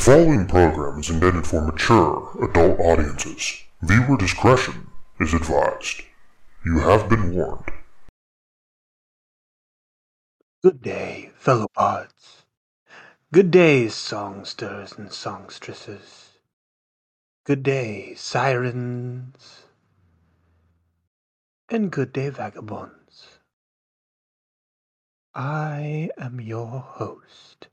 The following program is intended for mature adult audiences. Viewer discretion is advised. You have been warned. Good day, fellow pods. Good day, songsters and songstresses. Good day, sirens. And good day, vagabonds. I am your host.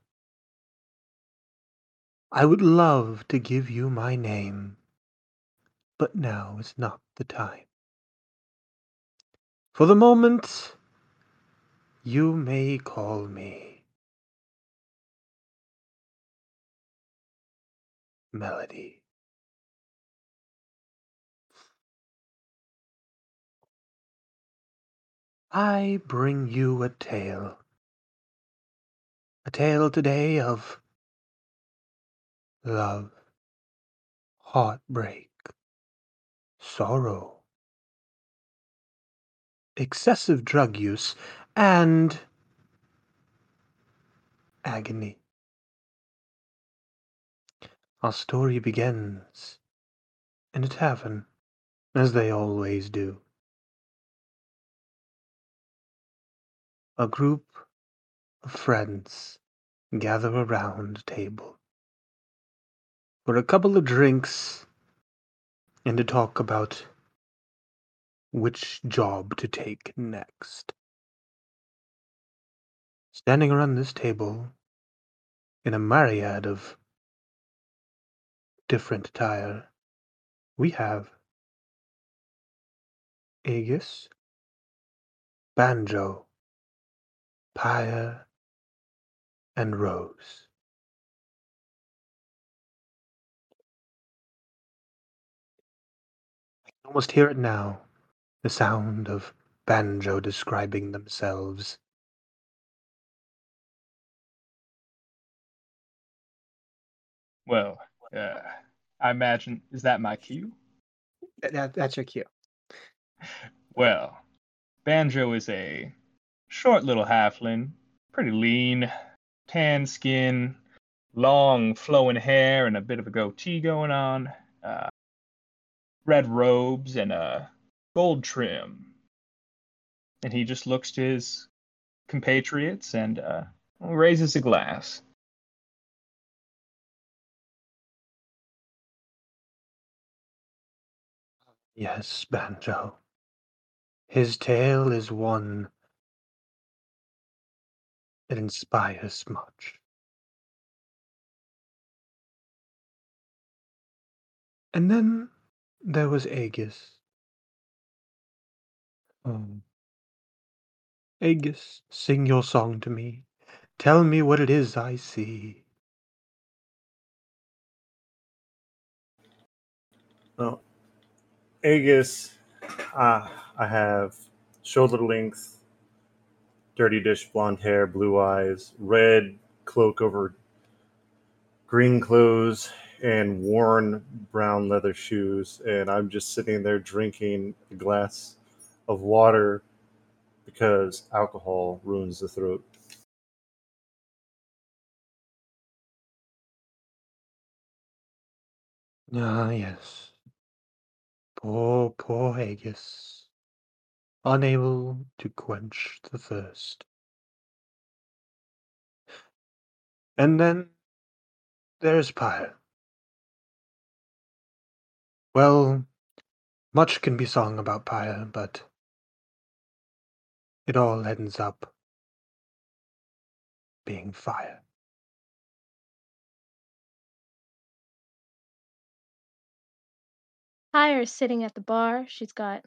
I would love to give you my name, but now is not the time. For the moment, you may call me Melody. I bring you a tale. A tale today of love, heartbreak, sorrow, excessive drug use, and agony. Our story begins in a tavern, as they always do. A group of friends gather around a table for a couple of drinks and to talk about which job to take next. Standing around this table in a myriad of different attire, we have Aegis, Banjo, Pyre, and Rose. Almost hear it now, the sound of Banjo describing themselves. Well, uh, I imagine is that my cue? That, that- that's your cue. Well, Banjo is a short little halfling, pretty lean, tan skin, long flowing hair, and a bit of a goatee going on. Uh, red robes and a gold trim. And he just looks to his compatriots and uh, raises a glass. Yes, Banjo. His tale is one that inspires much. And then there was Aegis. Oh. Aegis, sing your song to me. Tell me what it is I see. Well, Aegis, uh, I have shoulder length, dirty dish blonde hair, blue eyes, red cloak over green clothes, and worn brown leather shoes. And I'm just sitting there drinking a glass of water because alcohol ruins the throat. Ah, yes. Poor, poor Aegis. Unable to quench the thirst. And then there's Pyre. Well, much can be sung about Pyre, but it all ends up being fire. Pyre is sitting at the bar. She's got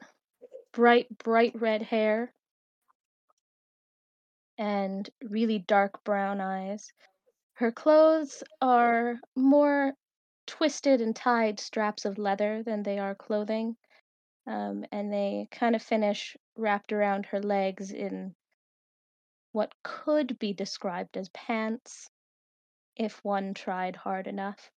bright, bright red hair and really dark brown eyes. Her clothes are more twisted and tied straps of leather than they are clothing. Um, and they kind of finish wrapped around her legs in what could be described as pants if one tried hard enough.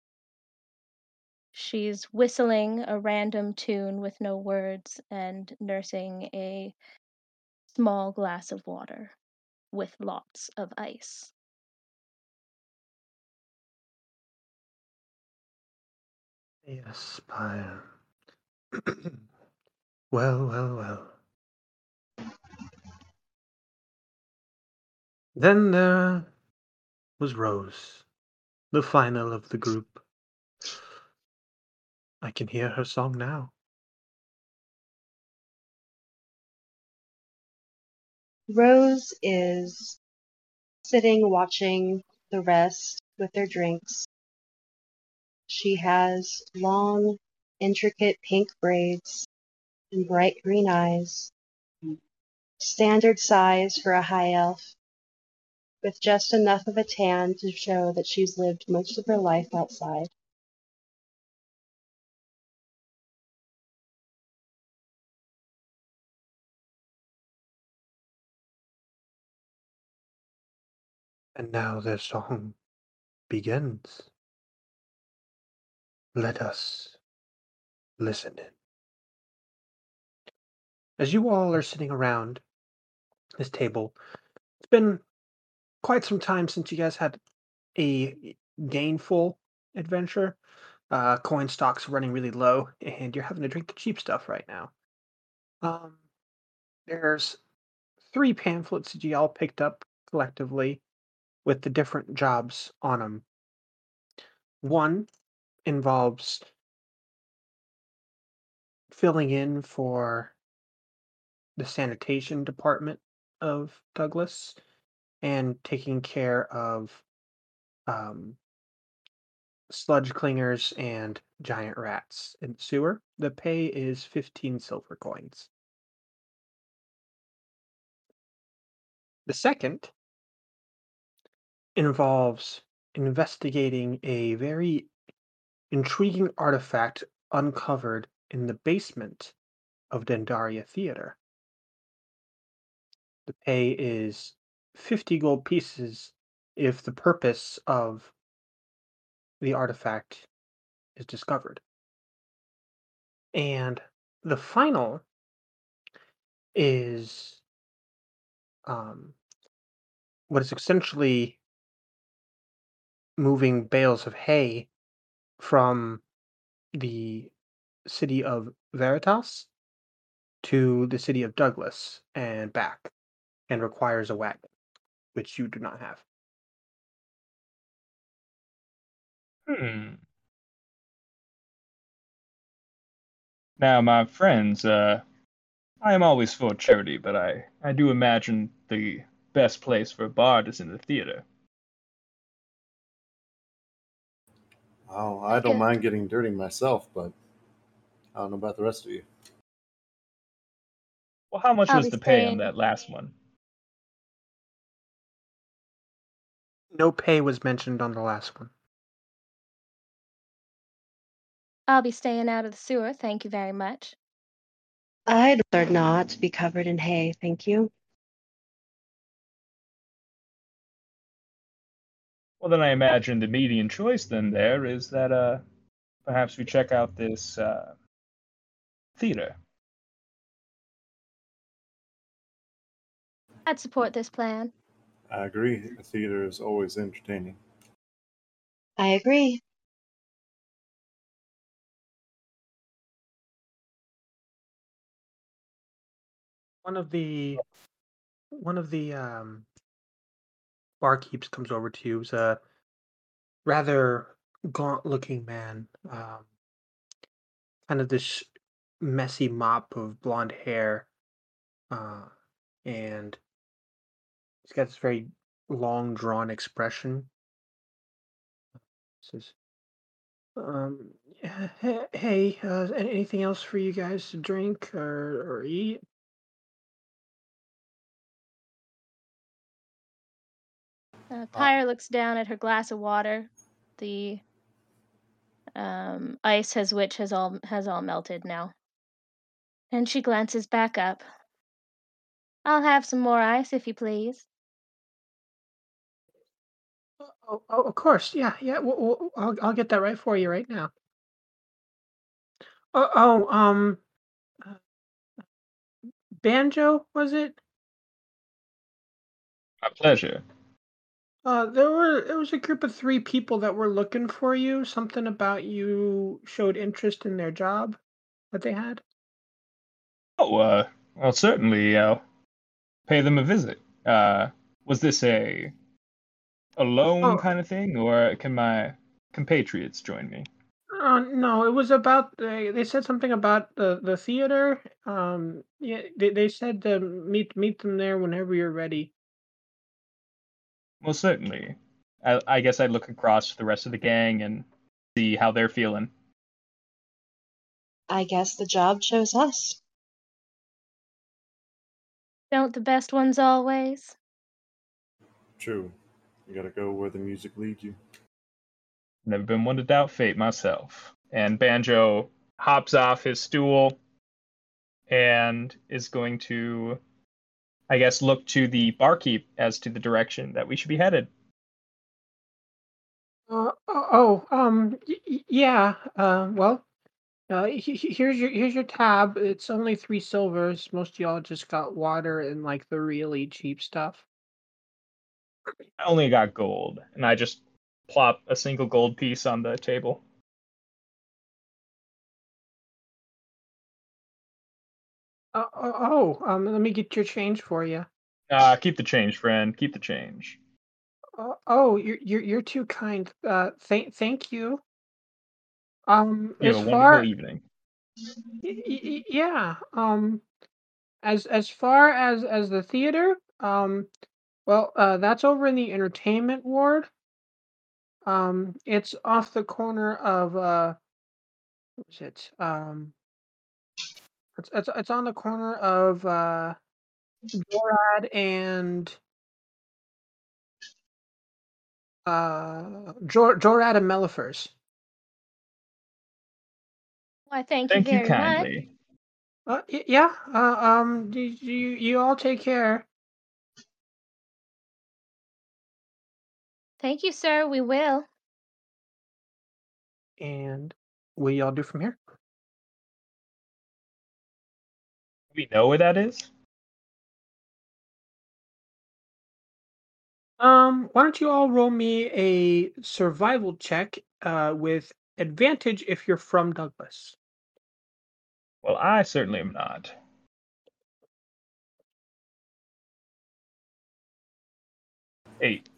She's whistling a random tune with no words and nursing a small glass of water with lots of ice. Yes, Pyre. well, well, well. Then there was Rose, the final of the group. I can hear her song now. Rose is sitting watching the rest with their drinks. She has long, intricate pink braids and bright green eyes. Standard size for a high elf, with just enough of a tan to show that she's lived most of her life outside. And now their song begins. Let us listen in. As you all are sitting around this table, it's been quite some time since you guys had a gainful adventure. Uh, coin stocks running really low, and you're having to drink the cheap stuff right now. Um, there's three pamphlets that you all picked up collectively with the different jobs on them. One involves filling in for the sanitation department of Douglas and taking care of um, sludge clingers and giant rats in the sewer. The pay is 15 silver coins. The second involves investigating a very intriguing artifact uncovered in the basement of Dendaria Theater. The pay is 50 gold pieces if the purpose of the artifact is discovered. And the final is um, what is essentially moving bales of hay from the city of Veritas to the city of Douglas and back, and requires a wagon, which you do not have. Hmm. Now, my friends, uh, I am always for charity, but I, I do imagine the best place for a bard is in the theater. Oh, I don't Yeah. mind getting dirty myself, but I don't know about the rest of you. Well, how much I'll was the pay on that last one? No pay was mentioned on the last one. I'll be staying out of the sewer, thank you very much. I'd rather not be covered in hay, thank you. Well, then I imagine the median choice then there is that uh, perhaps we check out this uh, theater. I'd support this plan. I agree. The theater is always entertaining. I agree. One of the one of the um, barkeeps comes over to you. Is a rather gaunt-looking man, um, kind of this messy mop of blonde hair, uh, and he's got this very long, drawn expression. Says, um, "Yeah, "Hey, uh, anything else for you guys to drink or or eat?" Uh, Pyre looks down at her glass of water. The um, ice has which has all has all melted now. And she glances back up. I'll have some more ice, if you please. Oh, oh, of course. Yeah, yeah. Well, well, I'll I'll get that right for you right now. Oh, oh um, uh, banjo was it? My pleasure. Uh, there were it was a group of three people that were looking for you. Something about you showed interest in their job that they had. Oh, uh, well, certainly, I'll pay them a visit. Uh, was this a a loan Oh. kind of thing, or can my compatriots join me? Uh, no, it was about they. They said something about the the theater. Um, yeah, they they said to meet meet them there whenever you're ready. Well, certainly. I, I guess I'd look across to the rest of the gang and see how they're feeling. I guess the job chose us. Don't the best ones always? True. You gotta go where the music leads you. Never been one to doubt fate myself. And Banjo hops off his stool and is going to, I guess, look to the barkeep as to the direction that we should be headed. Uh, oh, oh, um, y- yeah. Uh, well, uh, he- he- here's your here's your tab. It's only three silvers. Most of y'all just got water and like the really cheap stuff. I only got gold, and I just plop a single gold piece on the table. Uh, oh, oh, um, let me get your change for you. Uh, keep the change, friend. Keep the change. Uh, oh, you're you're you're too kind. Uh, thank thank you. Um, You as far evening. y- y- yeah, um, as as far as as the theater, um, well, uh, that's over in the entertainment ward. Um, it's off the corner of uh, what was it? Um, it's it's it's on the corner of uh, Dorad and uh, Jor Jorad and Mellifers. Why, thank, Thank you you very much. kindly. Uh, y- yeah. Uh, um, you, you you all take care. Thank you, sir. We will. And what do y'all do from here? We know where that is. Um, why don't you all roll me a survival check uh, with advantage if you're from Douglas. Well, I certainly am not. Eight.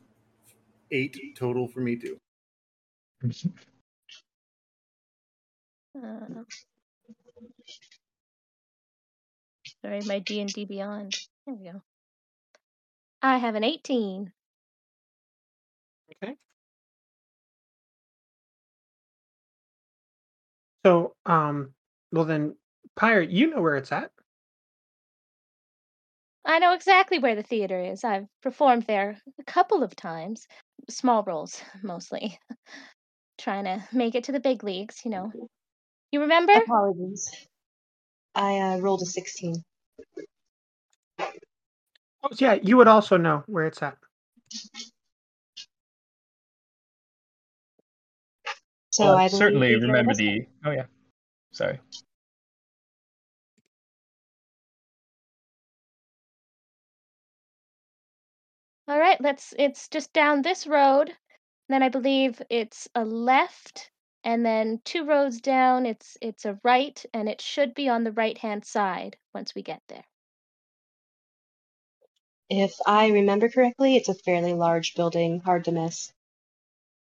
Eight total for me too. Uh, sorry, my D and D Beyond. There we go. I have an 18. Okay. So, um, well then, Pirate, you know where it's at. I know exactly where the theater is. I've performed there a couple of times, small roles mostly, trying to make it to the big leagues. You know. You remember? Apologies. I uh, rolled a 16. Oh, yeah, you would also know where it's at. So well, I certainly remember the. Oh yeah. Sorry. All right, let's. It's just down this road. Then I believe it's a left, and then two rows down. It's it's a right, and it should be on the right hand side once we get there. If I remember correctly, it's a fairly large building, hard to miss.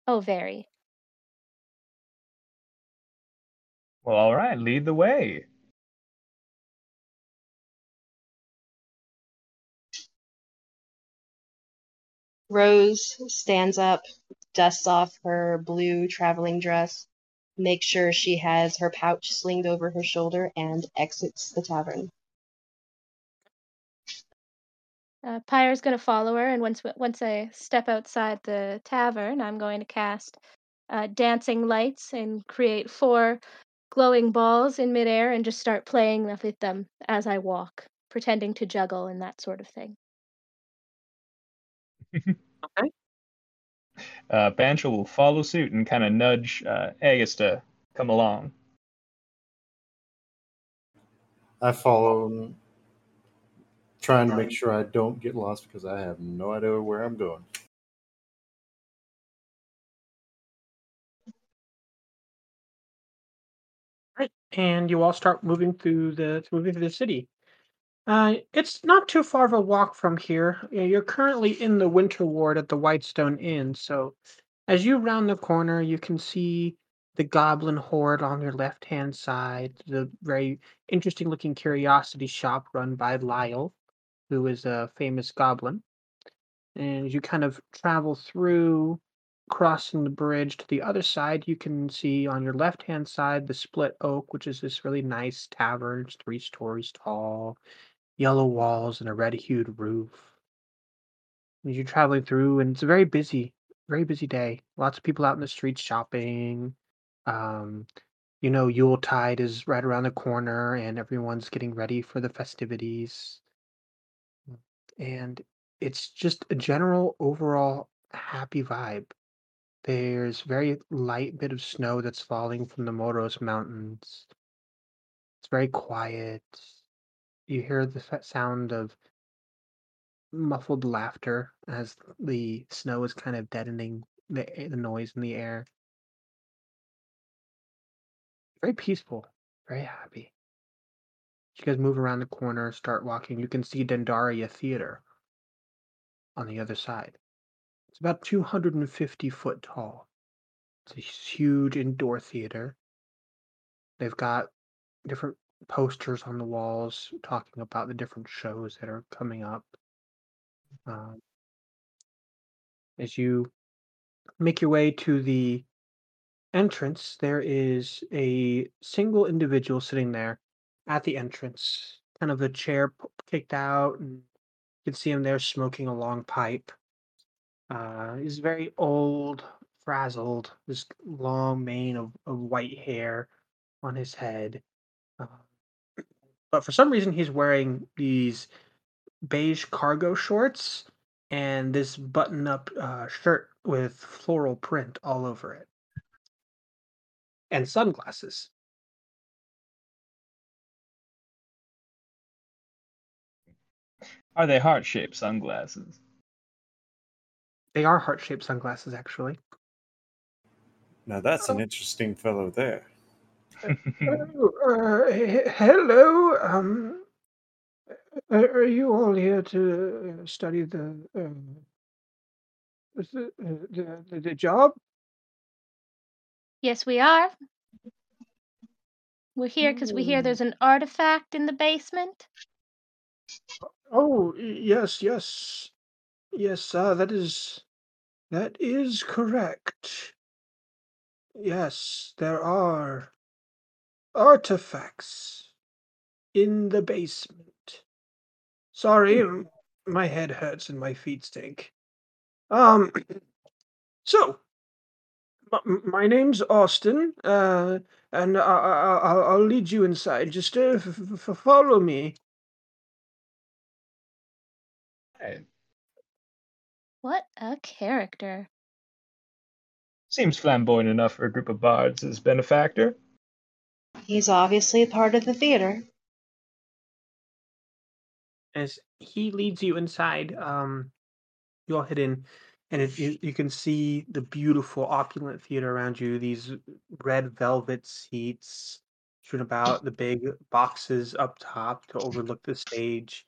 Oh, very. Well, all right. Lead the way. Rose stands up, dusts off her blue traveling dress, makes sure she has her pouch slinged over her shoulder, and exits the tavern. Uh, Pyre's going to follow her, and once once I step outside the tavern, I'm going to cast uh, dancing lights and create four glowing balls in midair, and just start playing with them as I walk, pretending to juggle and that sort of thing. uh, Banjo will follow suit and kind of nudge uh, Aegis to come along. I follow trying to make sure I don't get lost because I have no idea where I'm going. Right, and you all start moving through the moving through the city. Uh, it's not too far of a walk from here. You're currently in the Winter Ward at the Whitestone Inn, so as you round the corner, you can see the Goblin Horde on your left-hand side, the very interesting looking curiosity shop run by Lyle, who is a famous goblin. And as you kind of travel through, crossing the bridge to the other side, you can see on your left-hand side the Split Oak, which is this really nice tavern, it's three stories tall, yellow walls, and a red-hued roof. As you're traveling through, and it's a very busy, very busy day. Lots of people out in the streets shopping. Um, you know, Yuletide is right around the corner, and everyone's getting ready for the festivities. And it's just a general overall happy vibe. There's very light bit of snow that's falling from the Moros Mountains. It's very quiet. You hear the sound of muffled laughter as the snow is kind of deadening the, the noise in the air. Very peaceful, very happy. You guys move around the corner, start walking. You can see Dendaria Theater on the other side. It's about 250 foot tall. It's a huge indoor theater. They've got different posters on the walls talking about the different shows that are coming up. Um, as you make your way to the entrance, there is a single individual sitting there at the entrance, kind of a chair kicked out, and you can see him there smoking a long pipe. Uh, he's very old, frazzled, this long mane of, of white hair on his head. But for some reason, he's wearing these beige cargo shorts and this button up uh, shirt with floral print all over it, and sunglasses. Are they heart shaped sunglasses? They are heart shaped sunglasses, actually. Now that's an interesting fellow there. Oh, uh, hello. Um, are you all here to uh, study the um, the, uh, the the the job? Yes, we are. We're here because we hear Hmm. there's an artifact in the basement. Oh, yes, yes, yes. Uh, that is that is correct. Yes, there are artifacts in the basement. Sorry, my head hurts and my feet stink. Um, so m- m- my name's Austin, uh, and I- I- I- I'll, I'll lead you inside. Just uh, f- f- f- follow me. Hey, What a character. seems flamboyant enough for a group of bards as benefactor. He's obviously a part of the theater. As he leads you inside, um, you all head in, and it, you, you can see the beautiful opulent theater around you. These red velvet seats strewn about, the big boxes up top to overlook the stage.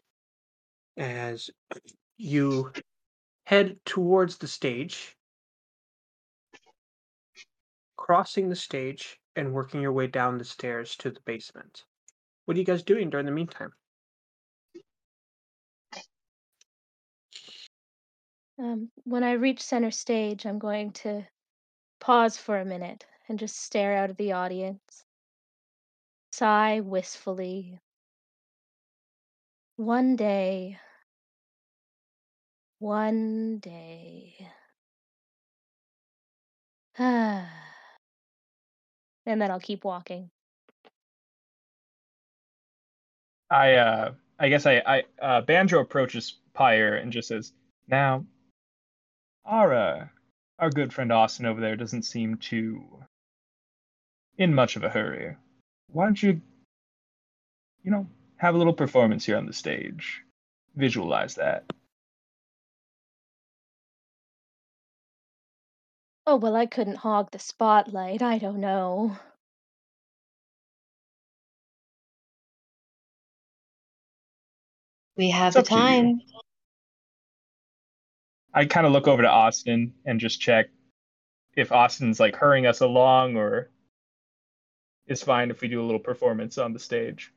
As you head towards the stage, crossing the stage and working your way down the stairs to the basement. What are you guys doing during the meantime? Um, when I reach center stage, I'm going to pause for a minute and just stare out at the audience, sigh wistfully. One day, one day. and then I'll keep walking. I uh I guess I I uh, Banjo approaches Pyre and just says, "Now, our uh, our good friend Austin over there doesn't seem too in much of a hurry. Why don't you, you know, have a little performance here on the stage? Visualize that." Oh, well, I couldn't hog the spotlight. I don't know. We have it's the time. I kind of look over to Austin and just check if Austin's like hurrying us along or is fine if we do a little performance on the stage.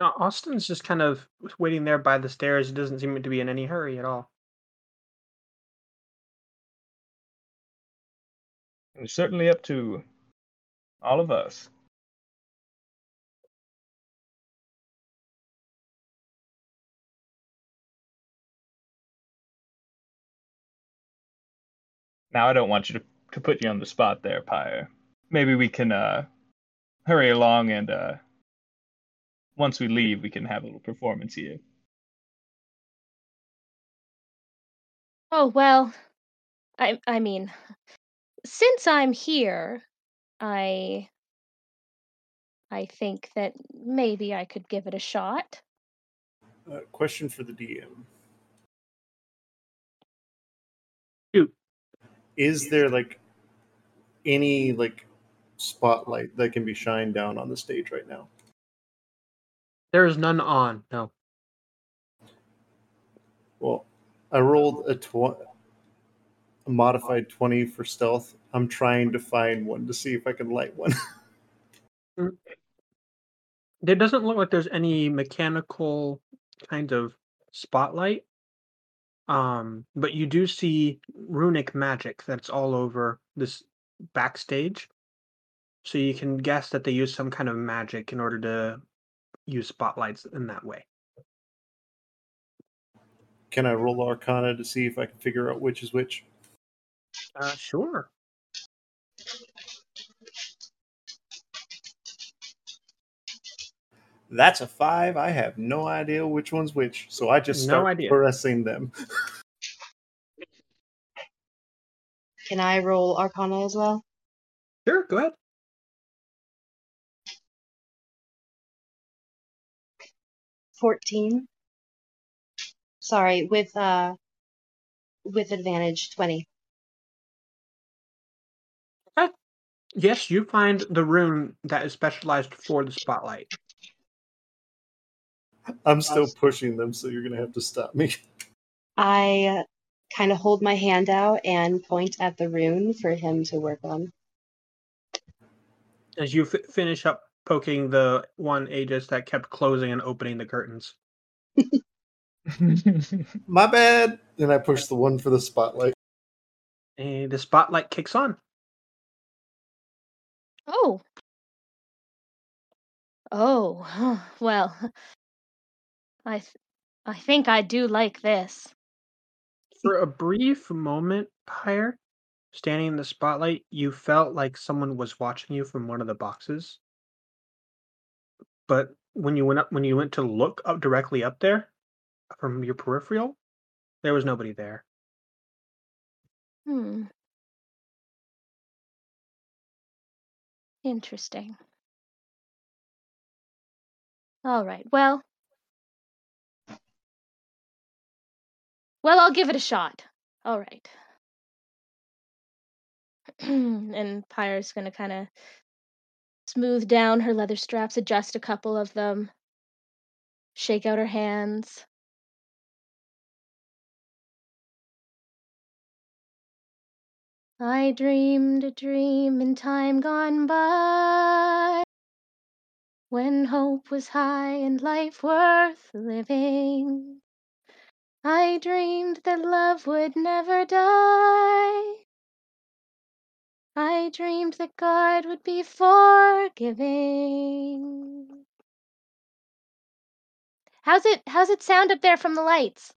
Now, Austin's just kind of waiting there by the stairs. He doesn't seem to be in any hurry at all. It's certainly up to all of us. Now I don't want you to, to put you on the spot there, Pyre. Maybe we can uh hurry along and uh once we leave we can have a little performance here. Oh, well, I I mean, since I'm here, I I think that maybe I could give it a shot. Uh, question for the DM. Shoot. Is there like any like spotlight that can be shined down on the stage right now? There is none on. No. Well, I rolled a, tw- a modified 20 for stealth. I'm trying to find one to see if I can light one. There doesn't look like there's any mechanical kind of spotlight. Um, but you do see runic magic that's all over this backstage. So you can guess that they use some kind of magic in order to use spotlights in that way. can I roll Arcana to see if I can figure out which is which? Uh, sure. That's a five. I have no idea which one's which, so I just No start idea. pressing them. Can I roll Arcana as well? Sure, go ahead. Fourteen. Sorry, with uh, with advantage, twenty. Yes, you find the room that is specialized for the spotlight. I'm still pushing them, so you're gonna have to stop me. I uh, kind of hold my hand out and point at the rune for him to work on. As you f- finish up poking the one Aegis that kept closing and opening the curtains. My bad. And I push the one for the spotlight. And the spotlight kicks on. Oh. Oh, well. I th- I think I do like this. For a brief moment, Pyre, standing in the spotlight, you felt like someone was watching you from one of the boxes. But when you went up, when you went to look up directly up there, from your peripheral, there was nobody there. Hmm. Interesting. All right. Well. Well, I'll give it a shot. All right. and Pyre's going to kind of smooth down her leather straps, adjust a couple of them, shake out her hands. I dreamed a dream in time gone by when hope was high and life worth living. I dreamed that love would never die. I dreamed that God would be forgiving. How's it how's it sound up there from the lights?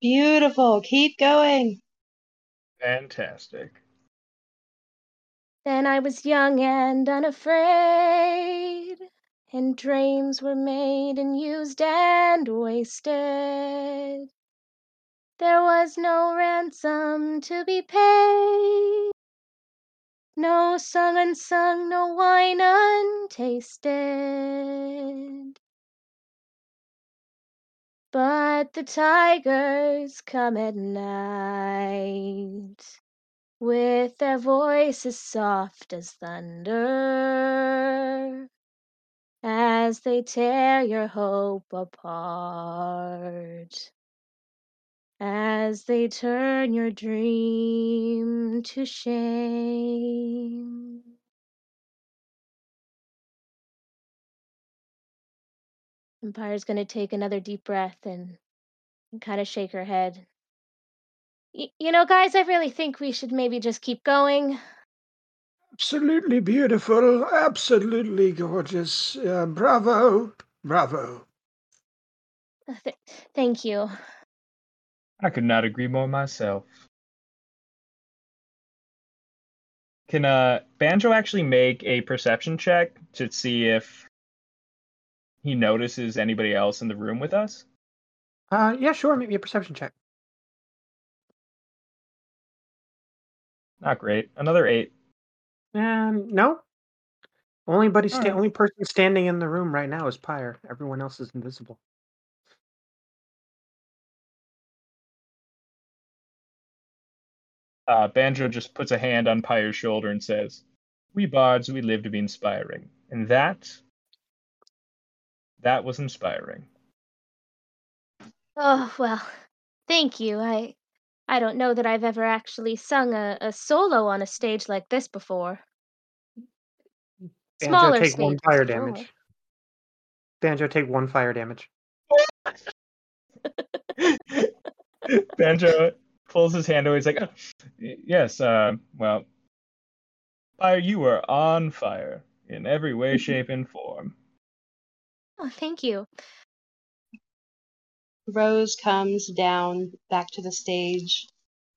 Beautiful. Keep going. Fantastic. Then I was young and unafraid, and dreams were made and used and wasted. There was no ransom to be paid, no song unsung, no wine untasted. But the tigers come at night with their voices soft as thunder. as they tear your hope apart, as they turn your dream to shame. And Pyre's going to take another deep breath and, and kind of shake her head. Y- you know, guys, I really think we should maybe just keep going. Absolutely beautiful. Absolutely gorgeous. Uh, bravo. Bravo. Uh, th- thank you. I could not agree more myself. Can uh Banjo actually make a perception check to see if he notices anybody else in the room with us? Uh, yeah, sure. Make me a perception check. Not great. Another eight. Um, no. Only buddy, sta- Alright. only person standing in the room right now is Pyre. Everyone else is invisible. Uh, Banjo just puts a hand on Pyre's shoulder and says, "We bards, we live to be inspiring, and that, that was inspiring." Oh, well, thank you. I I don't know that I've ever actually sung a, a solo on a stage like this before. Banjo, Smaller take one fire sure. damage. Banjo, take one fire damage. Banjo pulls his hand away. He's like, "Oh, "Yes, uh, well, fire. you are on fire in every way, shape, and form." Oh, thank you. Rose comes down back to the stage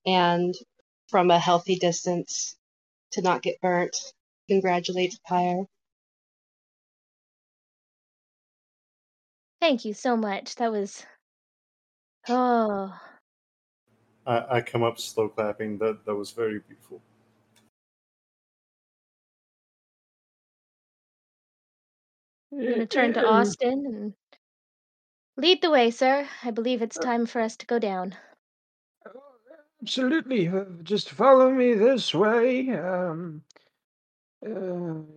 and from a healthy distance to not get burnt, congratulates Pyre. Thank you so much. That was. Oh, I, I come up slow clapping. That that was very beautiful. I'm going to turn to Austin and lead the way, sir. I believe it's time for us to go down. Absolutely. uh, Just follow me this way. Um, uh,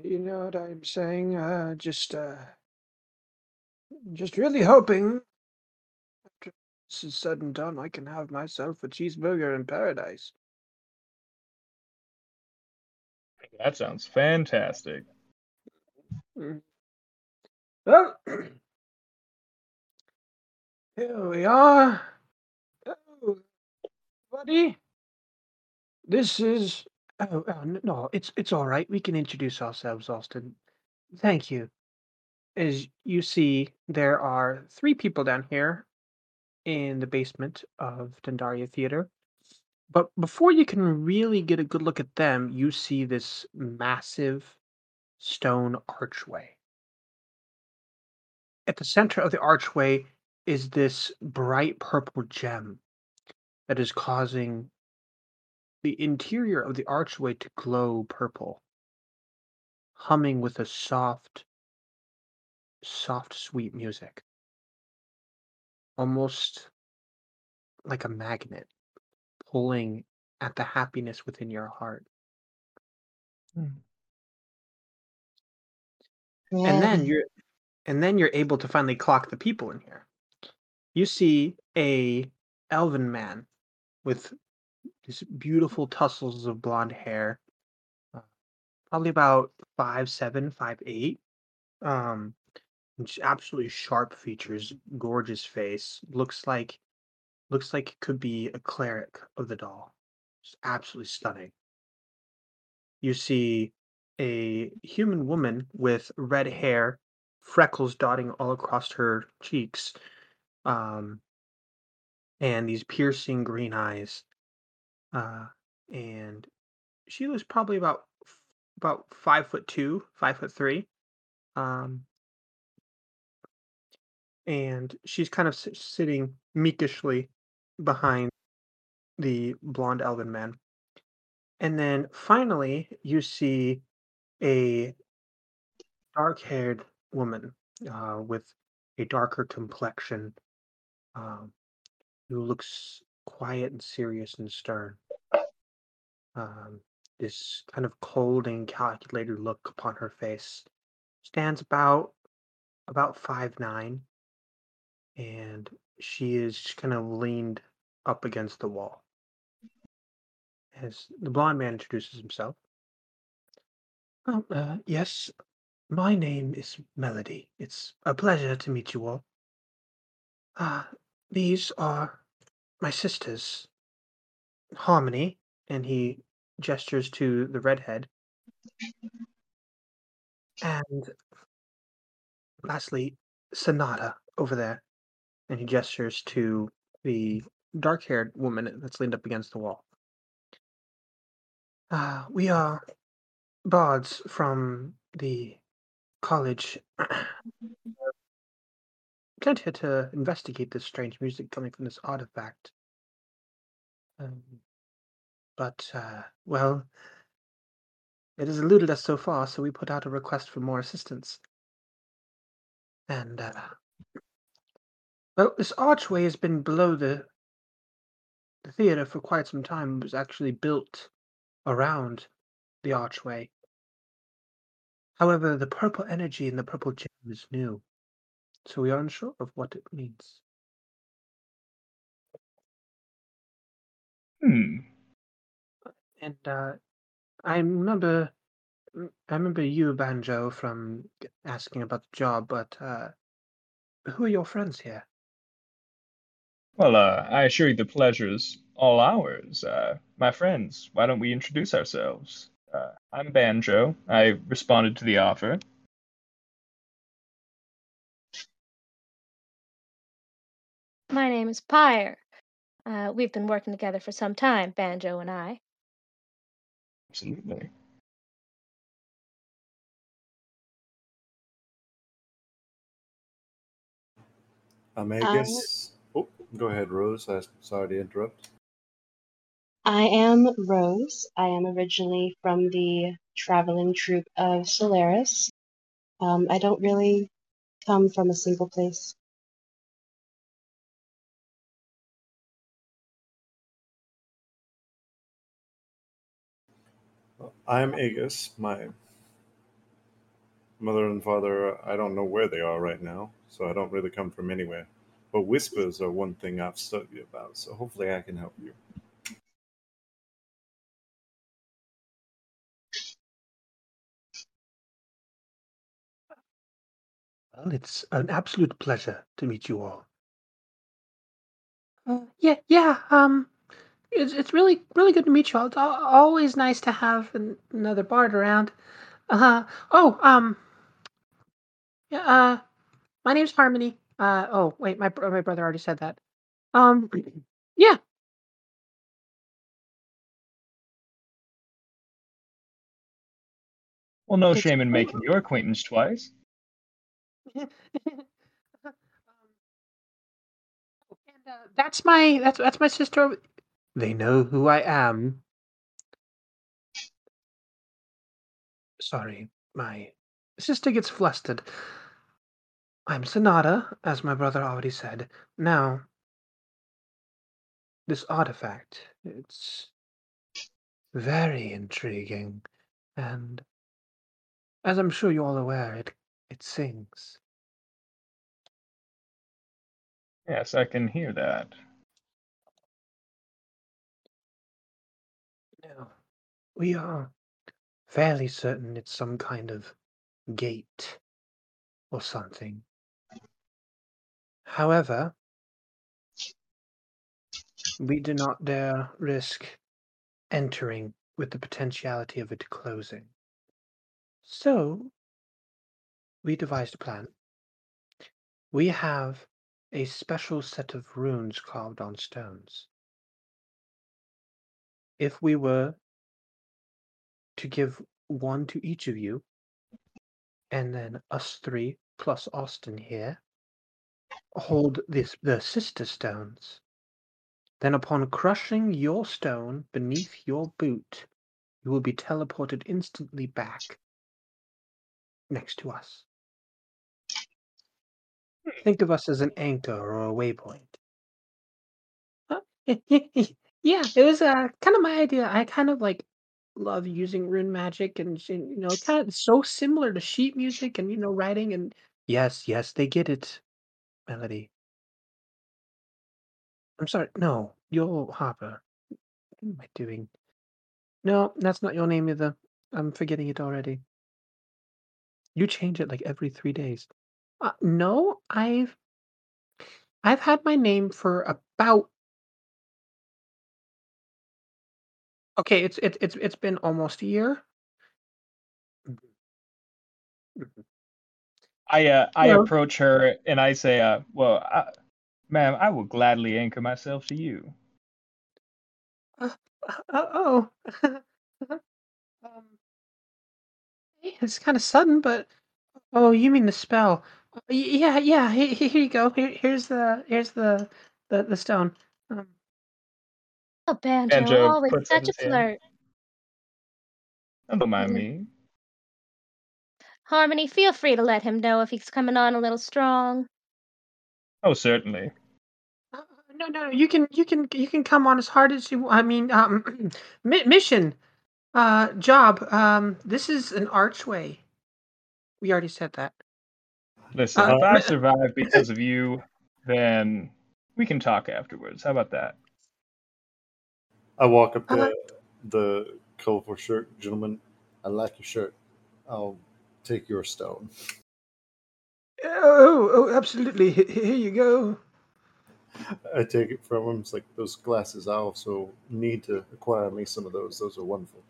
you know what I'm saying? Uh, just, uh, just really hoping after this is said and done, I can have myself a cheeseburger in paradise. That sounds fantastic. Mm. Well, here we are. Oh, buddy. This is. Oh, oh, no, it's it's all right. We can introduce ourselves, Austin. Thank you. As you see, there are three people down here in the basement of Dendaria Theater. But before you can really get a good look at them, you see this massive stone archway. At the center of the archway is this bright purple gem that is causing the interior of the archway to glow purple, humming with a soft, soft, sweet music. Almost like a magnet pulling at the happiness within your heart. Hmm. And then you're and then you're able to finally clock the people in here. You see a elven man with these beautiful tussles of blonde hair, uh, probably about five seven, five eight. Um, absolutely sharp features, gorgeous face. Looks like looks like it could be a cleric of the doll. Just absolutely stunning. You see a human woman with red hair, freckles dotting all across her cheeks, um, and these piercing green eyes. Uh, and she was probably about about five foot two, five foot three. Um, and she's kind of sitting meekishly behind the blonde elven man. And then finally, you see a dark haired woman uh, with a darker complexion um, who looks quiet and serious and stern. Um, this kind of cold and calculated look upon her face stands about about five nine, and she is kind of leaned up against the wall. As the blonde man introduces himself. Oh, uh, yes, my name is Melody. It's a pleasure to meet you all. Uh, these are my sisters, Harmony, and he gestures to the redhead. And lastly, Sonata over there. And he gestures to the dark haired woman that's leaned up against the wall. Uh, we are bards from the college. Sent here to investigate this strange music coming from this artifact. Um, but, uh, well, it has eluded us so far, so we put out a request for more assistance. And, uh, well, this archway has been below the the theater for quite some time. It was actually built around the archway. However, the purple energy in the purple gem is new, so we are unsure of what it means. Hmm. And uh, I remember, mm, I remember you, Banjo, from asking about the job. But uh, who are your friends here? Well, uh, I assure you the pleasure's all ours. Uh, my friends, why don't we introduce ourselves? Uh, I'm Banjo. I responded to the offer. My name is Pyre. Uh, we've been working together for some time, Banjo and I. Absolutely. Um, I Uh, guess. Oh, go ahead, Rose. I'm sorry to interrupt. I am Rose. I am originally from the traveling troupe of Solaris. Um, I don't really come from a single place. I'm Aegis. My mother and father, I don't know where they are right now, so I don't really come from anywhere. But whispers are one thing I've studied about, so hopefully I can help you. Well, it's an absolute pleasure to meet you all. Uh, yeah, yeah. Um, it's it's really really good to meet you all. It's al- always nice to have an, another bard around. Uh, oh, um, yeah. Uh, my name's Harmony. Uh, oh wait, my bro- my brother already said that. Um, yeah. Well, no It's shame in making your acquaintance twice. Um, and uh, that's my that's that's my sister. They know who I am. Sorry, my sister gets flustered. I'm Sonata, as my brother already said. Now, this artifact, it's very intriguing, and as I'm sure you're all aware, it it sings. Yes, I can hear that. Now, we are fairly certain it's some kind of gate or something. However, we do not dare risk entering with the potentiality of it closing. So, we devised a plan. We have a special set of runes carved on stones. If we were to give one to each of you, and then us three plus Austin here hold this the sister stones. Then upon crushing your stone beneath your boot, you will be teleported instantly back next to us. Think of us as an anchor or a waypoint. Uh, yeah, it was uh, kind of my idea. I kind of like love using rune magic and you know, kind of so similar to sheet music and you know, writing and Yes, yes, they get it, Melody. I'm sorry. No, you're Harper. What am I doing? No, that's not your name either. I'm forgetting it already. You change it like every three days. Uh, no, I've I've had my name for about okay. It's it's it's it's been almost a year. Mhm, mhm. I uh, I Well, approach her and I say, uh, "Well, I, ma'am, I will gladly anchor myself to you." uh, uh, oh, um, it's kind of sudden, but oh, you mean the spell? Uh, y- Yeah, yeah. Here, here you go. Here, here's the here's the the the stone. Um, Oh, Banjo, Banjo always puts up such a his flirt. Oh, Don't mind me. Harmony, feel free to let him know if he's coming on a little strong. Oh, certainly. Uh, no, no, you can, you can, you can come on as hard as you. I mean, um, mi- mission, uh, job. Um, this is an archway. We already said that. Listen, Uh, if I survive because of you, then we can talk afterwards. How about that? I walk up Uh, to the colorful shirt gentleman. I like your shirt. I'll take your stone. oh, oh, absolutely. Here you go. I take it from him. It's like those glasses. I also need to acquire me some of those. Those are wonderful.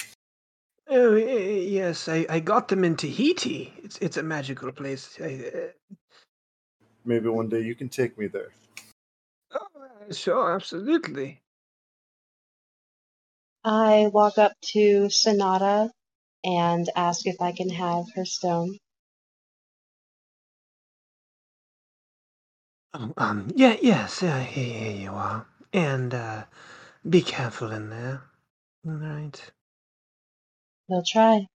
Oh, y- y- yes, I, I got them in Tahiti. It's, it's a magical place. I, uh, Maybe one day you can take me there. oh, uh, sure, absolutely. I walk up to Sonata and ask if I can have her stone. Oh, um, yeah, yes, uh, here, here you are. And, uh, be careful in there. All right. We'll try.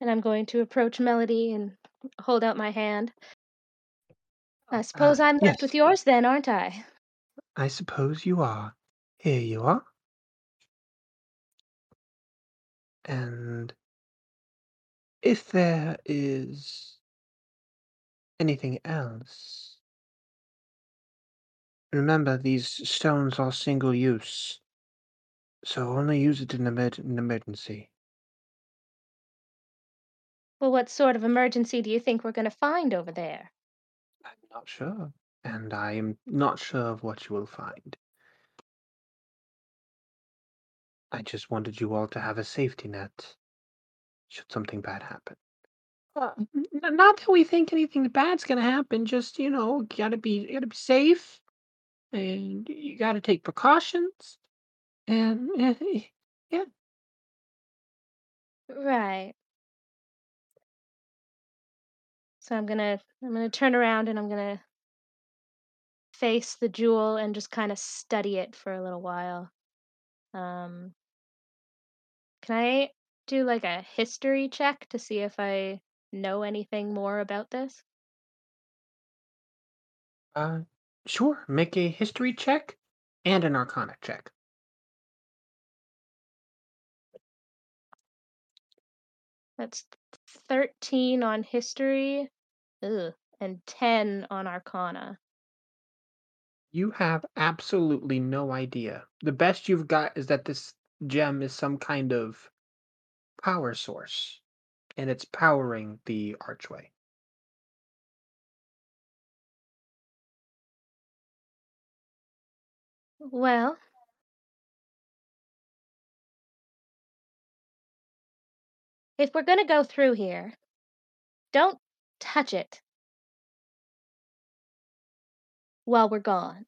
And I'm going to approach Melody and hold out my hand. I Uh, suppose I'm yes, left with yours then, aren't I? I suppose you are. Here you are. And if there is anything else, remember these stones are single use, so only use it in emer- an emergency. Well, what sort of emergency do you think we're going to find over there? I'm not sure, and I am not sure of what you will find. I just wanted you all to have a safety net should something bad happen. Uh, n- not that we think anything bad's gonna happen. Just you know, gotta be gotta be safe, and you gotta take precautions. And yeah, Right. So I'm gonna I'm gonna turn around and I'm gonna face the jewel and just kind of study it for a little while. Um, can I do like a history check to see if I know anything more about this? uh, sure. Make a history check and an arcana check. That's 13 on history, ugh, and 10 on arcana. You have absolutely no idea. The best you've got is that this gem is some kind of power source, and it's powering the archway. Well, if we're gonna go through here, don't touch it while we're gone.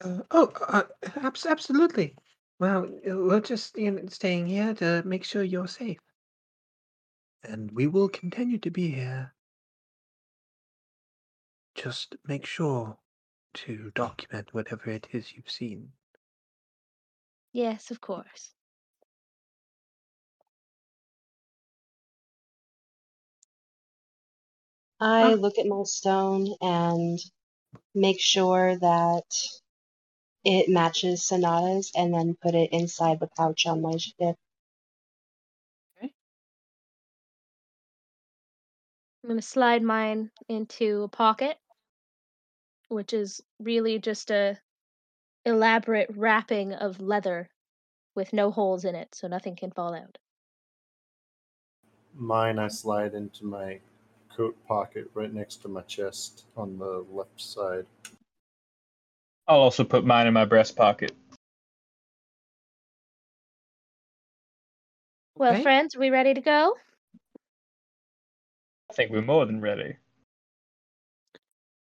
Uh, oh, uh, abs- absolutely. Well, uh, we're just you know, staying here to make sure you're safe. And we will continue to be here. Just make sure to document whatever it is you've seen. Yes, of course. I look at my stone and make sure that it matches Sonata's and then put it inside the pouch on my ship. okay. I'm going to slide mine into a pocket, which is really just a elaborate wrapping of leather with no holes in it, so nothing can fall out. Mine I slide into my coat pocket right next to my chest on the left side. I'll also put mine in my breast pocket. Well, Okay. friends, are we ready to go? I think we're more than ready.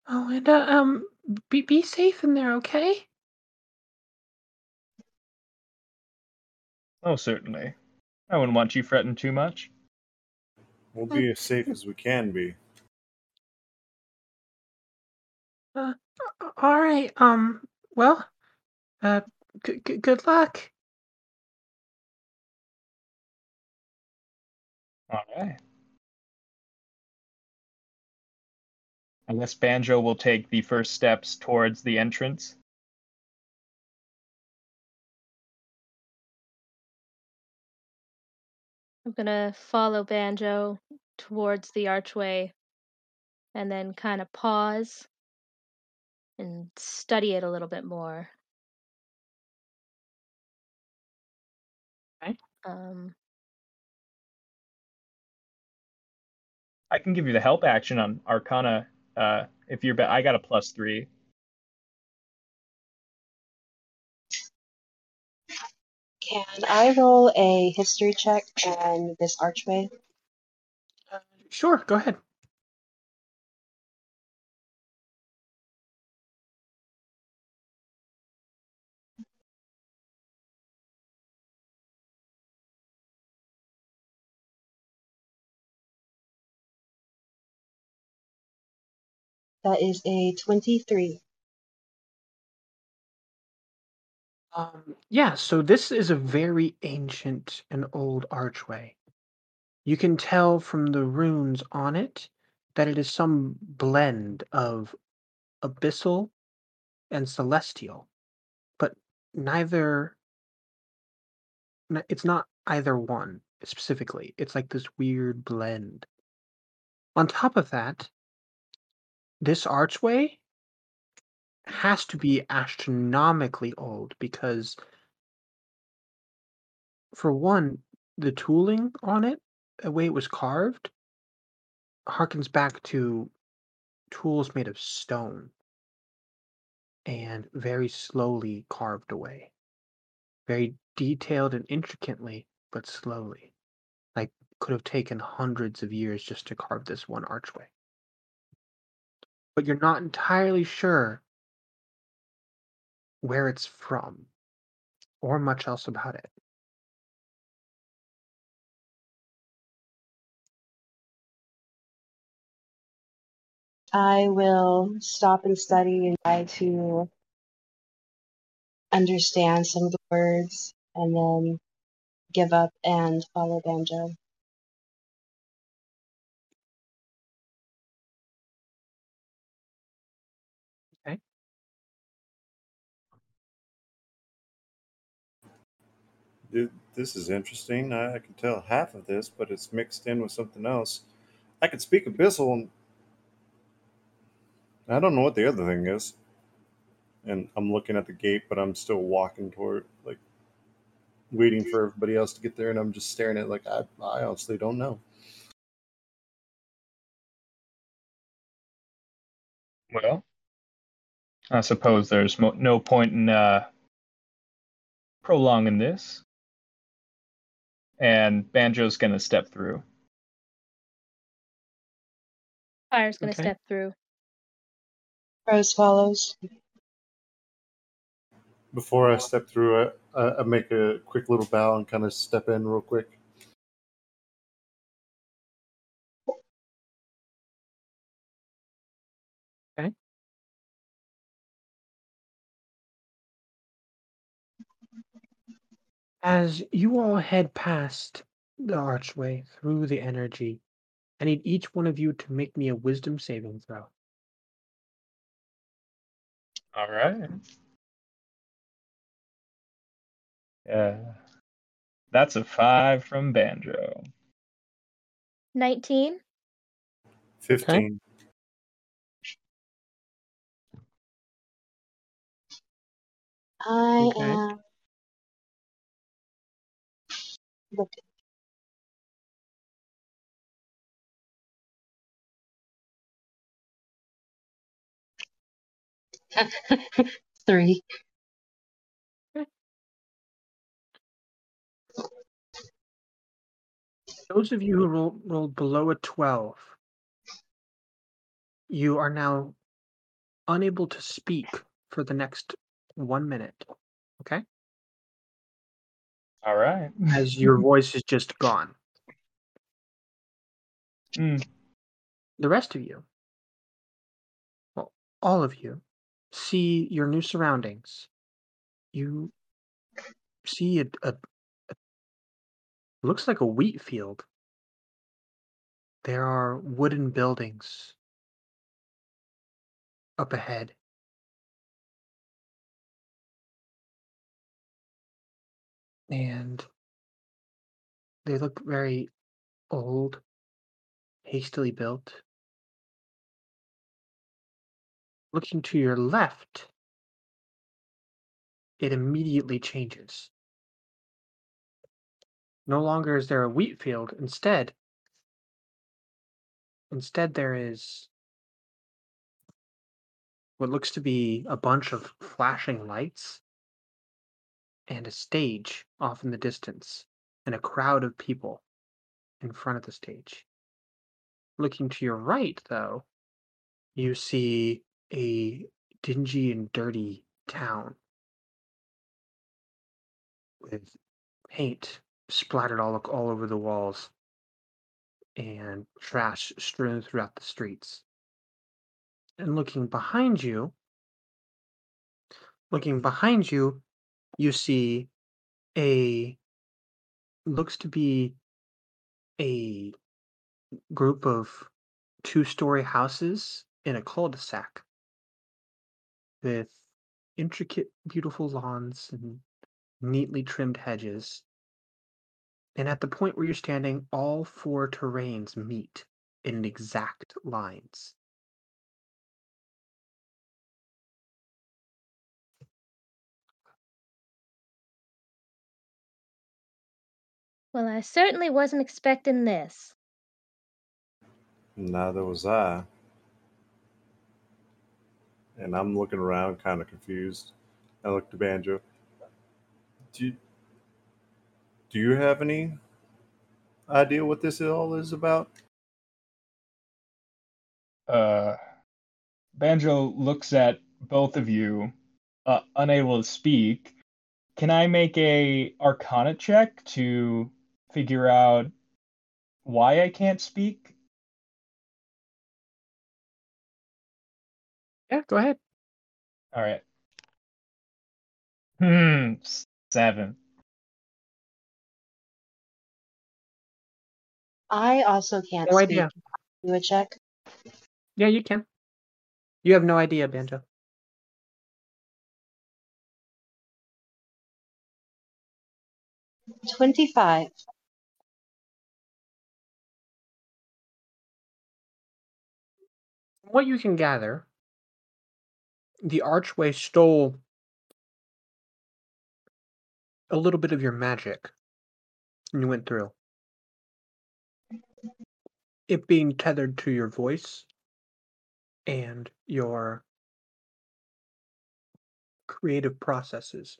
Oh, and uh, um, be be safe in there, okay? Oh, certainly. I wouldn't want you fretting too much. We'll be as safe as we can be. Uh, all right. Um. Well. Uh. G- g- good luck. All right. I guess Banjo will take the first steps towards the entrance. I'm going to follow Banjo towards the archway and then kind of pause and study it a little bit more. Okay. Um, I can give you the help action on Arcana. Uh, if you're, I got a plus three. Can I roll a history check on this archway? Uh, sure. Go ahead. That is a 23. Um. Yeah. So this is a very ancient and old archway. You can tell from the runes on it that it is some blend of abyssal and celestial, but neither. n- It's not either one specifically. It's like this weird blend. On top of that, this archway has to be astronomically old because, for one, the tooling on it, the way it was carved, harkens back to tools made of stone and very slowly carved away. Very detailed and intricately, but slowly. Like could have taken hundreds of years just to carve this one archway. But you're not entirely sure where it's from or much else about it. I will stop and study and try to understand some of the words and then give up and follow Banjo. Th- This is interesting. I I can tell half of this, but it's mixed in with something else. I can speak Abyssal, and I don't know what the other thing is. And I'm looking at the gate, but I'm still walking toward, like, waiting for everybody else to get there, and I'm just staring at, like, I, I honestly don't know. Well, I suppose there's mo- no point in uh, prolonging this. And Banjo's gonna step through. Pyre's going to Okay. step through. Rose follows. Before I step through it, I, I make a quick little bow and kind of step in real quick. As you all head past the archway through the energy, I need each one of you to make me a wisdom saving throw. All right. Yeah. That's a five from Banjo. 19. 15. I Okay. am Three. Those of you who roll, rolled below a 12, you are now unable to speak for the next one minute. Okay? All right. As your voice is just gone. Mm. The rest of you, well, all of you, see your new surroundings. You see a, a, a looks like a wheat field. There are wooden buildings up ahead. And they look very old, hastily built. Looking to your left, it immediately changes. No longer is there a wheat field. Instead, instead there is what looks to be a bunch of flashing lights and a stage off in the distance and a crowd of people in front of the stage. Looking to your right, though, you see a dingy and dirty town with paint splattered all all over the walls and trash strewn throughout the streets. And looking behind you, looking behind you, you see a looks to be a group of two-story houses in a cul-de-sac with intricate, beautiful lawns and neatly trimmed hedges. And at the point where you're standing, all four terrains meet in exact lines. Well, I certainly wasn't expecting this. Neither was I. And I'm looking around, kind of confused. I look to Banjo. Do you, do you have any idea what this all is about? Uh, Banjo looks at both of you, uh, unable to speak. Can I make a Arcana check to figure out why I can't speak? Yeah, go ahead. All right. Hmm, seven. I also can't No speak. idea. Do a check. Yeah, you can. You have no idea, Banjo. Twenty-five. What you can gather, the archway stole a little bit of your magic and you went through. It being tethered to your voice and your creative processes.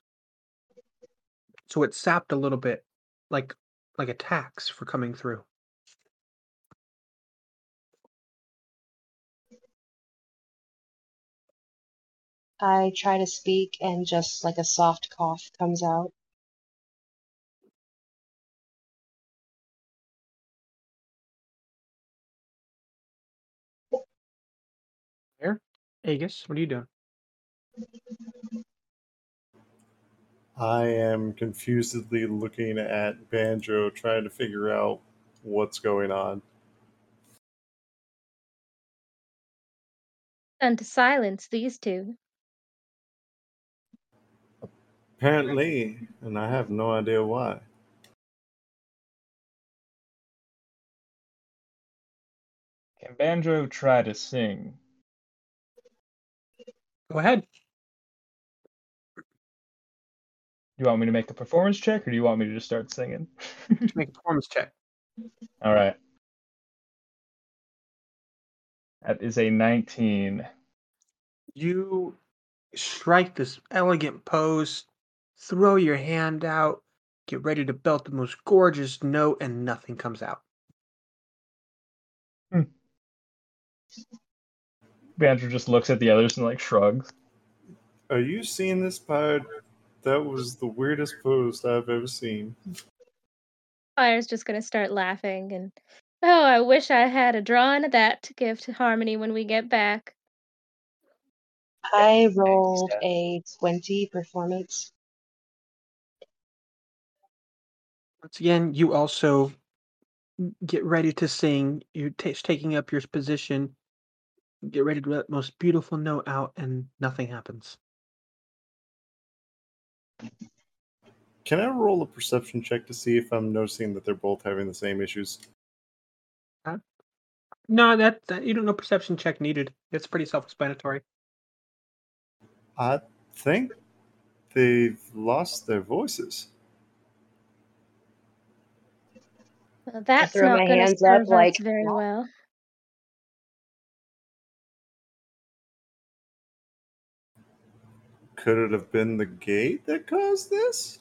So it sapped a little bit like like a tax for coming through. I try to speak and just like a soft cough comes out. There? Aegis, what are you doing? I am confusedly looking at Banjo, trying to figure out what's going on. And to silence these two. Apparently, and I have no idea why. Can Banjo try to sing? Go ahead. Do you want me to make a performance check, or do you want me to just start singing? Make a performance check. All right. That is a 19. You strike this elegant pose, throw your hand out, get ready to belt the most gorgeous note, and nothing comes out. Hmm. Banjo just looks at the others and like shrugs. Are you seeing this part? That was the weirdest post I've ever seen. Pyre's just gonna start laughing and oh, I wish I had a drawing of that to give to Harmony when we get back. I rolled a 20 performance. Once again, you also get ready to sing. You're ta taking up your position. Get ready to let the most beautiful note out, and nothing happens. Can I roll a perception check to see if I'm noticing that they're both having the same issues? No, that, that you don't know perception check needed. It's pretty self-explanatory. I think they've lost their voices. Well, that's throw not my gonna hands serve up like, very well. Could it have been the gate that caused this?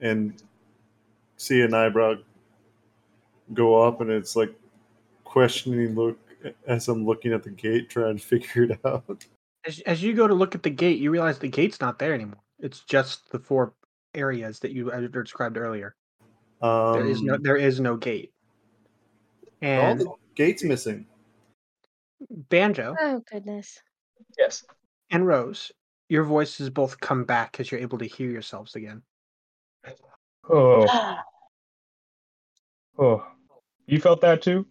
And see an eyebrow go up, and it's like questioning look as I'm looking at the gate, trying to figure it out. As as you go to look at the gate, you realize the gate's not there anymore. It's just the four areas that you described earlier. Um, There is no there is no gate. oh, And the gate's missing. Banjo Oh goodness. Yes. and Rose, your voices both come back as you're able to hear yourselves again. Oh, oh. You felt that too?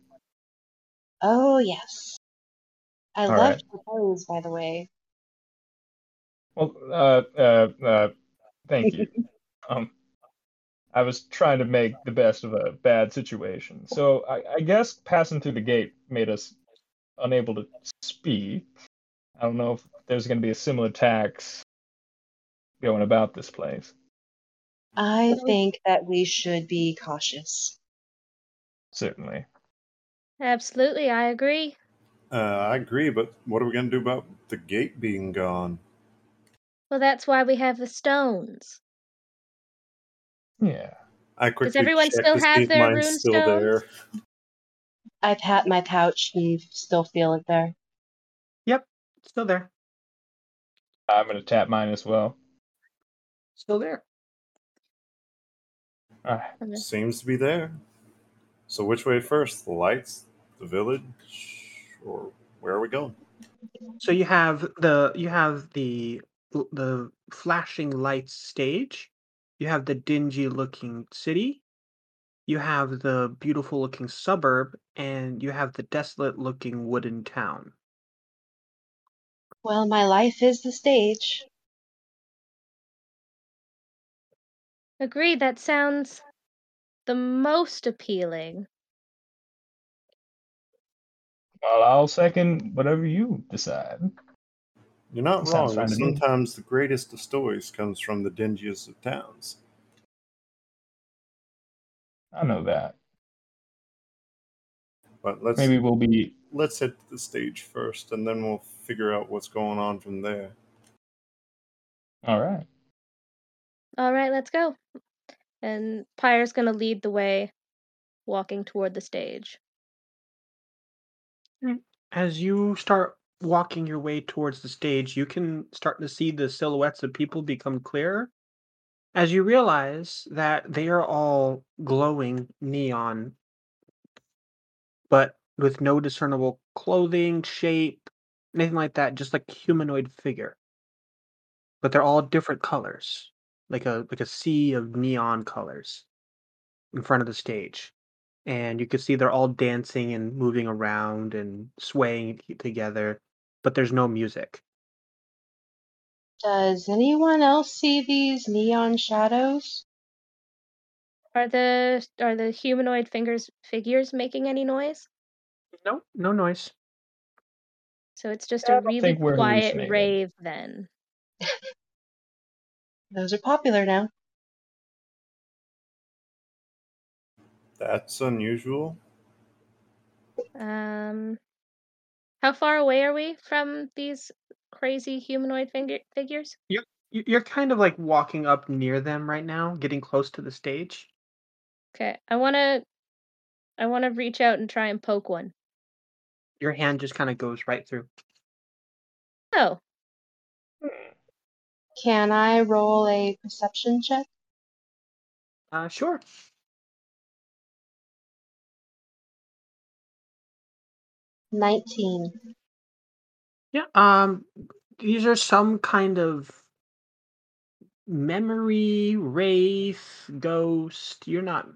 oh, yes. I All loved the pose, by the way. Well, uh, uh, uh, thank you. um, I was trying to make the best of a bad situation. So I, I guess passing through the gate made us unable to speak. I don't know if there's going to be a similar tax going about this place. I think that we should be cautious. Certainly. Absolutely, I agree. Uh, I agree, but what are we going to do about the gate being gone? Well, that's why we have the stones. Yeah. I quickly everyone still have if their rune still there. I pat my pouch and still feel it there. Yep, still there. I'm going to tap mine as well. Still there. All right. Okay. Seems to be there. So which way first? The lights, the village, or where are we going? So you have the you have the the flashing lights stage. You have the dingy looking city. You have the beautiful looking suburb and you have the desolate looking wooden town. Well, my life is the stage. Agree, that sounds the most appealing. Well, I'll second whatever you decide. You're not Sounds wrong. fine. Sometimes the greatest of stories comes from the dingiest of towns. I know that. But let's Maybe we'll be let's hit the stage first, and then we'll figure out what's going on from there. all right. All right, let's go. And Pyre's gonna lead the way, walking toward the stage. As you start walking your way towards the stage, you can start to see the silhouettes of people become clearer. As you realize that they are all glowing neon, but with no discernible clothing, shape, anything like that, just like humanoid figure. But they're all different colors, like a like a sea of neon colors in front of the stage. And you can see they're all dancing and moving around and swaying together, but there's no music. Does anyone else see these neon shadows? Are the are the humanoid fingers figures making any noise? No, no noise. So it's just Yeah, I a really quiet rave then. Those are popular now. That's unusual. Um, how far away are we from these crazy humanoid finger- figures? You're You're kind of like walking up near them right now, getting close to the stage. Okay, I wanna, I wanna reach out and try and poke one. Your hand just kind of goes right through. Oh, Can I roll a perception check? Uh, sure. Nineteen. Yeah. Um, these are some kind of memory, wraith, ghost. You're not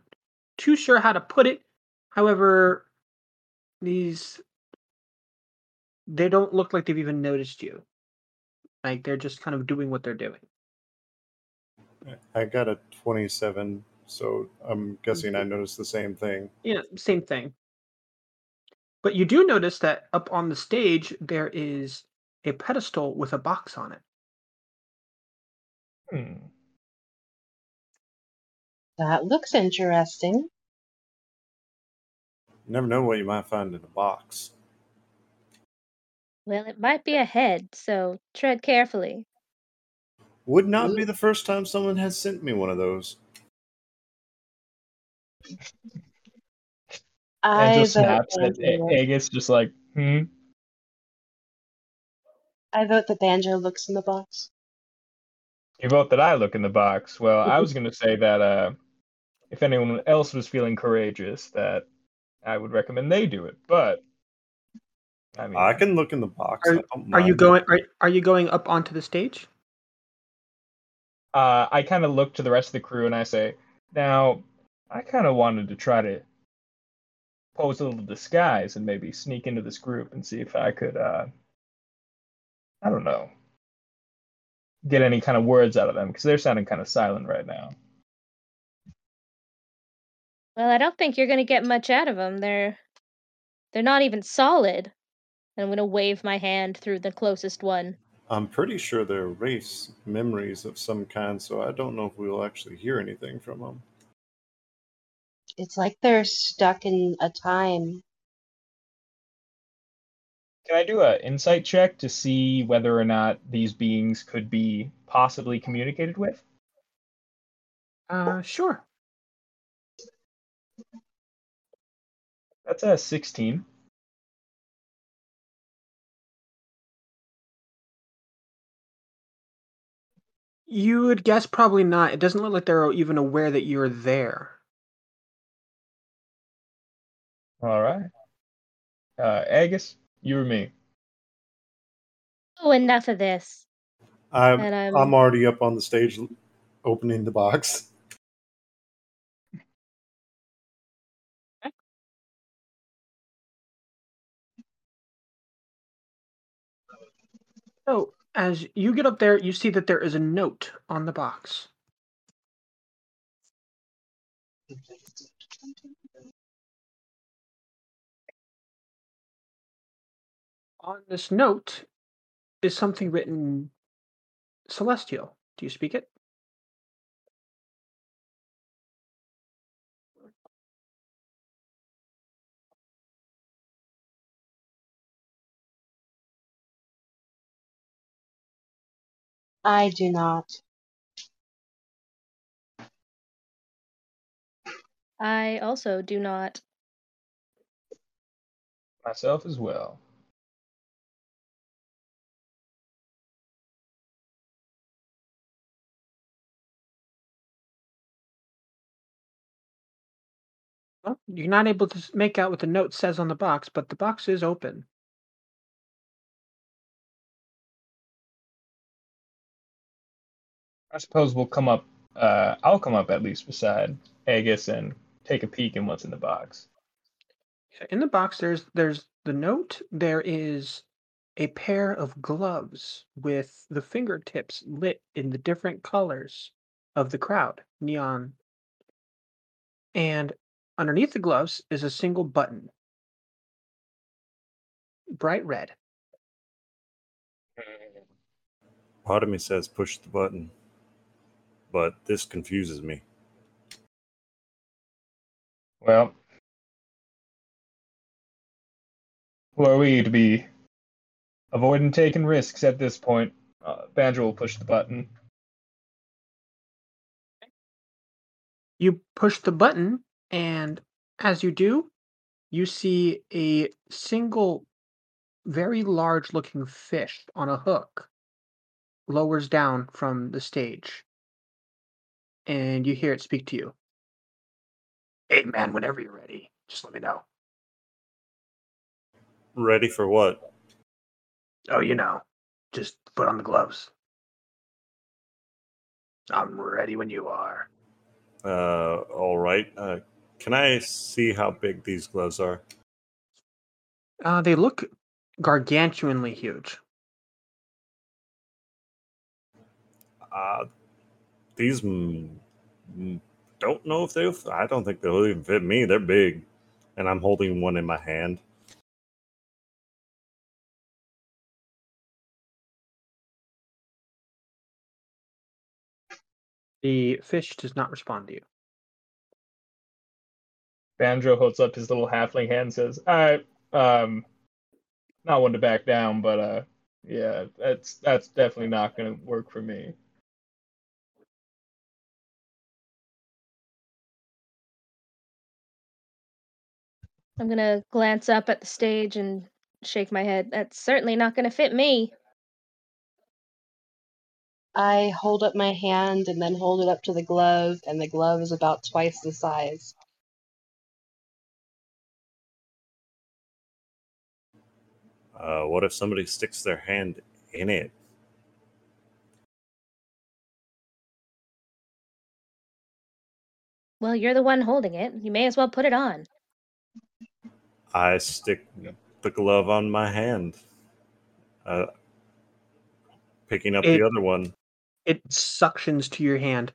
too sure how to put it. However, these they don't look like they've even noticed you. Like they're just kind of doing what they're doing. I got a 27, so I'm guessing I noticed the same thing. Yeah, same thing. But you do notice that up on the stage there is a pedestal with a box on it. Hmm. That looks interesting. You never know what you might find in a box. well, it might be a head, so tread carefully. Would not be the first time someone has sent me one of those. I Angel vote snaps at Banjo. A- just like, hmm. I vote that Banjo looks in the box. You vote that I look in the box. Well, I was going to say that uh, if anyone else was feeling courageous, that I would recommend they do it. But I mean, I can look in the box. Are- Are you going are, are you going up onto the stage? uh, I kind of look to the rest of the crew and I say, now, I kind of wanted to try to pose a little disguise and maybe sneak into this group and see if I could, uh, I don't know, get any kind of words out of them because they're sounding kind of silent right now. Well, I don't think you're gonna get much out of them. They're, they're not even solid. And I'm gonna wave my hand through the closest one. I'm pretty sure they're race memories of some kind, so I don't know if we'll actually hear anything from them. It's like they're stuck in a time. Can I do an insight check to see whether or not these beings could be possibly communicated with? Uh, sure. That's a 16. You would guess probably not. It doesn't look like they're even aware that you're there. All right. Uh, Aegis, you or me? Oh, enough of this. I'm, And I'm, I'm already up on the stage opening the box. So, as you get up there, you see that there is a note on the box. On this note is something written celestial. Do you speak it? I do not. I also do not. Myself as well. Well, you're not able to s- make out what the note says on the box, but the box is open. I suppose we'll come up. Uh, I'll come up at least beside Aegis and take a peek in what's in the box. In the box, there's there's the note. There is a pair of gloves with the fingertips lit in the different colors of the crowd, neon. And underneath the gloves is a single button. bright red. Part of me says push the button, but this confuses me. Well, who are we to be avoiding taking risks at this point? Uh, Banjo will push the button. You push the button, and as you do, you see a single, very large looking fish on a hook lowers down from the stage. And you hear it speak to you. Hey, man, whenever you're ready, just let me know. Ready for what? Oh, you know, just put on the gloves. I'm ready when you are. Uh, all right. Uh, can I see how big these gloves are? Uh, they look gargantuanly huge. Uh, these mm, mm, don't know if they. I don't think they'll even fit me. They're big, and I'm holding one in my hand. The fish does not respond to you. Banjo holds up his little halfling hand and says, I um not one to back down, but uh yeah, that's that's definitely not gonna work for me. I'm gonna glance up at the stage and shake my head. That's certainly not gonna fit me. I hold up my hand and then hold it up to the glove, and the glove is about twice the size. Uh, what if somebody sticks their hand in it? Well, you're the one holding it. You may as well put it on. I stick the glove on my hand, uh, picking up It- the other one. It suctions to your hand.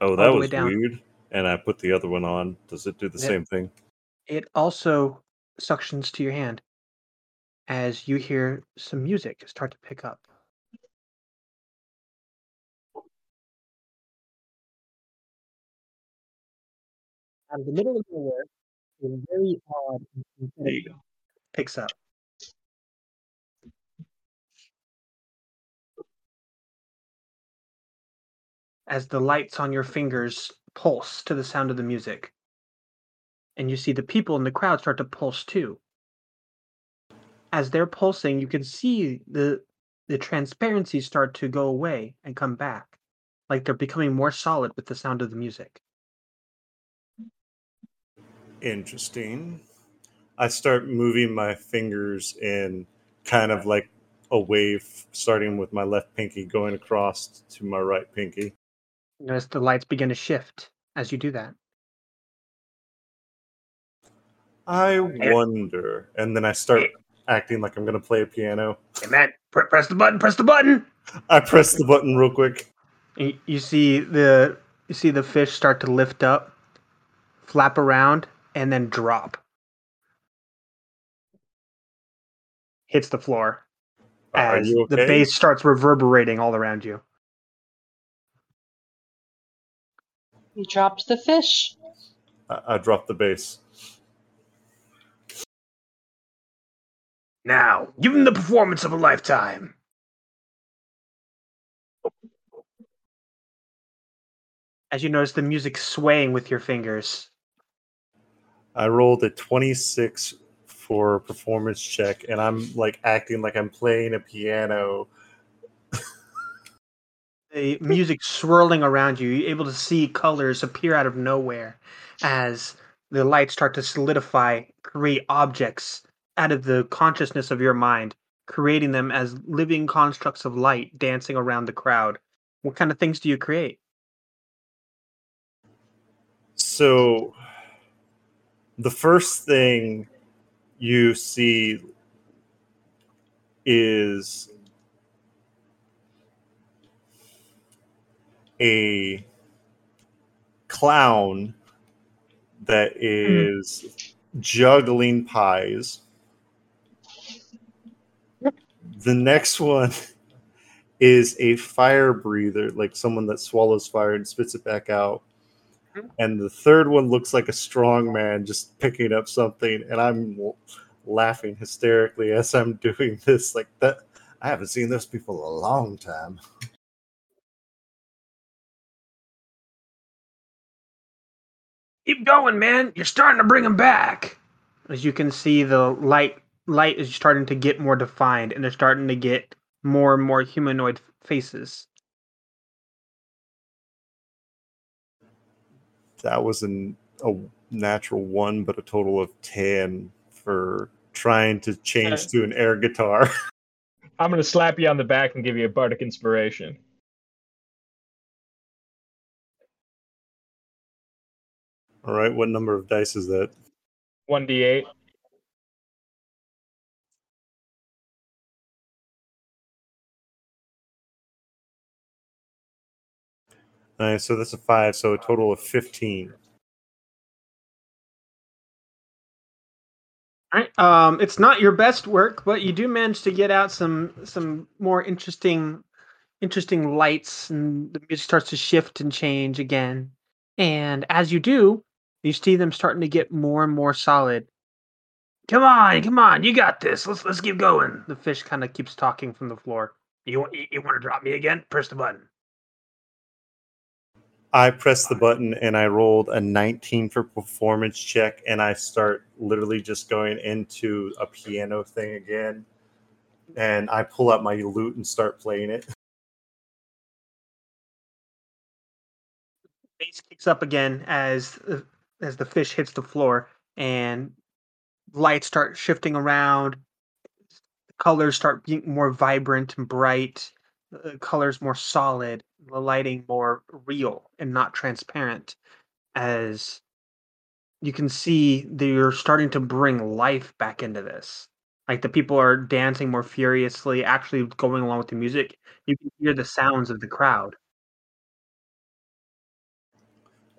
Oh, that was weird. And I put the other one on. Does it do the Yep. same thing? It also suctions to your hand as you hear some music start to pick up. Out of the middle of nowhere, a very odd and synthetic picks up. As the lights on your fingers pulse to the sound of the music. And you see the people in the crowd start to pulse too. As they're pulsing, you can see the the transparency start to go away and come back. Like they're becoming more solid with the sound of the music. Interesting. I start moving my fingers in kind of like a wave, starting with my left pinky, going across to my right pinky. Notice the lights begin to shift as you do that. I wonder. And then I start acting like I'm going to play a piano. Hey man, pr- press the button, press the button. I press the button real quick. You see the you see the fish start to lift up, flap around, and then drop. Hits the floor as you the bass starts reverberating all around you. You dropped the fish. I, I dropped the bass. Now, give him the performance of a lifetime. As you notice the music swaying with your fingers. I rolled a 26 for performance check, and I'm like acting like I'm playing a piano. the music swirling around you. You're able to see colors appear out of nowhere as the lights start to solidify, create objects out of the consciousness of your mind, creating them as living constructs of light dancing around the crowd. What kind of things do you create? So, the first thing you see is a clown that hmm. is juggling pies. The next one is a fire breather, like someone that swallows fire and spits it back out. Mhm. And the third one looks like a strong man just picking up something, and I'm l- laughing hysterically as I'm doing this. Like that, I haven't seen those people in a long time. Keep going, man. You're starting to bring them back. As you can see, the light light is starting to get more defined and they're starting to get more and more humanoid faces. That was an, a natural one, but a total of 10 for trying to change to an air guitar. I'm going to slap you on the back and give you a bardic inspiration. All right, what number of dice is that? 1d8. All right, so that's a five. So a total of 15. All right. Um, it's not your best work, but you do manage to get out some some more interesting interesting lights, and the music starts to shift and change again. And as you do, you see them starting to get more and more solid. Come on, come on, you got this. Let's let's keep going. The fish kind of keeps talking from the floor. You you, you want to drop me again? Press the button. I press the button and I rolled a 19 for performance check, and I start literally just going into a piano thing again. And I pull out my lute and start playing it. Bass kicks up again as as the fish hits the floor, and lights start shifting around. Colors start being more vibrant and bright. The colors more solid. The lighting more real and not transparent. As you can see, they're starting to bring life back into this. Like the people are dancing more furiously, actually going along with the music. You can hear the sounds of the crowd.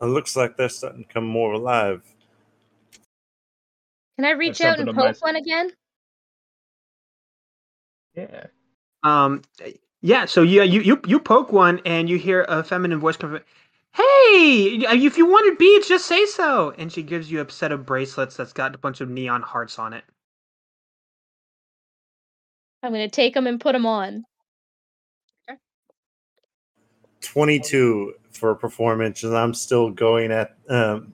It looks like they're starting to come more alive. Can I reach That's out and something on my poke one again? Yeah. Um, yeah. So yeah, you you you poke one, and you hear a feminine voice come. from, Hey, if you wanted beads, just say so. And she gives you a set of bracelets that's got a bunch of neon hearts on it. I'm gonna take them and put them on. 22 for performance, and I'm still going at um,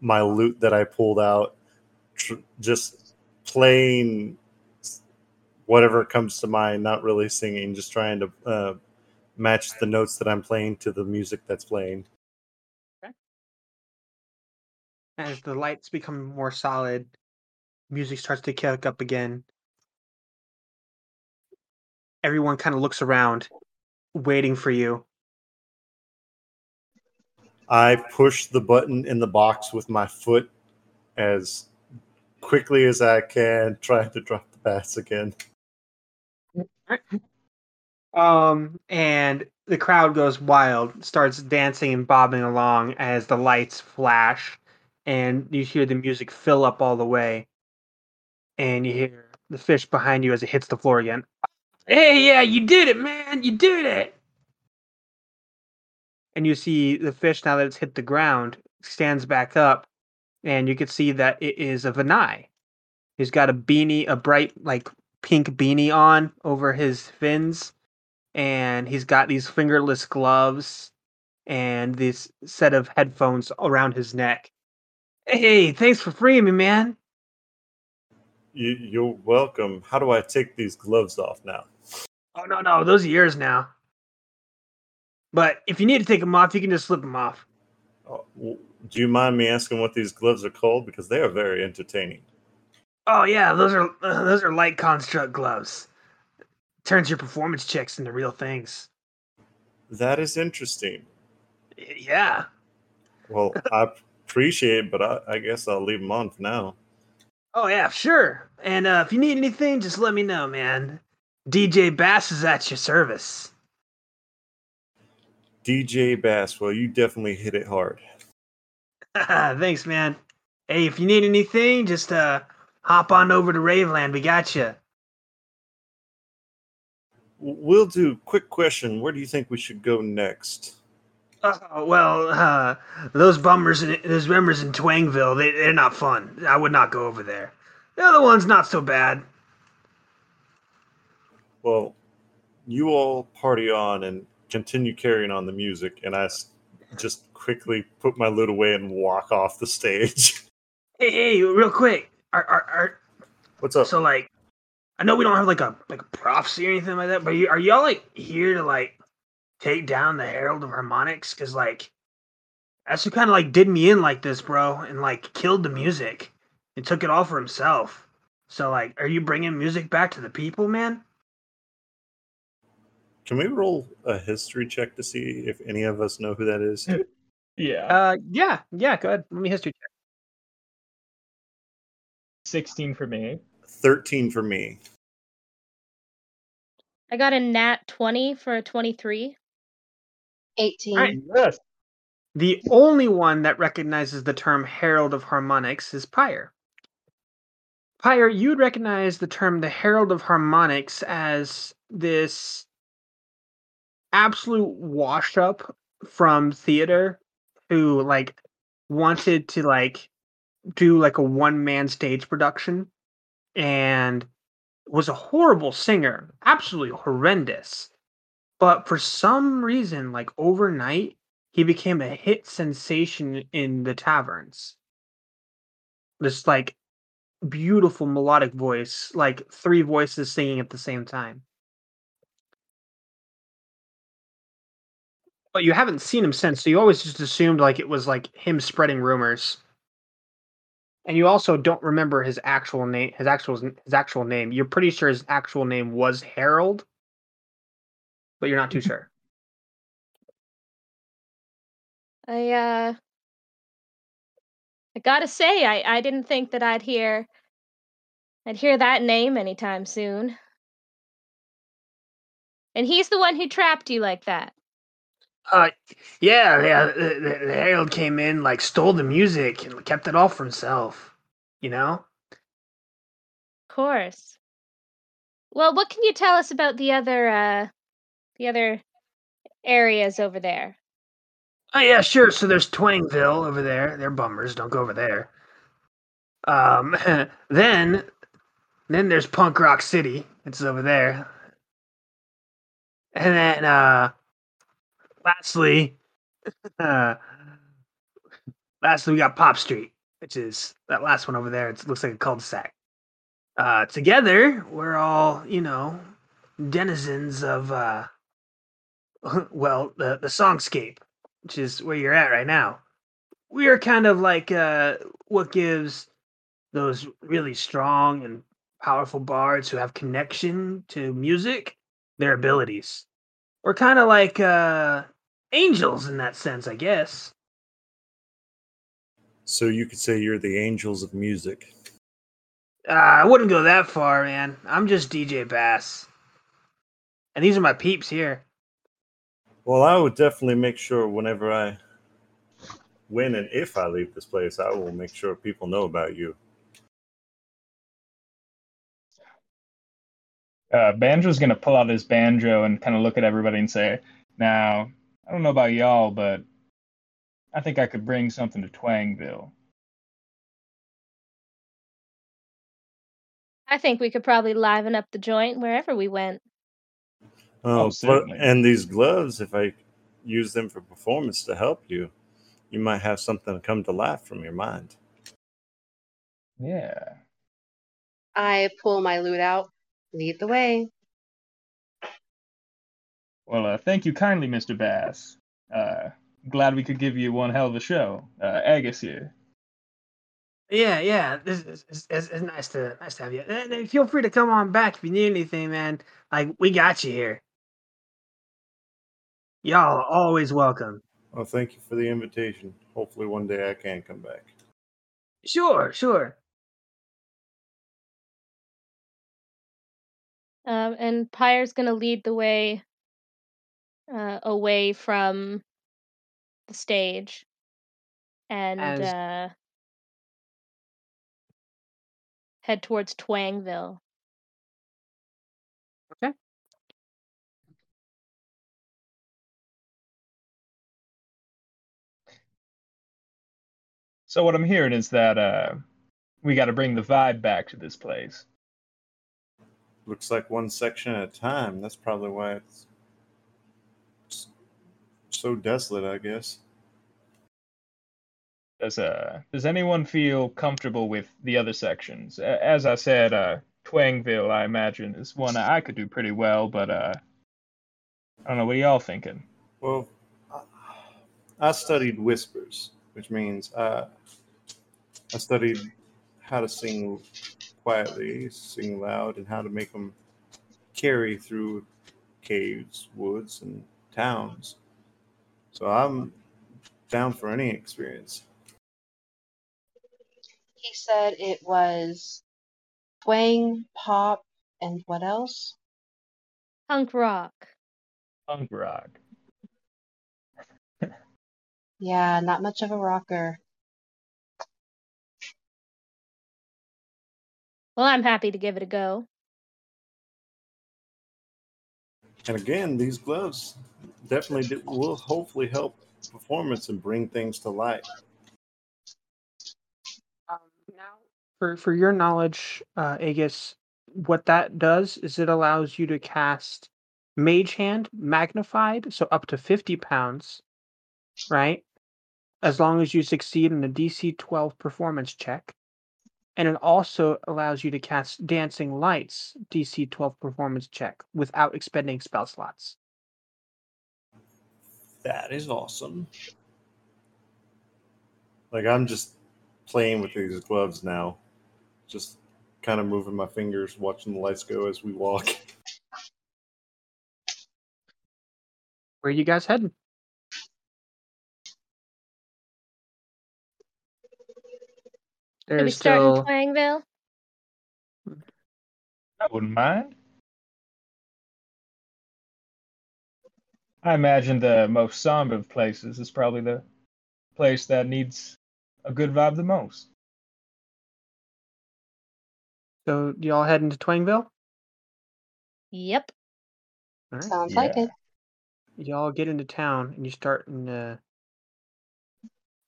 my lute that I pulled out, tr- just playing whatever comes to mind, not really singing, just trying to uh, match the notes that I'm playing to the music that's playing. As the lights become more solid, music starts to kick up again. Everyone kind of looks around, waiting for you. I push the button in the box with my foot as quickly as I can, trying to drop the bass again. Um, and the crowd goes wild, starts dancing and bobbing along as the lights flash, and you hear the music fill up all the way. And you hear the fish behind you as it hits the floor again. Hey, yeah, you did it, man! You did it! And you see the fish now that it's hit the ground stands back up, and you can see that it is a Vanai. He's got a beanie, a bright like pink beanie on over his fins and he's got these fingerless gloves and this set of headphones around his neck. Hey, thanks for freeing me, man. You, you're welcome. How do I take these gloves off now? Oh no, no, those are yours now. But if you need to take them off, you can just slip them off. Oh, w- Do you mind me asking what these gloves are called? Because they are very entertaining. Oh yeah, those are uh, those are light construct gloves. Turns your performance checks into real things. That is interesting. Y- Yeah. Well, I appreciate it, but I, I guess I'll leave them on for now. Oh yeah, sure. And uh, if you need anything, just let me know, man. DJ Bass is at your service. DJ Bass, well, you definitely hit it hard. Thanks, man. Hey, if you need anything, just uh hop on over to Raveland. We got you. we'll do. Quick question: Where do you think we should go next? Uh, well, uh, those bummers and those members in Twangville, they, they're not fun. I would not go over there. The other one's not so bad. Well, you all party on and continue carrying on the music, and I just quickly put my lute away and walk off the stage. Hey, hey, real quick. Are, are, are What's up? so like? I know we don't have like a like a prophecy or anything like that, but you, are y'all like here to like take down the Herald of Harmonics? Because like that's who kind of like did me in like this, bro, and like killed the music and took it all for himself. So like, are you bringing music back to the people, man? Can we roll a history check to see if any of us know who that is? Yeah. Uh, yeah, yeah. Go ahead. Let me history check. 16 for me. 13 for me. I got a nat 20 for a 23. 18. Alright. Yes. The only one that recognizes the term Herald of Harmonics is Pyre. Pyre, you'd recognize the term the Herald of Harmonics as this absolute wash up from theater who like wanted to like do like a one man stage production and was a horrible singer, absolutely horrendous. But for some reason, like overnight, he became a hit sensation in the taverns. This like beautiful melodic voice, like three voices singing at the same time. But you haven't seen him since, so you always just assumed like it was like him spreading rumors. And you also don't remember his actual name. His actual his actual name. You're pretty sure his actual name was Harold, but you're not too sure. I uh I gotta say, I, I didn't think that I'd hear I'd hear that name anytime soon. And he's the one who trapped you like that. Uh, yeah, yeah. The, the, the Herald came in, like, stole the music and kept it all for himself. You know? Of course. Well, what can you tell us about the other uh the other areas over there? Oh yeah, sure. So there's Twangville over there. They're bummers. Don't go over there. Um, then, then there's Punk Rock City. It's over there. And then, uh, lastly, uh, lastly we got Pop Street, which is that last one over there. It looks like a cul-de-sac. Uh, together, we're all you know denizens of uh, well, the the songscape which is where you're at right now. We are kind of like uh, what gives those really strong and powerful bards who have connection to music their abilities. We're kind of like uh, angels in that sense, I guess. So you could say you're the angels of music. Uh, I wouldn't go that far, man. I'm just DJ Bass. And these are my peeps here. Well, I would definitely make sure whenever I when and if I leave this place, I will make sure people know about you. Uh, Banjo's gonna pull out his banjo and kind of look at everybody and say, "Now, I don't know about y'all, but I think I could bring something to Twangville." I think we could probably liven up the joint wherever we went. Oh, Oh, but- and these gloves, if I use them for performance to help you, you might have something come to life from your mind. Yeah. I pull my lute out. Lead the way. Well, uh, thank you kindly, Mr. Bass. Uh, glad we could give you one hell of a show. Uh, Aegis here. Yeah, yeah. This is it's, it's, it's nice to nice to have you. And, and feel free to come on back if you need anything, man. Like we got you here. Y'all are always welcome. Well, thank you for the invitation. Hopefully, one day I can come back. Sure, sure. Um, and Pyre's gonna lead the way uh, away from the stage and As- uh, head towards Twangville. Okay. So what I'm hearing is that uh, we got to bring the vibe back to this place. Looks like one section at a time. That's probably why it's so desolate, I guess. Does uh does anyone feel comfortable with the other sections? As I said, uh, Twangville, I imagine, is one I could do pretty well, but uh, I don't know. What are y'all thinking? Well, I- I studied whispers, which means uh, I studied how to sing quietly, sing loud, and how to make them carry through caves, woods, and towns. So I'm down for any experience. He said it was twang, pop, and what else? Punk rock. Punk rock. Yeah, not much of a rocker. Well, I'm happy to give it a go. And again, these gloves definitely do, will hopefully help performance and bring things to light. Um, now, for for your knowledge, uh, Aegis, what that does is it allows you to cast Mage Hand magnified, so up to fifty pounds, right? As long as you succeed in a DC twelve performance check, and it also allows you to cast Dancing Lights DC twelve performance check without expending spell slots. That is awesome. Like I'm just playing with these gloves now, just kind of moving my fingers, watching the lights go as we walk. Where are you guys heading? Should we There's start in still Twangville? I wouldn't mind. I imagine the most somber of places is probably the place that needs a good vibe the most. so y'all heading to Twangville? Yep. All right. Sounds like it. y'all get into town and you start in uh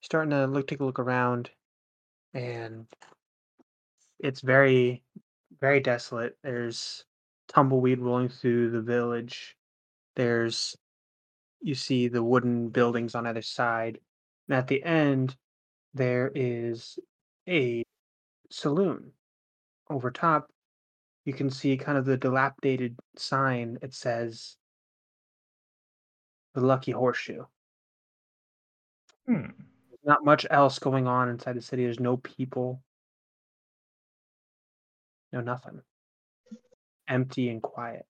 starting to look take a look around and it's very very desolate there's tumbleweed rolling through the village there's you see the wooden buildings on either side and at the end there is a saloon over top you can see kind of the dilapidated sign it says the lucky horseshoe Hmm. There's not much else going on inside the city. There's no people. No nothing. Empty and quiet.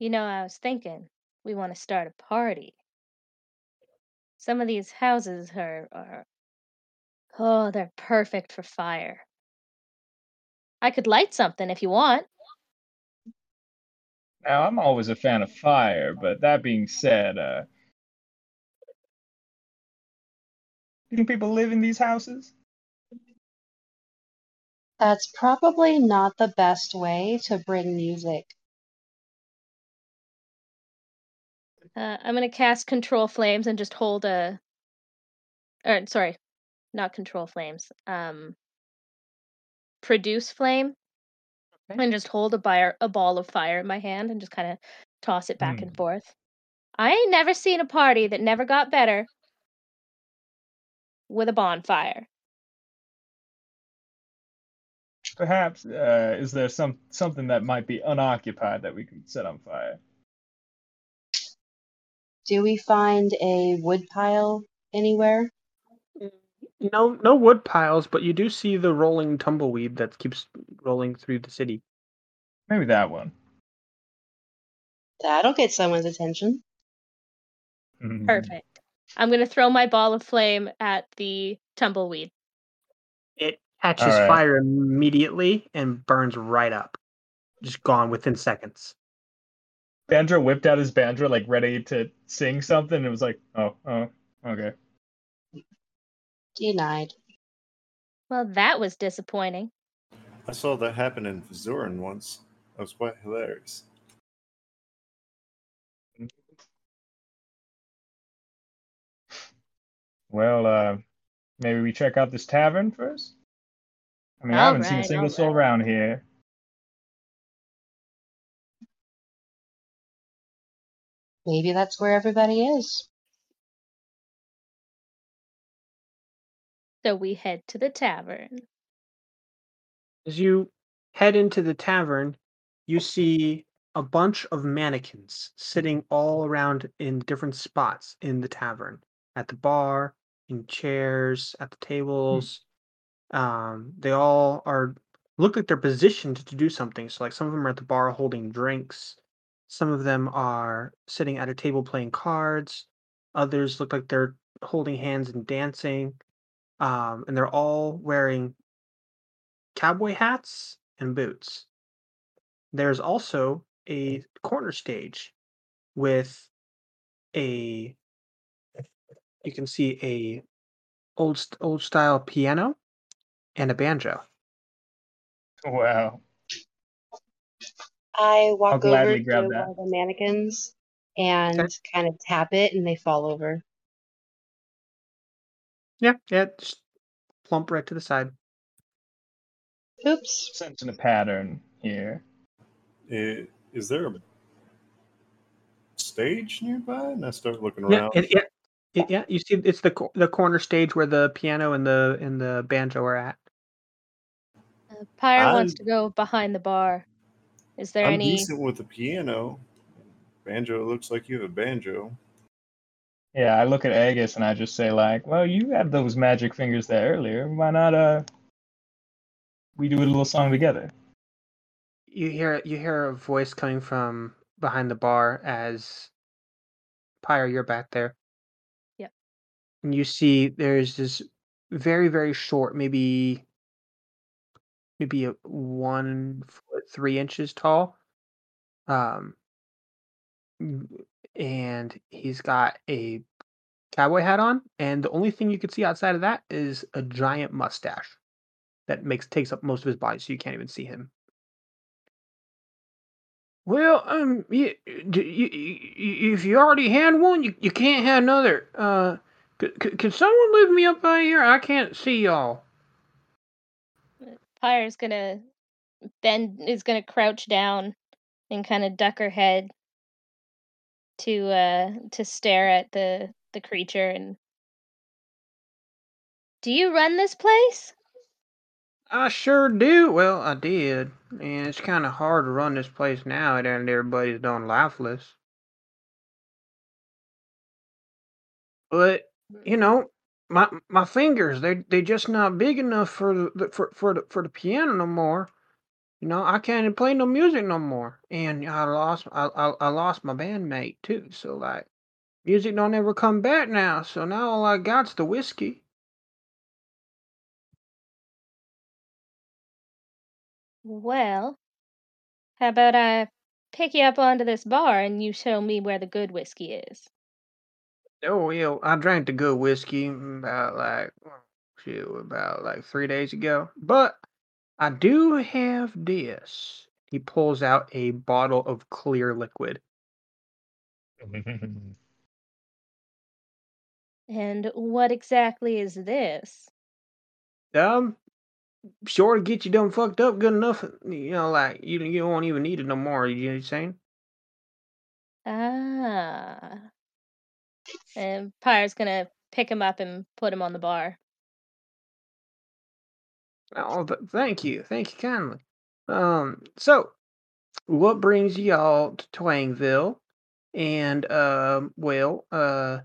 You know, I was thinking we want to start a party. Some of these houses are, are oh, they're perfect for fire. I could light something if you want. Now, I'm always a fan of fire, but that being said, uh, you think people live in these houses? That's probably not the best way to bring music. Uh, I'm gonna cast control flames and just hold a, or sorry, not control flames. Um, produce flame, Okay. and just hold a, buyer, a ball of fire in my hand and just kind of toss it back Hmm. and forth. I ain't never seen a party that never got better with a bonfire. Perhaps, uh, is there some something that might be unoccupied that we could set on fire? Do we find a wood pile anywhere? No no wood piles, but you do see the rolling tumbleweed that keeps rolling through the city. Maybe that one. That'll get someone's attention. Mhm. Perfect. I'm gonna throw my ball of flame at the tumbleweed. It catches Alright. fire immediately and burns right up. Just gone within seconds. Banjo whipped out his banjo, like ready to sing something, and it was like, oh, oh, okay. Denied. Well, that was disappointing. I saw that happen in Zurin once. That was quite hilarious. Well, uh, maybe we check out this tavern first. I mean, I haven't seen a single soul alright. around here. Maybe that's where everybody is. So we head to the tavern. As you head into the tavern, you see a bunch of mannequins sitting all around in different spots in the tavern at the bar, in chairs, at the tables. Um, they all are look like they're positioned to do something. So, like, some of them are at the bar holding drinks, some of them are sitting at a table playing cards, others look like they're holding hands and dancing. Um, and they're all wearing cowboy hats and boots. There's also a corner stage with a you can see a old old style piano and a banjo. Wow. I walk over to grab one that. of the mannequins and kind of tap it, and they fall over. Yeah, yeah, just plump right to the side. Oops. Sensing a pattern here. I- Is there a stage nearby? And I start looking Yeah, around. it, yeah, it, yeah. You see, it's the the corner stage where the piano and the and the banjo are at. Uh, Pyre wants to go behind the bar. Is there I'm any? decent with the piano. Banjo looks like you have a banjo. Yeah, I look at Aegis and I just say like, "Well, you had those magic fingers there earlier. Why not uh we do a little song together?" You hear you hear a voice coming from behind the bar as Pyre, you're back there. Yep. And you see there's this very very short, maybe maybe a one foot three inches tall. Um, and he's got a cowboy hat on, and the only thing you can see outside of that is a giant mustache that makes takes up most of his body, so you can't even see him. Well, um, you, you, you, if you already had one, you, you can't have another. Uh, c- c- can someone lift me up out here? I can't see y'all. Pyre's gonna bend is gonna crouch down and kind of duck her head to uh to stare at the the creature and do you run this place I sure do. Well, I did, and it's kind of hard to run this place now, and everybody's done lifeless. But you know, my my fingers they they just not big enough for the- for for the for the piano no more. You know, I can't play no music no more, and I lost I I, I lost my bandmate too. So like, music don't ever come back now. So now all I got's the whiskey. well how about i pick you up onto this bar and you show me where the good whiskey is Oh yeah, I drank the good whiskey about like oh, well, shit about like three days ago. But I do have this. He pulls out a bottle of clear liquid. and what exactly is this Um, sure to get you done fucked up good enough. You know, like you you won't even need it no more. You know what I'm saying? ah and Pyre's gonna pick him up and put him on the bar Oh, th- thank you, thank you kindly. Um, so what brings y'all to Twangville? And um, well, uh.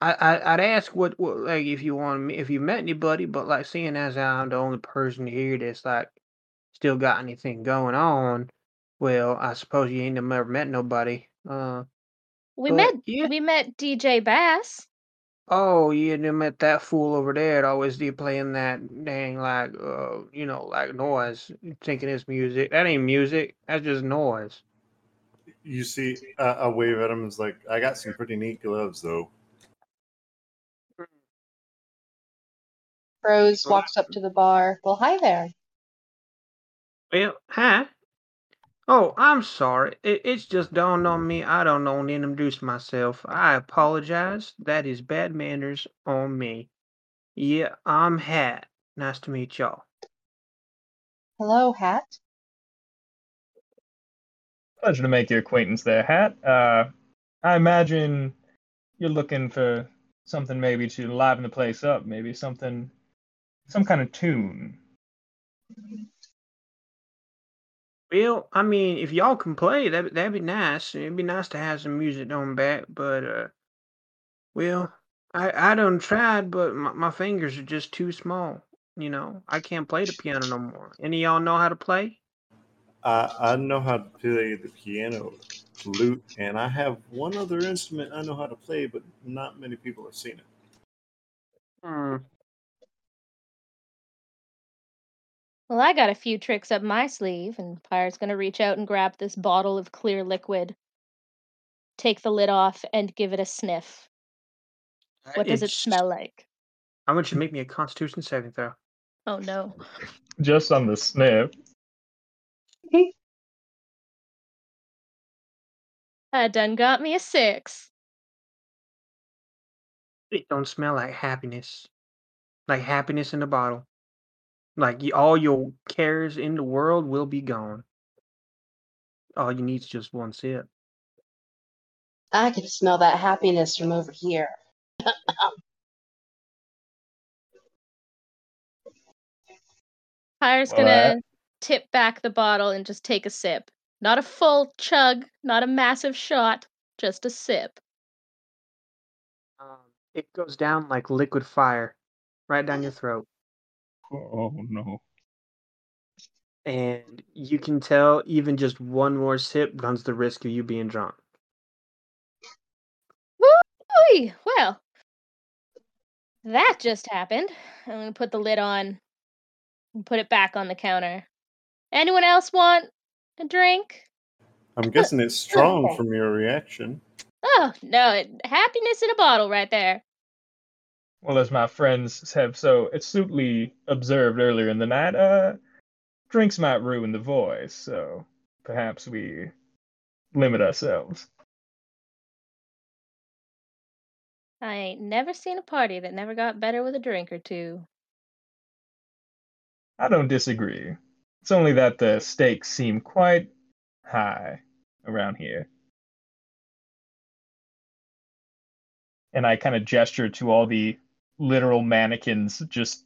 I, I I'd ask what, what like if you want if you met anybody, but like seeing as I'm the only person here that's like still got anything going on, well, I suppose you ain't never met nobody. Uh we met yeah. we met dj bass oh you never met that fool over there that always be playing that dang like uh you know like noise, thinking it's music. That ain't music. That's just noise. You see, uh, I wave at him. and It's like I got some pretty neat gloves, though. Rose walks up to the bar. Well, hi there. Well, hi. Oh, I'm sorry. It, it's just dawned on me. I don't know to introduce myself. I apologize. That is bad manners on me. Yeah, I'm Hat. Nice to meet y'all. Hello, Hat. Pleasure to make your acquaintance there, Hat. Uh, I imagine you're looking for something maybe to liven the place up, maybe something, some kind of tune. Well, I mean, if y'all can play, that that'd be nice. It'd be nice to have some music on back, but uh, well, I I done tried, but my, my fingers are just too small. You know, I can't play the piano no more. Any of y'all know how to play? I, I know how to play the piano, flute, and I have one other instrument I know how to play, but not many people have seen it. Hmm. Well, I got a few tricks up my sleeve, and Pyre's gonna reach out and grab this bottle of clear liquid, take the lid off, and give it a sniff. Uh, what does it It's- smell like? I want you to make me a Constitution saving throw. Oh no. Just on the sniff. I done got me a six. It don't smell like happiness, like happiness in a bottle. Like all your cares in the world will be gone. All you need is just one sip. I can smell that happiness from over here. Pyre's gonna tip back the bottle and just take a sip. Not a full chug, not a massive shot, just a sip. Um, it goes down like liquid fire, right down your throat, Oh no. and you can tell even just one more sip runs the risk of you being drunk. Woo! Well, that just happened. I'm gonna put the lid on and put it back on the counter. Anyone else want a drink? I'm guessing it's strong Okay. from your reaction. Oh no, it, happiness in a bottle right there. Well, as my friends have so astutely observed earlier in the night, uh, drinks might ruin the voice, so perhaps we limit ourselves. I ain't never seen a party that never got better with a drink or two. I don't disagree. It's only that the stakes seem quite high around here. And I kind of gesture to all the literal mannequins just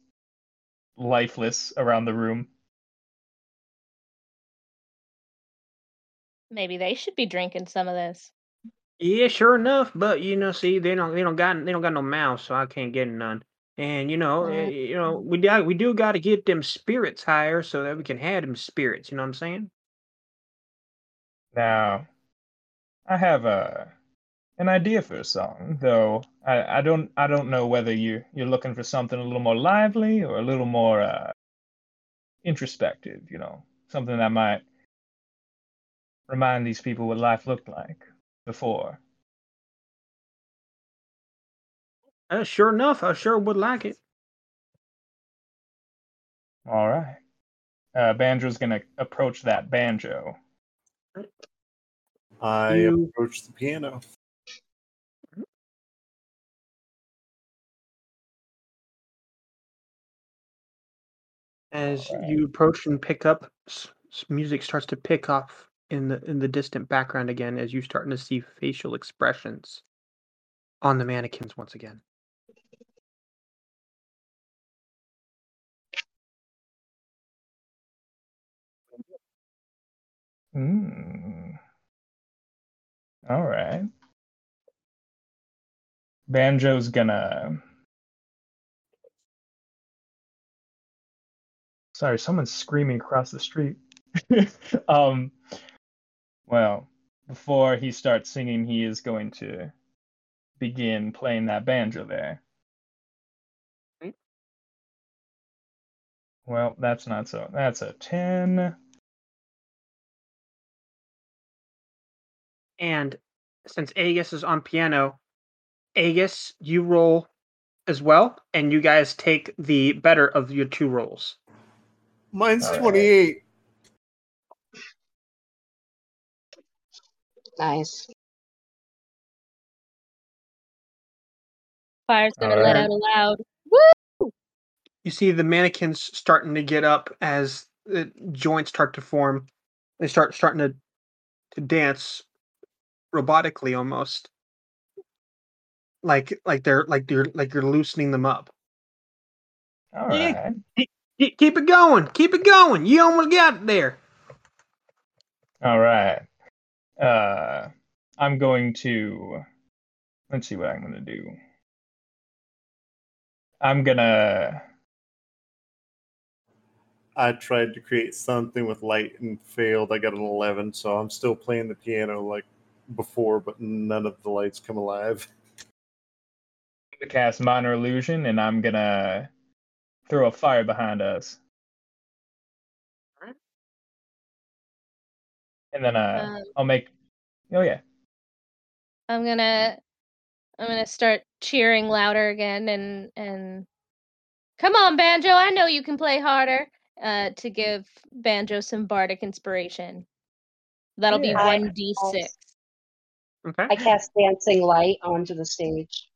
lifeless around the room. Maybe they should be drinking some of this. Yeah, sure enough, but you know, see, they don't, they don't got, they don't got no mouth, so I can't get none. And you know, eh, Right. you know, we do, we do got to get them spirits higher so that we can have them spirits. You know what I'm saying? Now, I have a an idea for a song, though I, I don't I don't know whether you you're looking for something a little more lively or a little more uh, introspective. You know, something that might remind these people what life looked like before. Uh, sure enough, I sure would like it. All right, uh, banjo's gonna approach that banjo. I You- approach the piano. As Alright. you approach and pick up, s- music starts to pick off in the in the distant background again as you're starting to see facial expressions on the mannequins once again. Hmm. All right. Banjo's gonna. Sorry, someone's screaming across the street. um. Well, before he starts singing, he is going to begin playing that banjo there. Well, that's not so. That's a 10. And since Aegis is on piano, Aegis, you roll as well, and you guys take the better of your two rolls. Mine's All right. 28. Nice. Pyre's gonna let Alright. out a loud. You see the mannequins starting to get up as the joints start to form. They start starting to to dance robotically almost. Like like they're like they're like you're loosening them up. All Yeah. right. Keep, keep it going. Keep it going. You almost got there. All right. Uh, I'm going to. Let's see what I'm going to do. I'm gonna. I tried to create something with light and failed. I got an 11, so I'm still playing the piano like before, but none of the lights come alive. To cast minor illusion, and I'm gonna throw a fire behind us. Alright. And then uh, Um, I'll make. Oh yeah. I'm gonna I'm gonna start cheering louder again and and come on banjo I know you can play harder uh to give banjo some bardic inspiration. That'll be one d six. Okay. I cast dancing light onto the stage.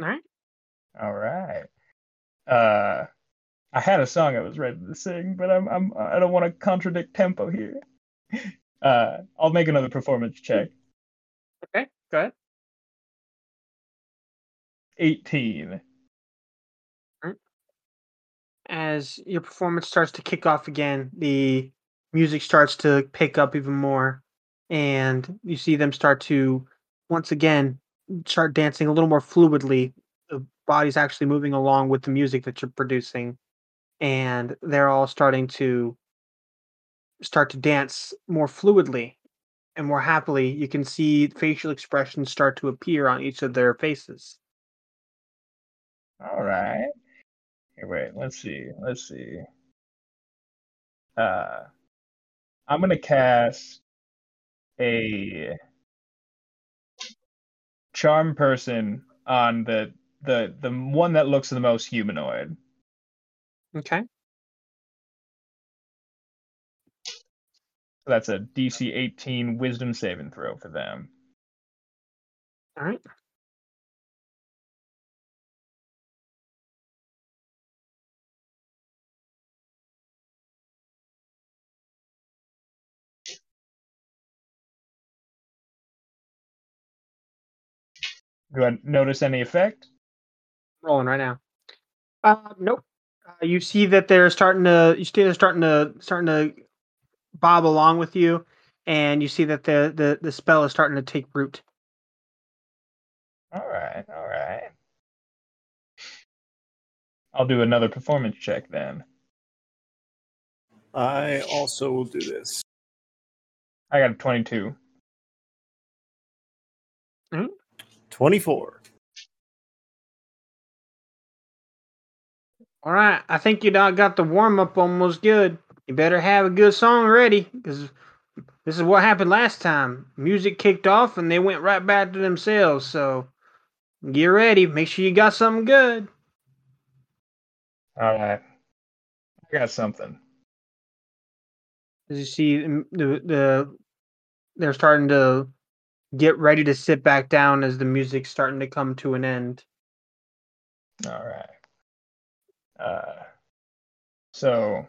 All right. All right. Uh, I had a song I was ready to sing, but I'm I'm I don't want to contradict tempo here. Uh, I'll make another performance check. Okay. Go ahead. 18. As your performance starts to kick off again, the music starts to pick up even more, and you see them start to once again start dancing a little more fluidly. The body's actually moving along with the music that you're producing, and they're all starting to start to dance more fluidly and more happily. You can see facial expressions start to appear on each of their faces. All right. Wait. Let's see. Let's see. Uh, I'm gonna cast a charm person on the the the one that looks the most humanoid. Okay. So that's a DC 18 Wisdom saving throw for them. All right. Do I notice any effect? Rolling right now. Uh, nope. Uh, you see that they're starting to. You see they're starting to starting to bob along with you, and you see that the the the spell is starting to take root. All right, all right. I'll do another performance check then. I also will do this. I got a 22. Hmm. 24. All right, I think you got the warm up almost good. You better have a good song ready, because this is what happened last time. Music kicked off, and they went right back to themselves. So get ready. Make sure you got something good. All right. I got something. As you see, the the they're starting to get ready to sit back down as the music's starting to come to an end. All right. Uh, so,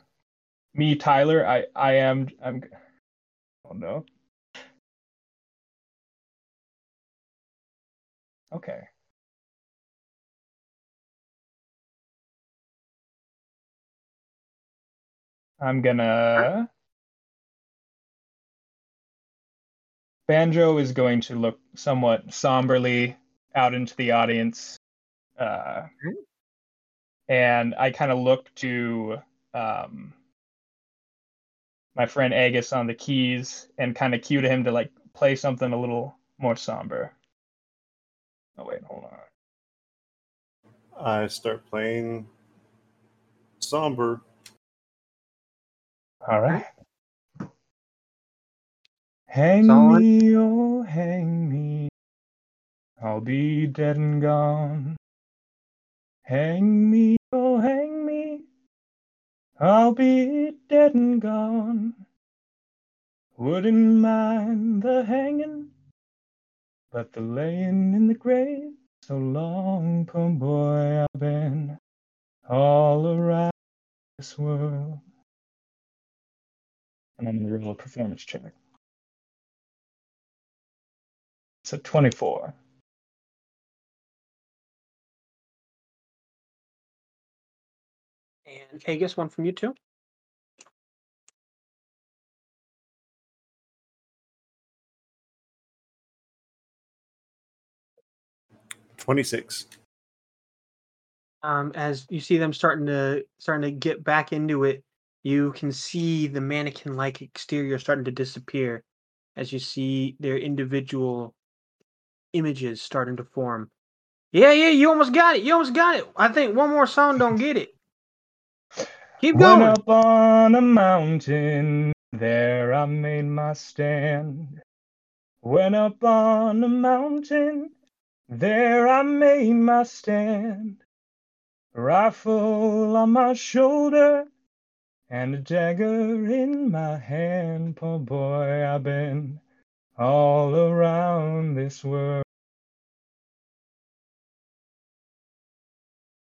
me, Tyler, I, I am, I'm, oh no. Okay. I'm gonna. Banjo is going to look somewhat somberly out into the audience. Uh, and I kind of look to um, my friend Aegis on the keys and kind of cue to him to like play something a little more somber. Oh wait, hold on. I start playing somber. All right. Hang Solid. me, oh, hang me. I'll be dead and gone. Hang me, oh, hang me. I'll be dead and gone. Wouldn't mind the hanging, but the laying in the grave so long, poor boy, I've been all around this world. And I'm gonna roll a performance check. So 24. And Aegis, one from you too. Twenty-six. Um, as you see them starting to starting to get back into it, you can see the mannequin-like exterior starting to disappear as you see their individual images starting to form. Yeah, yeah, you almost got it. You almost got it. I think one more song don't get it. Keep Went going. up on a mountain, there I made my stand. Went up on a mountain, there I made my stand. Rifle on my shoulder, and a dagger in my hand. Poor boy, I've been all around this world.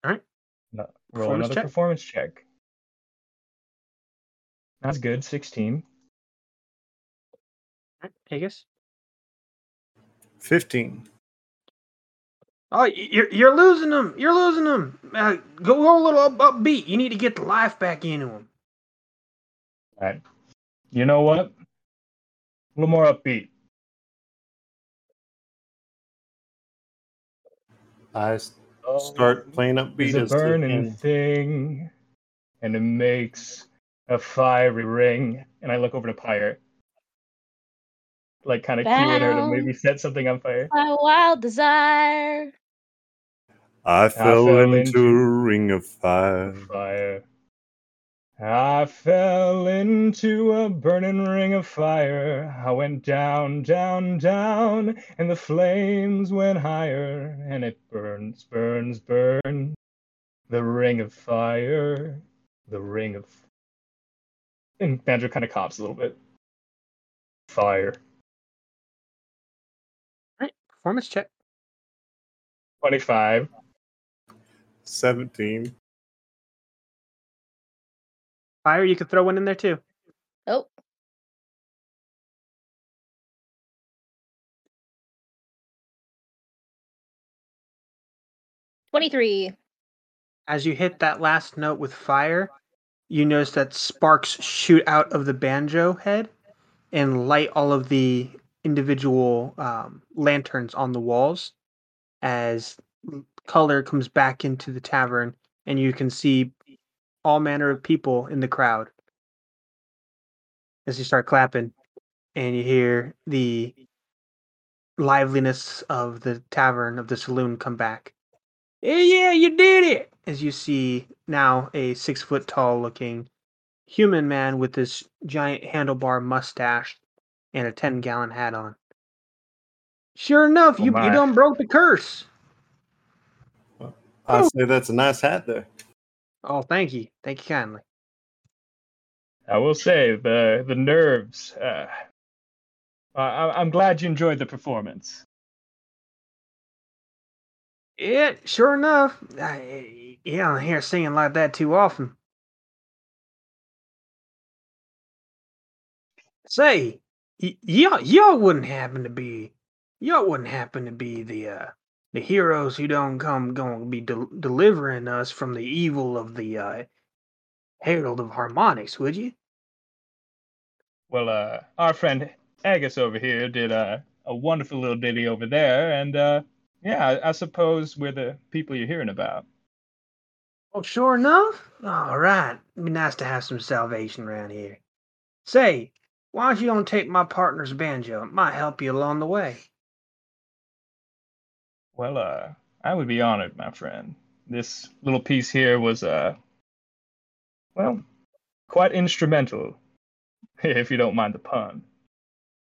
Alright. No, roll Performance another check. performance check. That's good, 16. Alright, Aegis. Fifteen. Oh, you're you're losing them. You're losing them. Uh, go, go a little up, upbeat. You need to get the life back into them. Right. You know what? A little more upbeat. I s- start oh, playing up upbeat It's a burning can. thing, and it makes a fiery ring. And I look over to Pyre, like kind of cueing her to maybe set something on fire. My wild desire. I fell, fell into, into a ring of fire. Fire. I fell into a burning ring of fire. I went down, down, down, and the flames went higher, and it burns, burns, burns. The ring of fire, the ring of. And Banjo kind of cops a little bit. Fire. Alright, performance check. 25. Seventeen. Pyre, you could throw one in there too. Oh, twenty-three. As you hit that last note with fire, you notice that sparks shoot out of the banjo head and light all of the individual um, lanterns on the walls as color comes back into the tavern and you can see all manner of people in the crowd as you start clapping and you hear the liveliness of the tavern of the saloon come back yeah, yeah, you did it! As you see now a six foot tall looking human man with this giant handlebar mustache and a 10 gallon hat on. Sure enough, Oh you, my. you done broke the curse. I say that's a nice hat there. Oh, thank you. Thank you kindly. I will say the the nerves. Uh, I, I- I'm glad you enjoyed the performance. Yeah, sure enough. I, you don't hear singing like that too often. Say, y- y'all, y'all wouldn't happen to be, y'all wouldn't happen to be the, uh, the heroes who don't come going to be del- delivering us from the evil of the uh, Herald of Harmonics, would you? Well, uh, our friend Aegis over here did a, a wonderful little ditty over there, and uh, yeah, I, I suppose we're the people you're hearing about. Oh, sure enough. All right, It'd be nice to have some salvation around here. Say, why don't you don't take my partner's banjo? It might help you along the way. Well, uh, I would be honored, my friend. This little piece here was, uh, well, quite instrumental, if you don't mind the pun.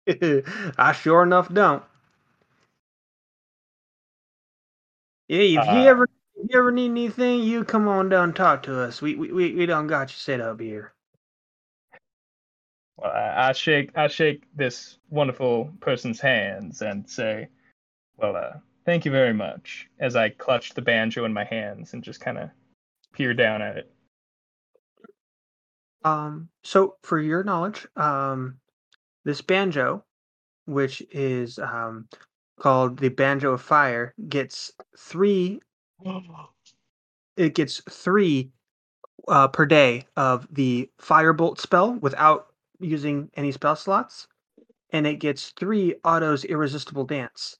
I sure enough don't. Yeah, if you Uh, ever if you ever need anything, you come on down and talk to us. We we we, we done got you set up here. Well, I, I shake I shake this wonderful person's hands and say, "Well, uh, thank you very much." As I clutch the banjo in my hands and just kind of peer down at it. Um, so for your knowledge, um, this banjo, which is um, called the Banjo of Fire, gets three. It gets three uh, per day of the Firebolt spell without using any spell slots, and it gets three Otto's Irresistible Dance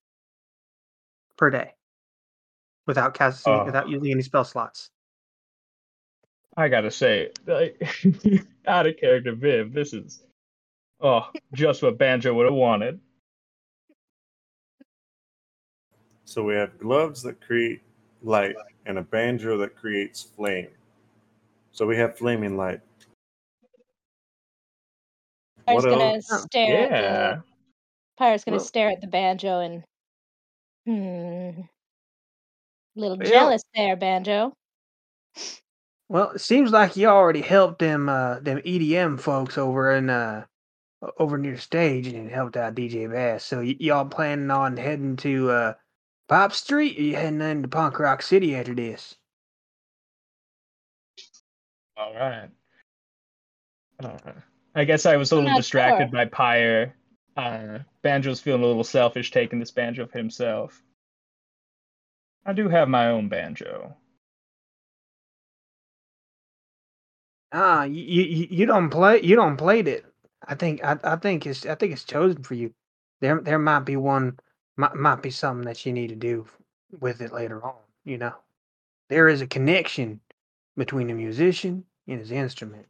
per day without casting Oh. without using any spell slots. I gotta say, like, out of character, Viv. This is oh, just what Banjo would have wanted. So we have gloves that create light and a banjo that creates flame. So we have flaming light. Pyre's What gonna else? stare at Yeah. the Pyre's gonna Well- stare at the banjo and hmm. Little Well- jealous there, banjo. Well, it seems like you already helped them uh them EDM folks over in uh o- over near the stage and helped out DJ Bass. So y- y'all planning on heading to uh Pop Street or you heading into Punk Rock City after this? All right. All right. I guess I was a I'm little not distracted sure. by Pyre. Uh, Banjo's feeling a little selfish taking this banjo for himself. I do have my own banjo. Ah, you, you you don't play you don't played it. I think I, I think it's I think it's chosen for you. There there might be one might might be something that you need to do with it later on. You know, there is a connection between a musician and his instrument.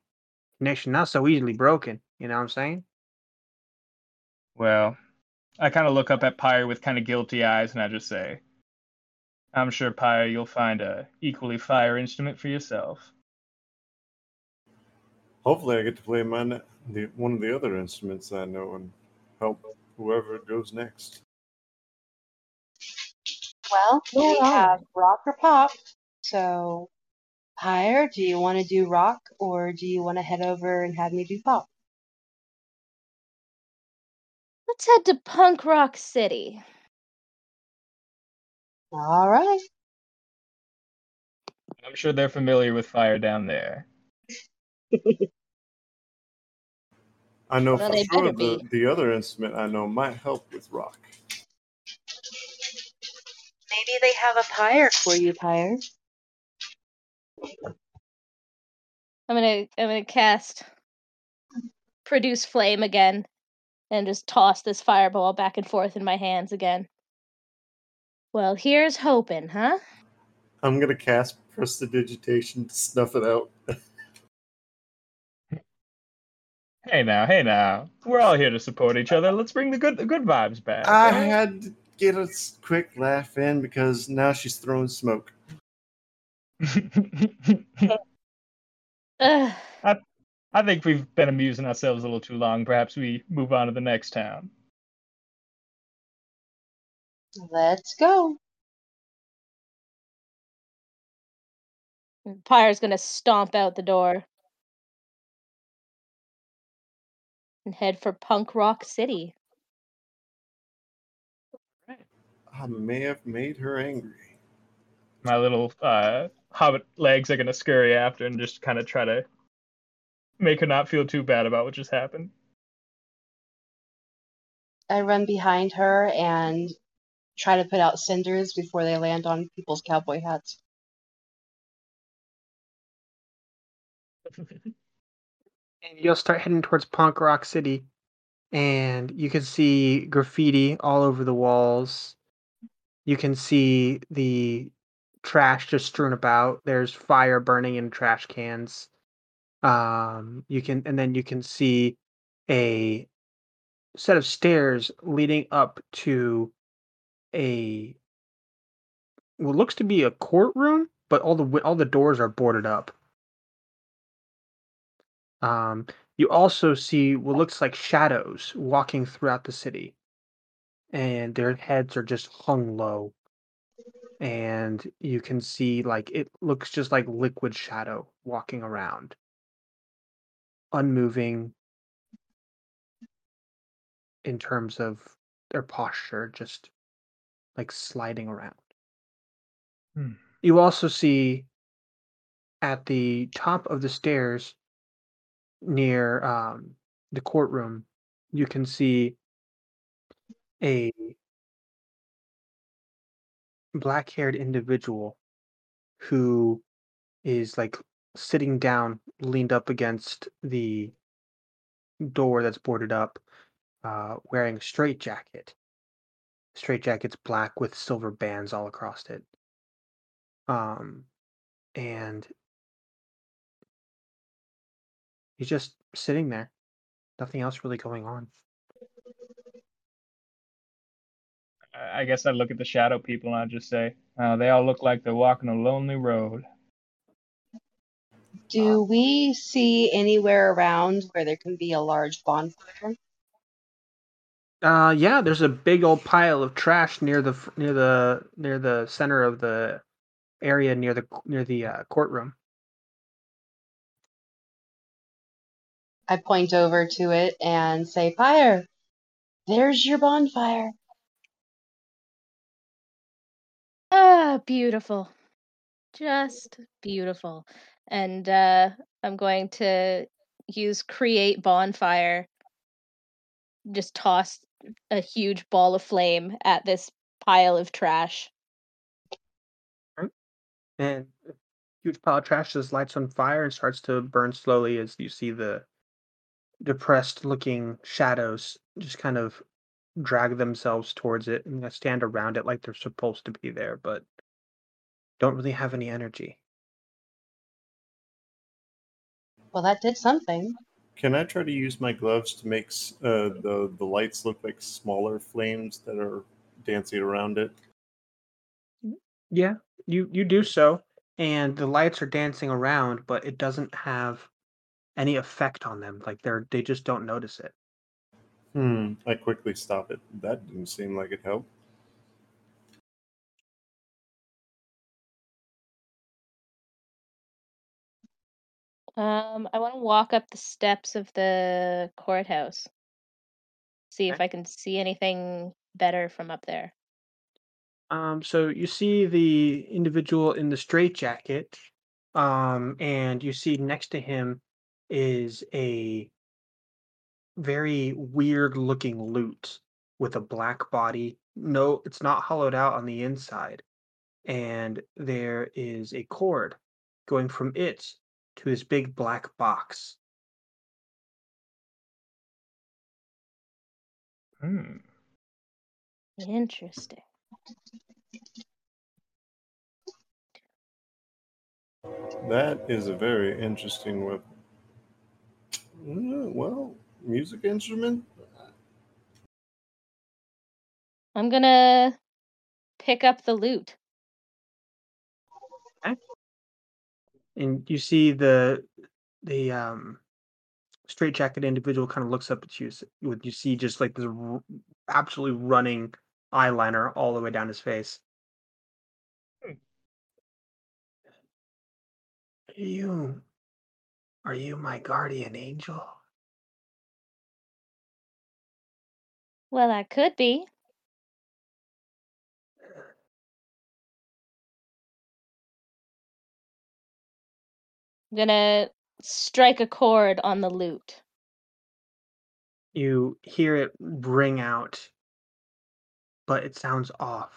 Connection not so easily broken. You know what I'm saying? Well, I kind of look up at Pyre with kind of guilty eyes, and I just say, "I'm sure Pyre, you'll find a equally fire instrument for yourself." Hopefully, I get to play my ne- the one of the other instruments I know and help whoever goes next. Well, we Yeah. have rock or pop. So, Pyre, do you want to do rock or do you want to head over and have me do pop? Let's head to Punk Rock City. All right. I'm sure they're familiar with fire down there. I know Well, for sure the, be. the other instrument I know might help with rock. Maybe they have a pyre for you, pyre. I'm gonna I'm gonna cast produce flame again and just toss this fireball back and forth in my hands again. Well, here's hoping, huh? I'm gonna cast prestidigitation to snuff it out. Hey now, hey now. We're all here to support each other. Let's bring the good the good vibes back. I right? had to get a quick laugh in because now she's throwing smoke. Ugh. I think we've been amusing ourselves a little too long. Perhaps we move on to the next town. Let's go. Pyre's gonna stomp out the door and head for Punk Rock City. I may have made her angry. My little uh, hobbit legs are gonna scurry after and just kind of try to make her not feel too bad about what just happened. I run behind her and try to put out cinders before they land on people's cowboy hats. and you'll start heading towards Punk Rock City, and you can see graffiti all over the walls. You can see the trash just strewn about. There's fire burning in trash cans. Um, you can, and then you can see a set of stairs leading up to a what looks to be a courtroom, but all the all the doors are boarded up. Um, you also see what looks like shadows walking throughout the city, and their heads are just hung low. And you can see like it looks just like liquid shadow walking around, unmoving, in terms of their posture, just like sliding around. Hmm. You also see at the top of the stairs near um, the courtroom, you can see a black haired individual who is like sitting down, leaned up against the door that's boarded up, uh, wearing a straight jacket. Straight jacket's black with silver bands all across it. Um, and he's just sitting there. Nothing else really going on. I guess I look at the shadow people and I just say, uh, they all look like they're walking a lonely road. Do we see anywhere around where there can be a large bonfire? Uh, yeah, there's a big old pile of trash near the near the near the center of the area near the near the uh, courtroom. I point over to it and say, Pyre, there's your bonfire. Ah, beautiful. Just beautiful. And uh, I'm going to use create bonfire. Just toss a huge ball of flame at this pile of trash. and a huge pile of trash just lights on fire and starts to burn slowly as you see the depressed looking shadows just kind of drag themselves towards it and stand around it like they're supposed to be there but don't really have any energy Well, that did something. Can I try to use my gloves to make uh, the the lights look like smaller flames that are dancing around it? yeah you you do so and the lights are dancing around but it doesn't have any effect on them like they're they just don't notice it Hmm. I quickly stop it. That didn't seem like it helped. Um, I want to walk up the steps of the courthouse. See if Okay. I can see anything better from up there. Um, so you see the individual in the straitjacket, um, and you see next to him is a very weird looking lute with a black body. No, it's not hollowed out on the inside. And there is a cord going from it to his big black box. Hmm. Interesting. That is a very interesting weapon. Uh, Well, music instrument. I'm gonna pick up the lute. And you see the the um straitjacket individual kind of looks up at you. With you see just like this r- absolutely running eyeliner all the way down his face. Are you are you my guardian angel? Well, I could be. Gonna strike a chord on the lute. You hear it ring out, but it sounds off.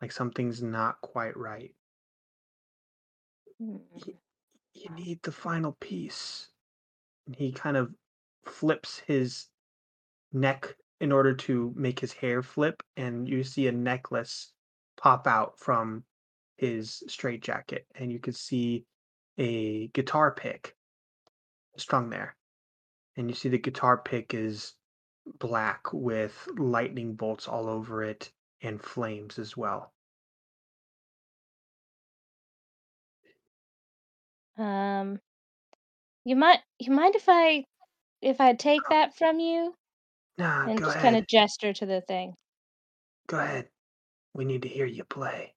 Like something's not quite right. Hmm. You need the final piece. And he kind of flips his neck in order to make his hair flip, and you see a necklace pop out from his straitjacket, and you can see a guitar pick strung there. And you see the guitar pick is black with lightning bolts all over it and flames as well. Um, you might you mind if I if I take that from you Nah, and just ahead. kind of gesture to the thing? Go ahead. We need to hear you play.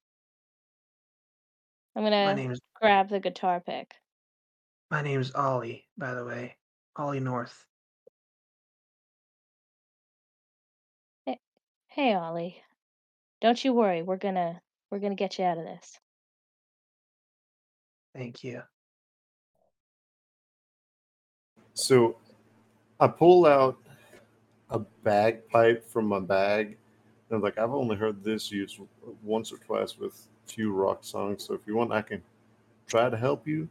I'm My gonna name's grab the guitar pick. my name's Ollie, by the way. Ollie North. Hey, Ollie. Don't you worry. We're gonna we're gonna get you out of this. Thank you. So I pull out a bagpipe from my bag. And I'm like, I've only heard this used once or twice with a few rock songs. So if you want, I can try to help you.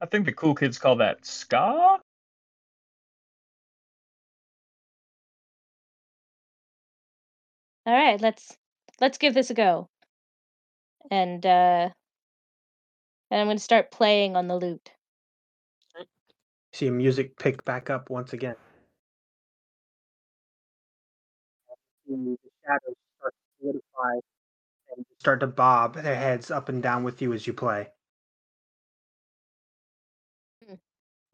I think the cool kids call that ska. All right, let's let's give this a go. And uh and I'm going to start playing on the lute. See music pick back up once again. The shadows start to solidify and start to bob their heads up and down with you as you play. Hmm.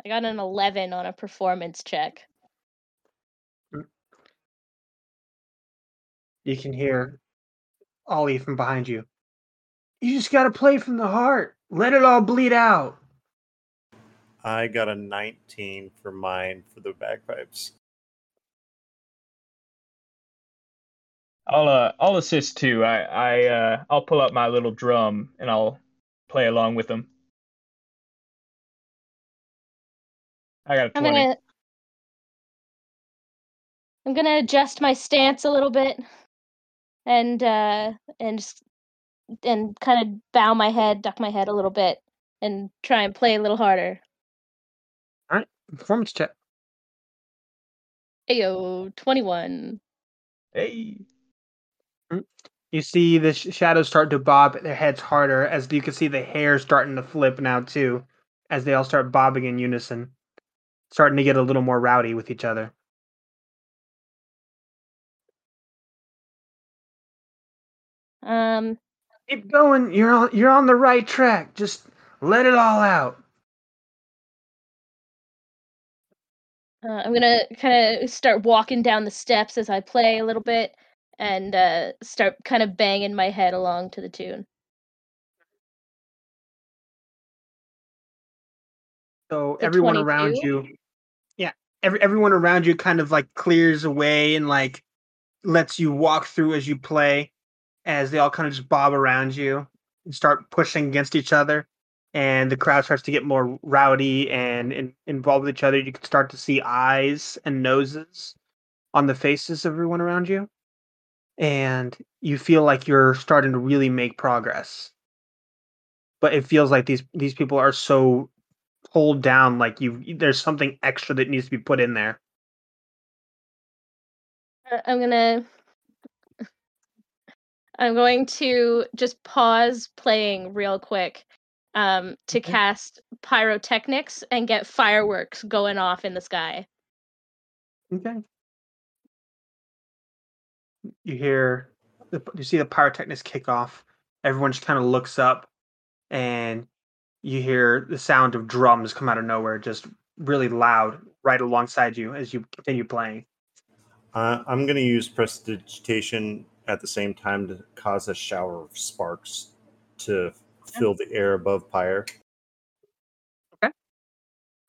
I got an 11 on a performance check. Hmm. You can hear Ollie from behind you. You just gotta play from the heart. Let it all bleed out. I got a 19 for mine for the bagpipes. I'll uh, I'll assist too. I I uh, I'll pull up my little drum and I'll play along with them. I got a I'm gonna I'm gonna adjust my stance a little bit, and uh, and just, and kind of bow my head, duck my head a little bit, and try and play a little harder. All right, Performance check. Ayo, twenty one. Hey. You see the sh- shadows start to bob their heads harder as you can see the hair starting to flip now too, as they all start bobbing in unison, starting to get a little more rowdy with each other. Um, Keep going. You're on. You're on the right track. Just let it all out. uh, I'm gonna kind of start walking down the steps as I play a little bit, and uh, start kind of banging my head along to the tune. So The everyone around you, yeah, every everyone around you kind of like clears away and like lets you walk through as you play, as they all kind of just bob around you and start pushing against each other, and the crowd starts to get more rowdy and, and involved with each other. You can start to see eyes and noses on the faces of everyone around you, and you feel like you're starting to really make progress. But it feels like these these people are so pulled down like you there's something extra that needs to be put in there Uh, I'm gonna. I'm going to just pause playing real quick um, to cast pyrotechnics and get fireworks going off in the sky. okay you hear the, you see the pyrotechnics kick off everyone just kind of looks up and you hear the sound of drums come out of nowhere just really loud right alongside you as you continue playing Uh, I'm going to use prestidigitation at the same time to cause a shower of sparks to fill the air above Pyre. Okay.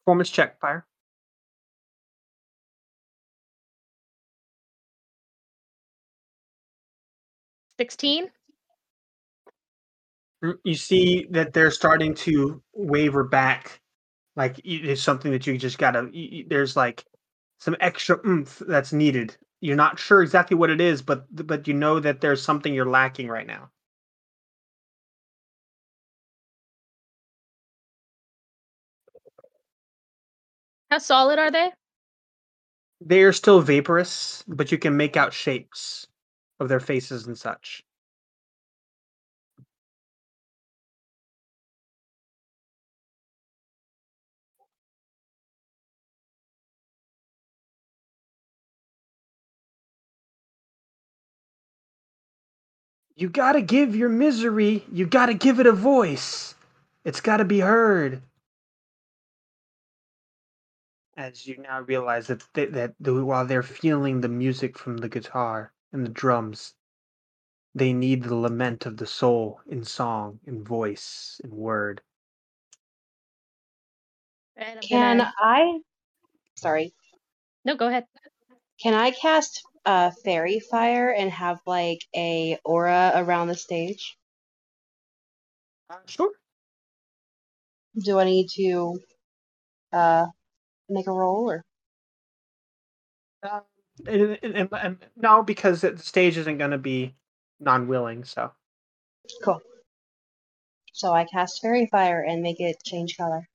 Performance check fire 16? Mm, you see that they're starting to waver back like it's something that you just gotta y- y- there's like some extra oomph that's needed you're not sure exactly what it is but but you know that there's something you're lacking right now How solid are they? they are still vaporous but you can make out shapes of their faces and such. You gotta give your misery. You gotta give it a voice. It's gotta be heard. As you now realize that they, that while they're feeling the music from the guitar and the drums they need the lament of the soul in song in voice in word Right, Can gonna- I? Sorry. No, go ahead. Can I cast uh, faerie fire and have like a aura around the stage? Uh, sure. Do I need to uh, make a roll or? And, and, and, and no, because the stage isn't going to be non-willing. So Cool. So I cast faerie fire and make it change color.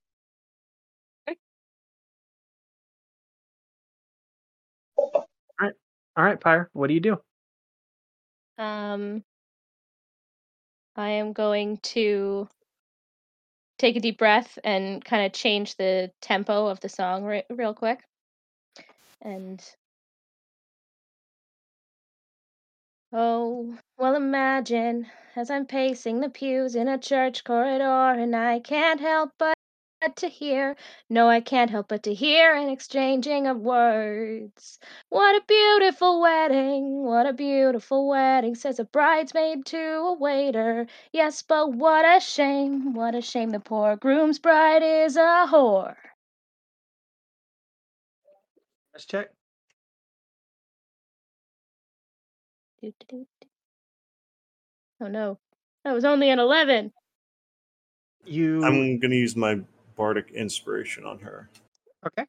all right, Pyre, what do you do? Um, I am going to take a deep breath and kind of change the tempo of the song re- real quick. And oh, well, imagine as I'm pacing the pews in a church corridor, and I can't help but to hear. No, I can't help but to hear an exchanging of words. What a beautiful wedding, what a beautiful wedding, says a bridesmaid to a waiter. Yes, but what a shame, what a shame the poor groom's bride is a whore. Let's check. Oh no, that was only an 11. You I'm going to use my bardic inspiration on her. okay?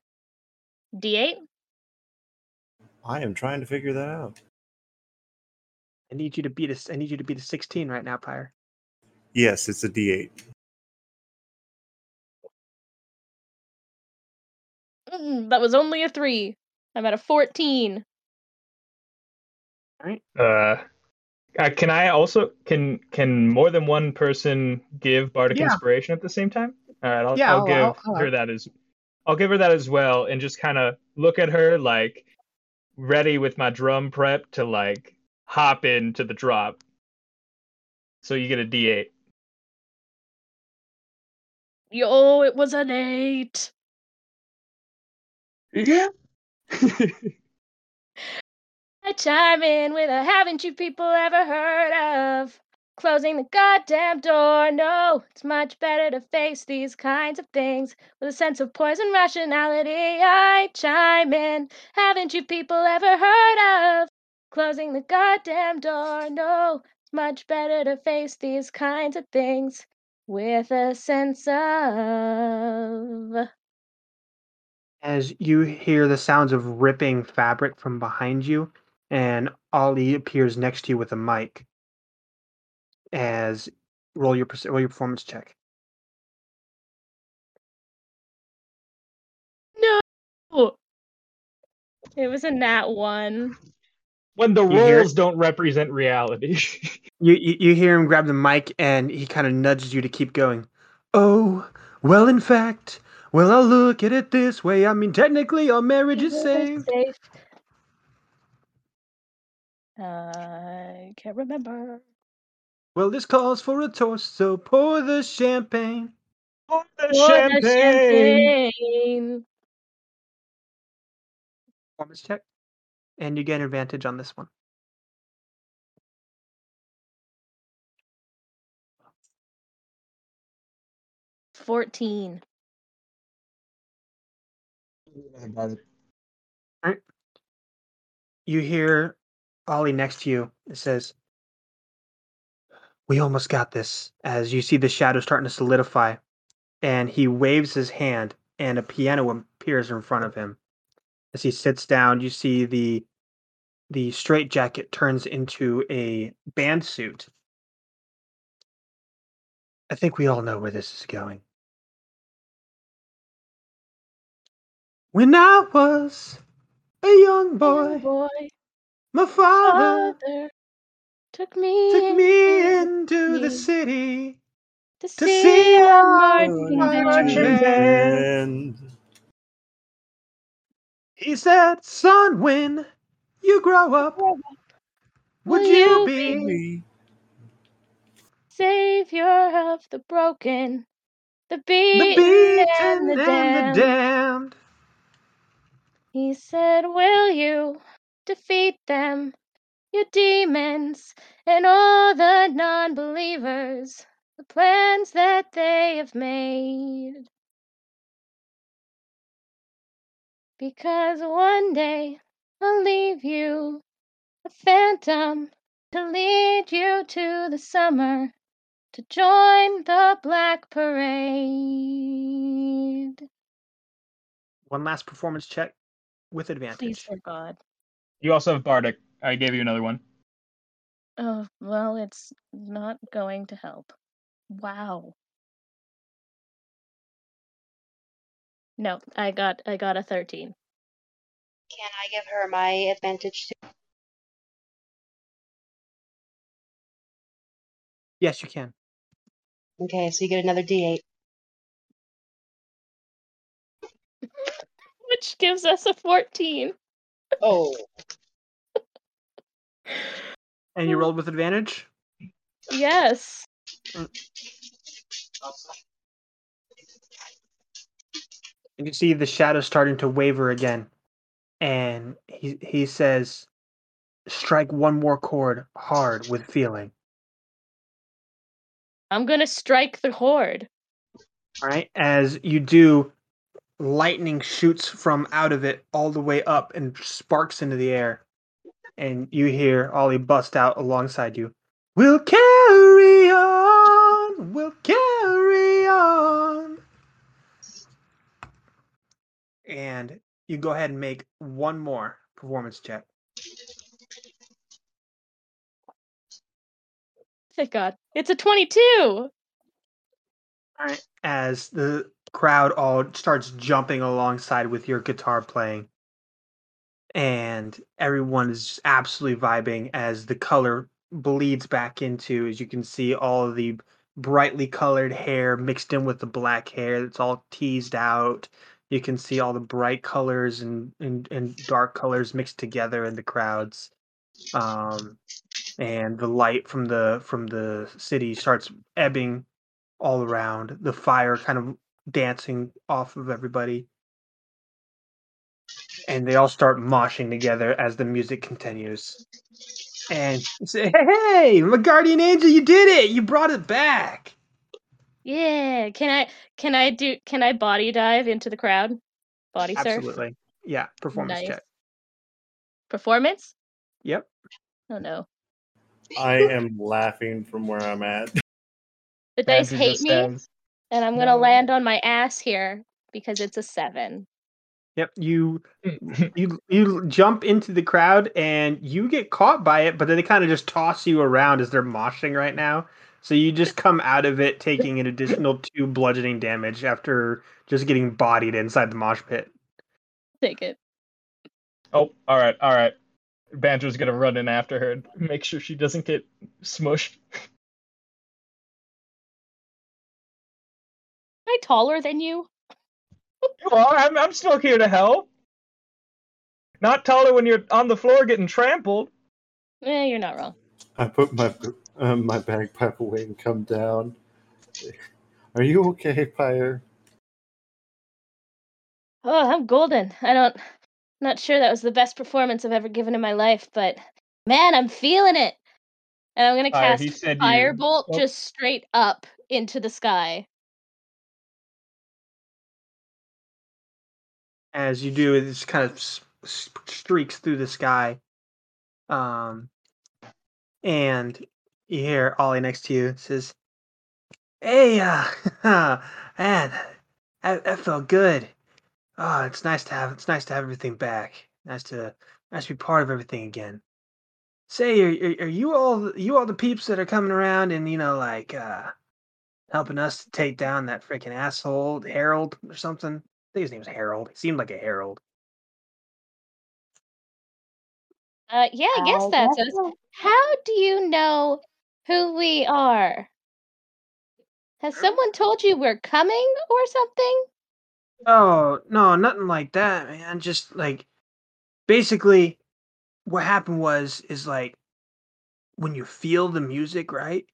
D8? I am trying to figure that out. I need you to beat us. I need you to beat a sixteen right now, Pyre. Yes, it's a D8. Mm, that was only a 3. I'm at a 14. All right. Uh, uh, can I also can can more than one person give bardic Yeah. inspiration at the same time? All right, I'll, Yeah, I'll I'll- give I'll- I'll- her that as I'll give her that as well, and just kind of look at her like ready with my drum prep to like hop into the drop. So you get a D8. Yo, it was an 8. Yeah. I chime in with a haven't you people ever heard of closing the goddamn door? No, it's much better to face these kinds of things with a sense of poison rationality. I chime in. Haven't you people ever heard of closing the goddamn door? No, it's much better to face these kinds of things with a sense of. As you hear the sounds of ripping fabric from behind you, and Ollie appears next to you with a mic. As roll your roll your performance check. No! It was a nat one. when the You hear rolls don't represent reality. You, you you hear him grab the mic, and he kind of nudges you to keep going. Oh, well, in fact, well, I'll look at it this way. I mean, technically, our marriage is saved. Safe. I can't remember. Well, this calls for a toast, so pour the champagne. Oh, the Pour the champagne. champagne. Performance check, and you get advantage on this one. Fourteen. You hear Ollie next to you. It says, "We almost got this." As you see the shadow starting to solidify, and he waves his hand, and a piano appears in front of him. As he sits down, you see the the straight jacket turns into a band suit. I think we all know where this is going. When I was a young boy, boy, my father father took me, took me into into the city to, to see, see a our marching marching band. band. He said, Son, when you grow up, would Will you you be? we Savior of the broken, the The beaten, beaten and the and damned. the damned. He said, Will you defeat them, your demons, and all the non believers, the plans that they have made? Because one day I'll leave you a phantom to lead you to the summer, to join the black parade. One last performance check with advantage. Please, for God. You also have Bardic. I gave you another one. Oh, well, it's not going to help. Wow. No, I got I got a 13. Can I give her my advantage too? Yes, you can. Okay, so you get another D8. Which gives us a 14. Oh. And you rolled with advantage? Yes. Mm. You can see the shadow starting to waver again. And he he says, strike one more chord hard with feeling. I'm gonna strike the chord. All right. As you do, lightning shoots from out of it all the way up and sparks into the air. And you hear Ollie bust out alongside you. We'll carry on. We'll carry on. And you go ahead and make one more performance check. Thank God. It's a 22. All right. As the crowd all starts jumping alongside with your guitar playing. And everyone is just absolutely vibing as the color bleeds back into, as you can see, all the brightly colored hair mixed in with the black hair that's all teased out. You can see all the bright colors and, and, and dark colors mixed together in the crowds. Um, and the light from the from the city starts ebbing all around. The fire kind of dancing off of everybody. And they all start moshing together as the music continues. And say, Hey, my guardian angel, you did it! You brought it back. Yeah. Can I can I do can I body dive into the crowd? Body surf? Absolutely. Yeah, performance Nice. check. Performance? Yep. Oh no. I am laughing from where I'm at. The dice Badger hate me, says, and I'm gonna No. land on my ass here because it's a seven. Yep. You hmm. you you jump into the crowd and you get caught by it, but then they kind of just toss you around as they're moshing right now. So you just come out of it taking an additional two bludgeoning damage after just getting bodied inside the mosh pit. Take it. Oh, all right, all right. Banjo's gonna run in after her and make sure she doesn't get smushed. I taller than you? You are. I'm, I'm still here to help. Not taller when you're on the floor getting trampled. Eh, you're not wrong. I put my uh, my bagpipe away and come down. Are you okay, Pyre? Oh, I'm golden. I don't not sure that was the best performance I've ever given in my life, but man, I'm feeling it. And I'm gonna cast he said firebolt oh. just straight up into the sky. As you do, it just kind of streaks through the sky. Um, and you hear Ollie next to you says, "Hey, uh, man, that, that felt good. Oh, it's nice to have it's nice to have everything back. Nice to nice to be part of everything again. Say, are, are, are you all you all the peeps that are coming around and you know like uh helping us to take down that freaking asshole Harold or something? I think his name was Harold. He seemed like a Harold. Uh yeah, I guess that's us. How do you know who we are? Has someone told you we're coming or something? Oh no, nothing like that, man. Just like basically, what happened was is like when you feel the music, right?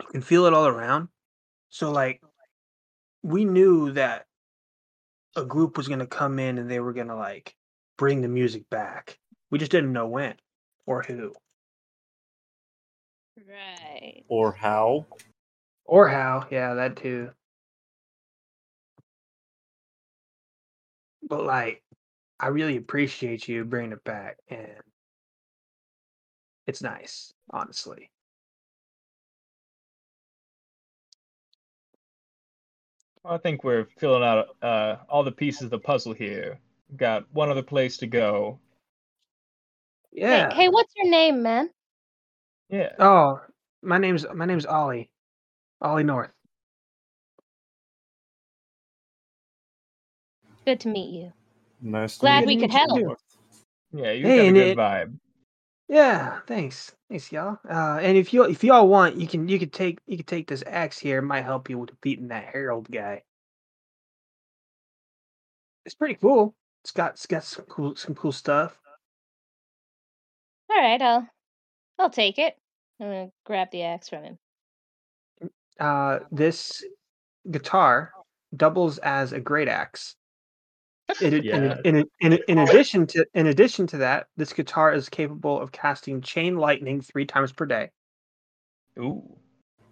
You can feel it all around. So like, we knew that a group was gonna come in and they were gonna like bring the music back. We just didn't know when or who Right. Or how? or how. Yeah, that too. But like, I really appreciate you bringing it back, and it's nice, honestly. I think we're filling out uh, all the pieces of the puzzle here. We've got one other place to go. Yeah. Hey, hey, what's your name, man? Yeah. Oh, my name's my name's Ollie. Ollie North. Good to meet you. Nice. to Glad meet we you. could help. too. Yeah, you Hey, got a good it- vibe. Yeah, thanks, thanks, y'all. Uh, and if you if y'all want, you can you could take you could take this axe here. It might help you with defeating that Harold guy. It's pretty cool. It's got it's got some cool some cool stuff. All right, I'll I'll take it. I'm gonna grab the axe from him. Uh, this guitar doubles as a great axe. In, in, Yeah. in, in, in, in addition to in addition to that, this guitar is capable of casting chain lightning three times per day. Ooh.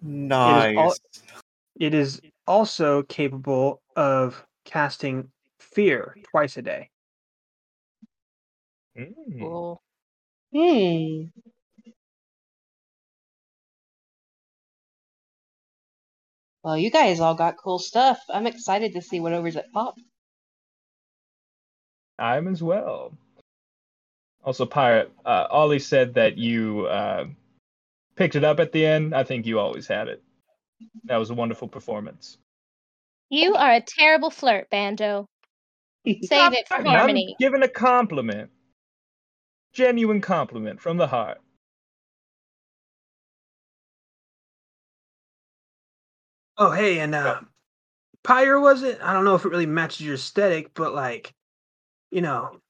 Nice. all- It is also capable of casting fear twice a day. Mm. Oh, Hmm. Well, you guys all got cool stuff. I'm excited to see what whatever's at Pop. I'm as well. Also, Pirate, uh, Ollie said that you uh, picked it up at the end. I think you always had it. That was a wonderful performance. you are a terrible flirt, Banjo. Save it for I'm Harmony. giving a compliment. Genuine compliment from the heart. Oh, hey, and uh, Pyre was it? I don't know if it really matches your aesthetic, but like, you know,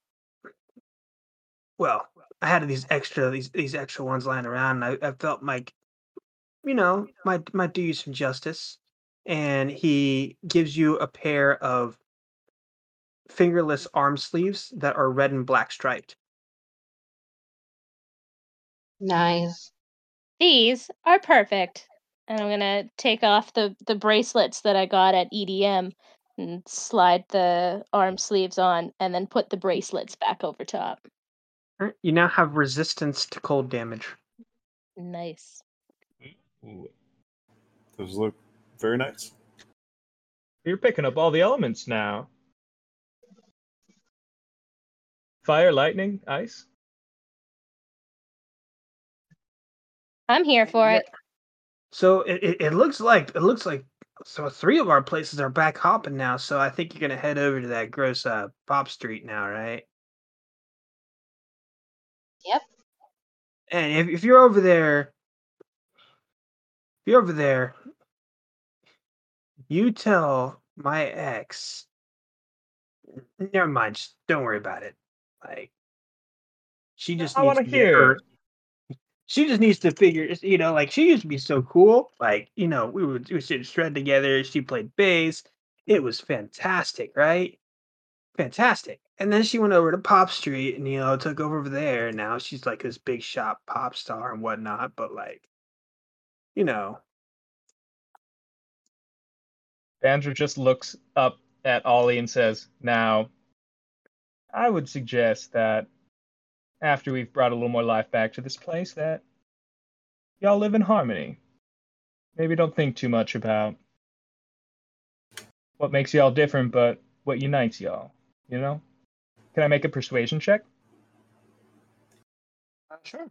well, I had these extra these these extra ones lying around, and I, I felt like, you know, might might do you some justice. And he gives you a pair of fingerless arm sleeves that are red and black striped. Nice. These are perfect. And I'm gonna take off the the bracelets that I got at EDM and slide the arm sleeves on, and then put the mm. bracelets back over top. Uh, you now have resistance to cold damage. Nice. Ooh. Those look very nice. You're picking up all the elements now. Fire, lightning, ice. I'm here for Yeah. it. So it, it, it looks like it looks like so three of our places are back hopping now. So I think you're gonna head over to that gross uh, Pop Street now, right? Yep. And if if you're over there, if you're over there, you tell my ex. Never mind. Just don't worry about it. Like she just I want to hear. her- she just needs to figure, you know, like she used to be so cool. Like, you know, we would we should shred together. She played bass. It was fantastic, right? Fantastic. And then she went over to Pop Street and you know took over there. And now she's like this big shot pop star and whatnot. But like, you know, Andrew just looks up at Ollie and says, Now, I would suggest that after we've brought a little more life back to this place, that y'all live in harmony. Maybe don't think too much about what makes y'all different, but what unites y'all. You know? Can I make a persuasion check? uh, sure.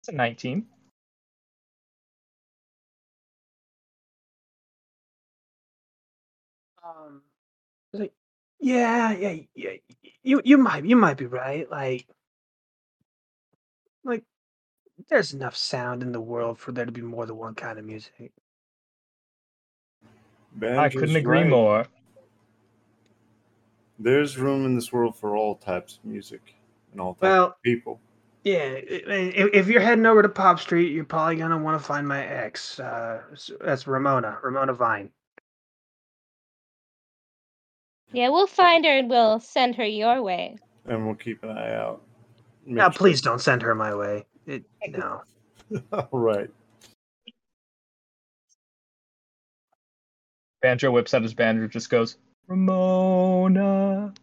It's a 19. Um, like, yeah, yeah, yeah. You you might you might be right. Like, like there's enough sound in the world for there to be more than one kind of music. I Banjo's couldn't agree right. more. There's room in this world for all types of music and all types Well, of people. yeah. i- i- If, if you're heading over to Pop Street, you're probably gonna want to find my ex. Uh, s- that's Ramona, Ramona Vine. Yeah, we'll find her and we'll send her your way. And we'll keep an eye out. Make Now, sure- please don't send her my way. It, no. all right. Banjo whips out his banjo, just goes, Ramona.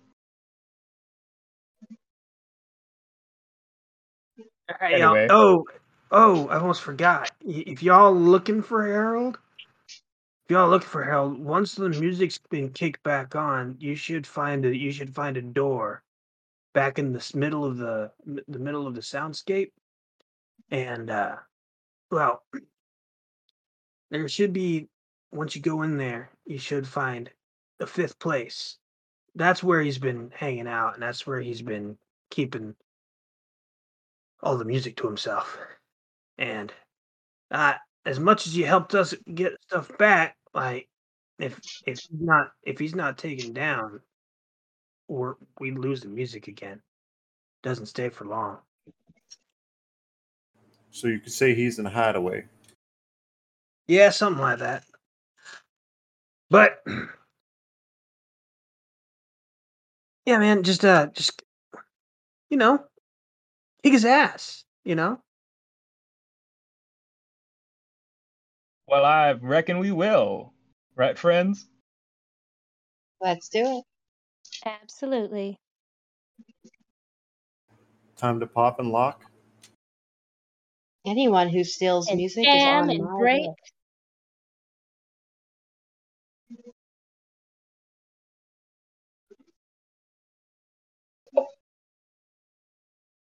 Hey, Anyway. oh, oh, I almost forgot. If y'all looking for Harold, if y'all looking for Harold, once the music's been kicked back on, you should find a you should find a door back in the middle of the the middle of the soundscape, and uh, well, there should be once you go in there, you should find the fifth place. That's where he's been hanging out, and that's where he's been keeping all the music to himself. And uh, as much as you helped us get stuff back, like if if he's not if he's not taken down, or we lose the music again, doesn't stay for long. So you could say he's in a hideaway. Yeah, something like that. But yeah, man, just uh, just you know, kick his ass. You know. Well, I reckon we will. Right, friends? Let's do it. Absolutely. Time to pop and lock. Anyone who steals And music is jam on and break.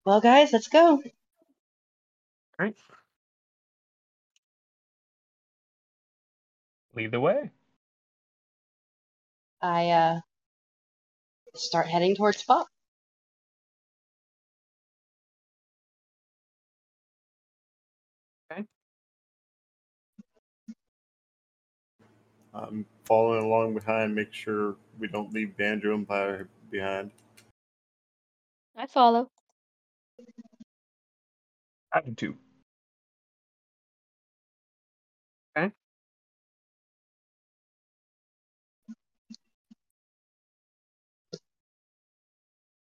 Well, guys, let's go. Right. Lead the way. I uh start heading towards Pop. Okay. I'm following along behind, make sure we don't leave Banjo and Empire behind. I follow. I do too.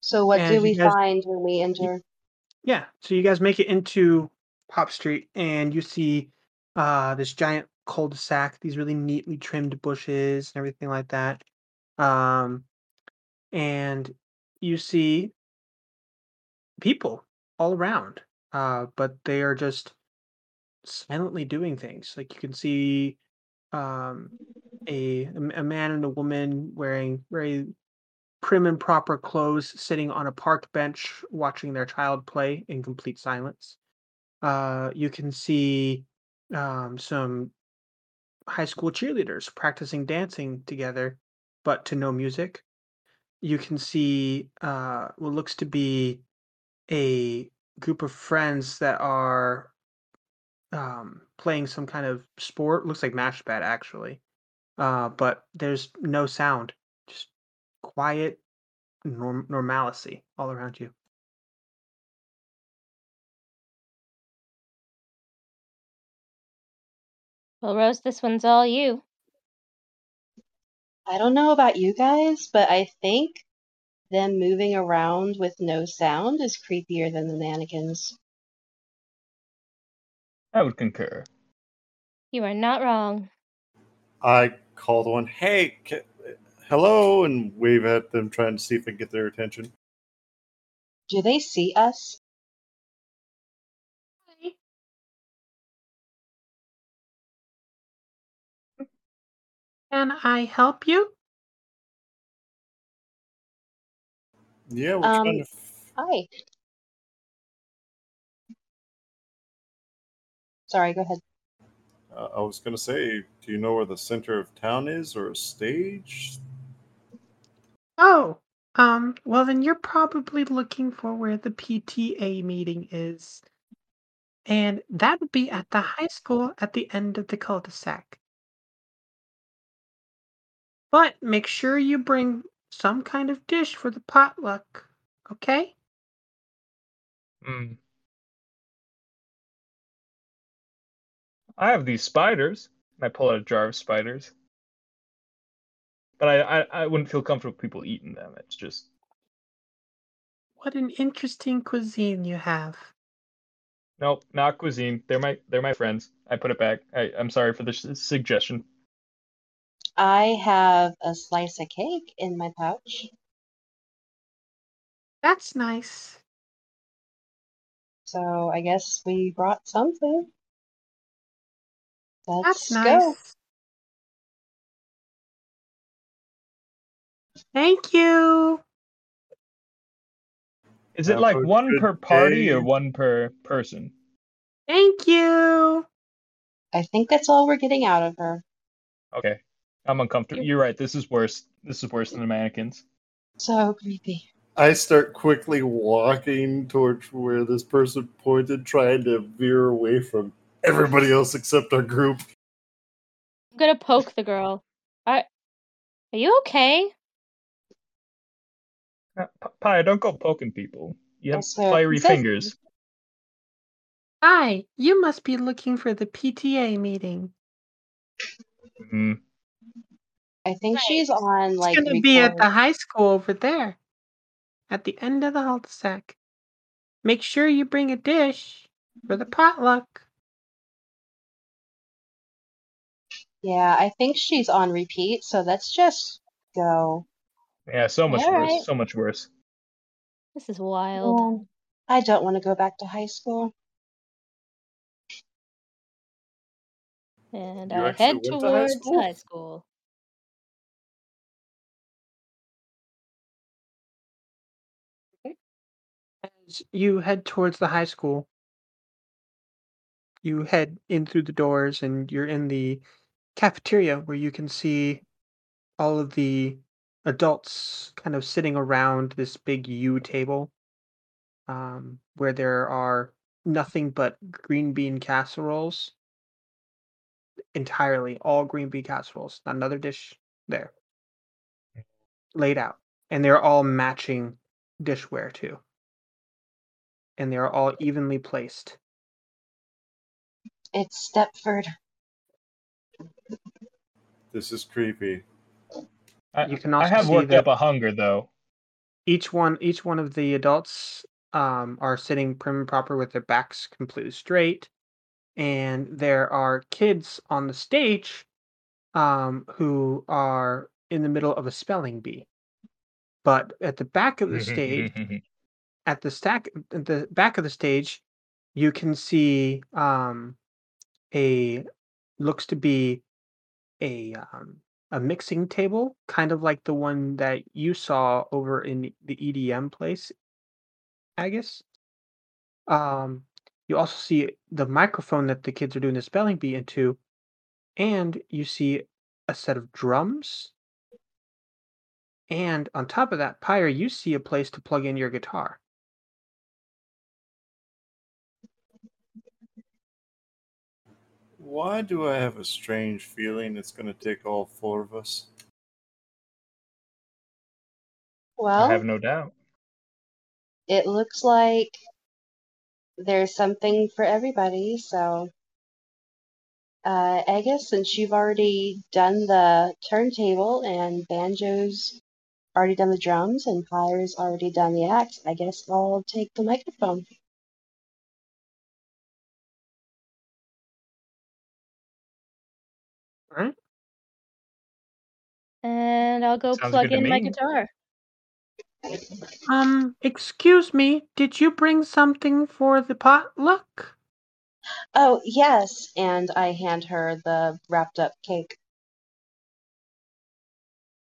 So what And do we guys- find when we enter? Yeah. So you guys make it into Pop Street and you see uh this giant cul-de-sac, these really neatly trimmed bushes and everything like that. Um and you see people all around. Uh but they are just silently doing things. Like you can see um a a man and a woman wearing very prim and proper clothes sitting on a park bench watching their child play in complete silence. Uh, you can see um, some high school cheerleaders practicing dancing together, but to no music. You can see uh, what looks to be a group of friends that are um, playing some kind of sport. Looks like pad actually, uh, but there's no sound. Just quiet norm- normalcy all around you. Well, Rose, this one's all you. I don't know about you guys, but I think them moving around with no sound is creepier than the mannequins. I would concur. You are not wrong. I called one, hey, ca- hello, and wave at them, trying to see if I can get their attention. Do they see us? Can I help you? Yeah, we're Um, trying to. f- Hi. Sorry, go ahead. Uh, I was gonna say, do you know where the center of town is, or a stage? Oh, um, well then you're probably looking for where the PTA meeting is. And that would be at the high school at the end of the cul-de-sac. But make sure you bring some kind of dish for the potluck, okay? Mm. I have these spiders. I pull out a jar of spiders. But I, I, I wouldn't feel comfortable people eating them. It's just What an interesting cuisine you have. nope, not cuisine. They're my they're my friends. I put it back. I, I'm sorry for the s- suggestion. I have a slice of cake in my pouch. That's nice. So I guess we brought something. Let's That's nice. Thank you. Is it Have like a one good per party or one per person? Thank you. I think that's all we're getting out of her. Okay. I'm uncomfortable. You're right. This is worse. This is worse than the mannequins. So creepy. I start quickly walking towards where this person pointed, trying to veer away from everybody else except our group. I'm gonna poke the girl. Are, are you okay? Uh, P- don't go poking people. You have Yes, fiery He fingers. Hi, you must be looking for the PTA meeting. Mhm. I think Right. she's on like it's gonna be at the high school over there, at the end of the cul-de-sac. Make sure you bring a dish for the potluck. Yeah, I think she's on repeat, so let's just go. Yeah, so much All worse. right. So much worse. This is wild. Um, I don't want to go back to high school. And You I head went to high towards school? high school. As you head towards the high school, you head in through the doors and you're in the cafeteria where you can see all of the adults kind of sitting around this big U table um, where there are nothing but green bean casseroles. Entirely all green bean casseroles, not another dish there. Laid out. And they're all matching dishware too. And they are all evenly placed. It's Stepford. This is creepy. I, You can I also have see worked up a hunger though. each one each one of the adults um, are sitting prim and proper with their backs completely straight and there are kids on the stage um, who are in the middle of a spelling bee but at the back of the stage at the stack at the back of the stage you can see um, a looks to be a um, a mixing table, kind of like the one that you saw over in the EDM place, Aegis. Um, you also see the microphone that the kids are doing the spelling bee into, and you see a set of drums. And on top of that, Pyre, you see a place to plug in your guitar. Why do I have a strange feeling it's going to take all four of us? Well, I have no doubt. it looks like there's something for everybody, so uh Aegis, since you've already done the turntable and Banjo's already done the drums and Pyre's already done the axe, I guess I'll take the microphone. And I'll go Sounds plug in my guitar. Um, excuse me, did you bring something for the potluck? Oh, yes, and I hand her the wrapped up cake.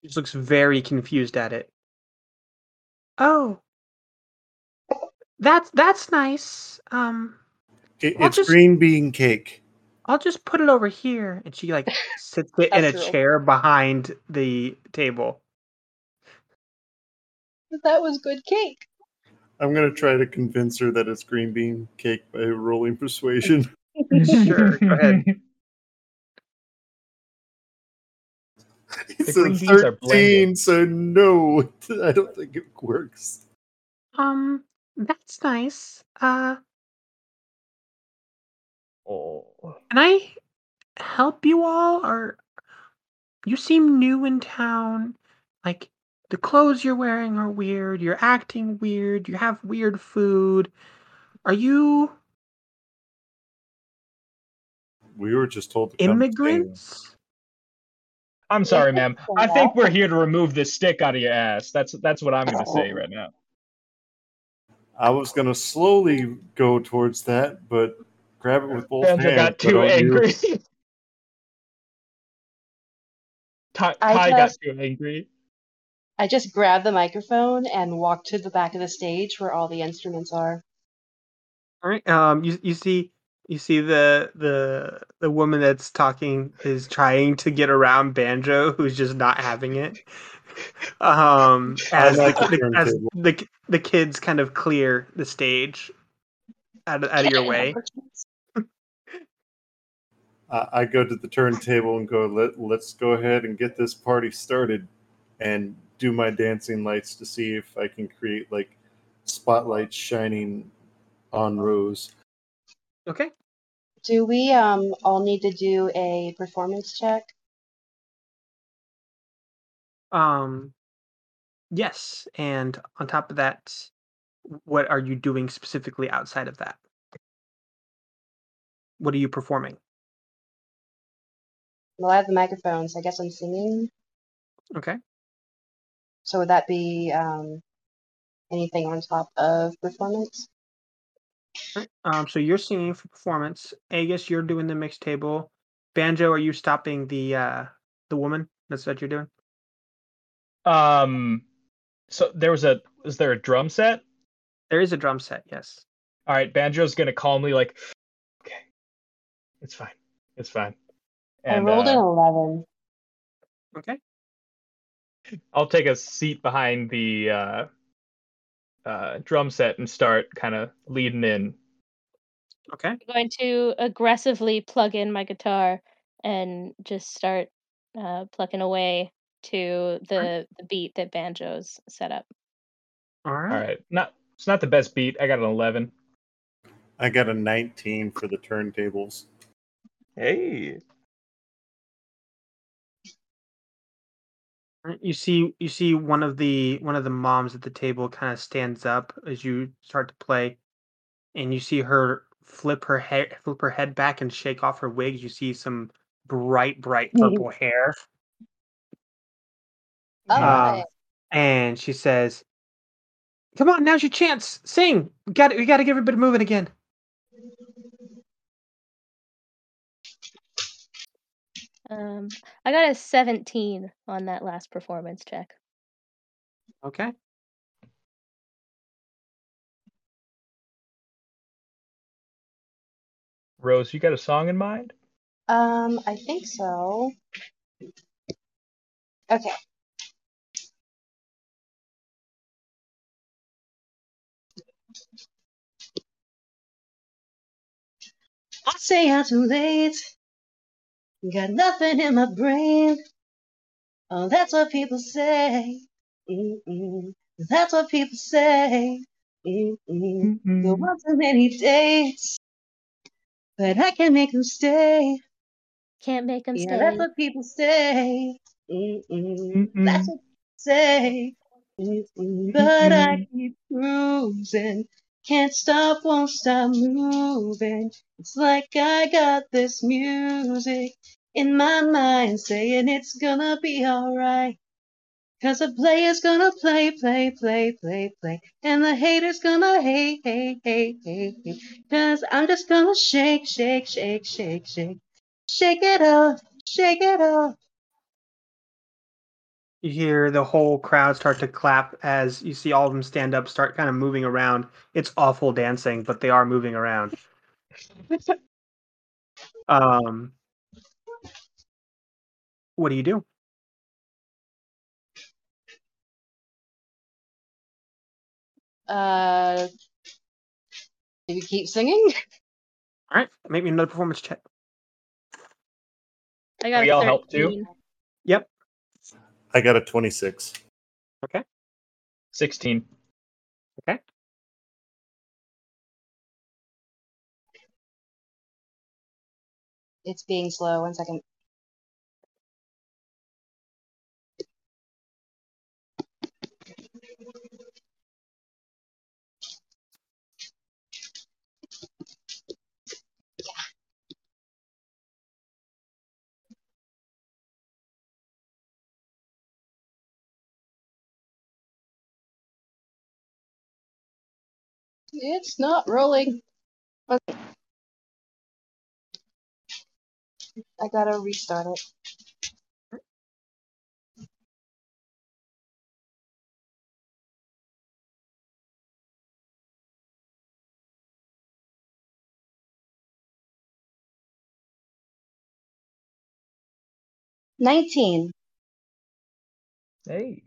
She looks very confused at it. Oh, that's that's nice. Um, It, it's just- green bean cake. I'll just put it over here. And she like sits it in a Casserole. chair behind the table. That was good cake. I'm going to try to convince her that it's green bean cake by rolling persuasion. Sure, go ahead. It's green a beans are 13, so no, I don't think it works. Um, that's nice. Uh, oh. can I help you all? Or you seem new in town. Like the clothes you're wearing are weird. You're acting weird. You have weird food. Are you We were just told to come immigrants? I'm sorry, ma'am. I think we're here to remove this stick out of your ass. That's that's what I'm gonna oh. say right now. I was gonna slowly go towards that, but grab it with both Banjo hands. got too I'll angry. use- Ty, I Ty got just- too angry. I just grab the microphone and walk to the back of the stage where all the instruments are. All right. Um, you you see you see the the the woman that's talking is trying to get around Banjo, who's just not having it. Um, as the, the the as the the kids kind of clear the stage out of, out of your way. I I go to the turntable and go, Let, let's go ahead and get this party started and do my dancing lights to see if I can create like spotlights shining on Rose. Okay. Do we um all need to do a performance check? Um, yes, and on top of that, what are you doing specifically outside of that? What are you performing? Well, I have the microphone, so I guess I'm singing. Okay. So would that be um anything on top of performance? Right. Um, so you're singing for performance. Aegis, you're doing the mix table. Banjo, are you stopping the uh the woman? That's what you're doing. Um, so there was a Is there a drum set? There is a drum set, yes. All right, Banjo's gonna calmly like, okay, it's fine, it's fine. I And rolled an uh, eleven. Okay. I'll take a seat behind the uh, uh, drum set and start kind of leading in. Okay. I'm going to aggressively plug in my guitar and just start uh, plucking away to the, the beat that Banjo's set up. All right. All right, not it's not the best beat. I got an eleven. I got a 19 for the turntables. Hey, You see you see one of the one of the moms at the table kind of stands up as you start to play and you see her flip her head flip her head back and shake off her wig. You see some bright bright purple hair. All Um, right. and she says, "Come on, now's your chance. Sing. We got we got to get everybody moving again." Um, I got a 17 on that last performance check. Okay. Rose, you got a song in mind? Um, I think so. Okay. I say I'm too late. Got nothing in my brain. Oh, that's what people say. Mm-mm. That's what people say. Mm-mm. Go on too many dates, but I can make them stay. Can't make them Yeah, stay. that's what people say. Mm-mm. Mm-mm. That's what people say. Mm-mm. But I keep cruising. Can't stop, won't stop moving. It's like I got this music in my mind saying it's gonna be alright. Cause the player's gonna play, play, play, play, play. And the hater's gonna hate, hate, hate, hate, hate. Cause I'm just gonna shake, shake, shake, shake, shake. Shake it off, shake it off. You hear the whole crowd start to clap as you see all of them stand up, start kind of moving around. It's awful dancing, but they are moving around. Um, what do you do? Uh, do we keep singing? All right, make me another performance check. I got We a all help too? Yep. I got a 26. Okay. Sixteen. Okay. It's being slow. One second. It's not rolling. Okay. I gotta restart it. Nineteen. Hey.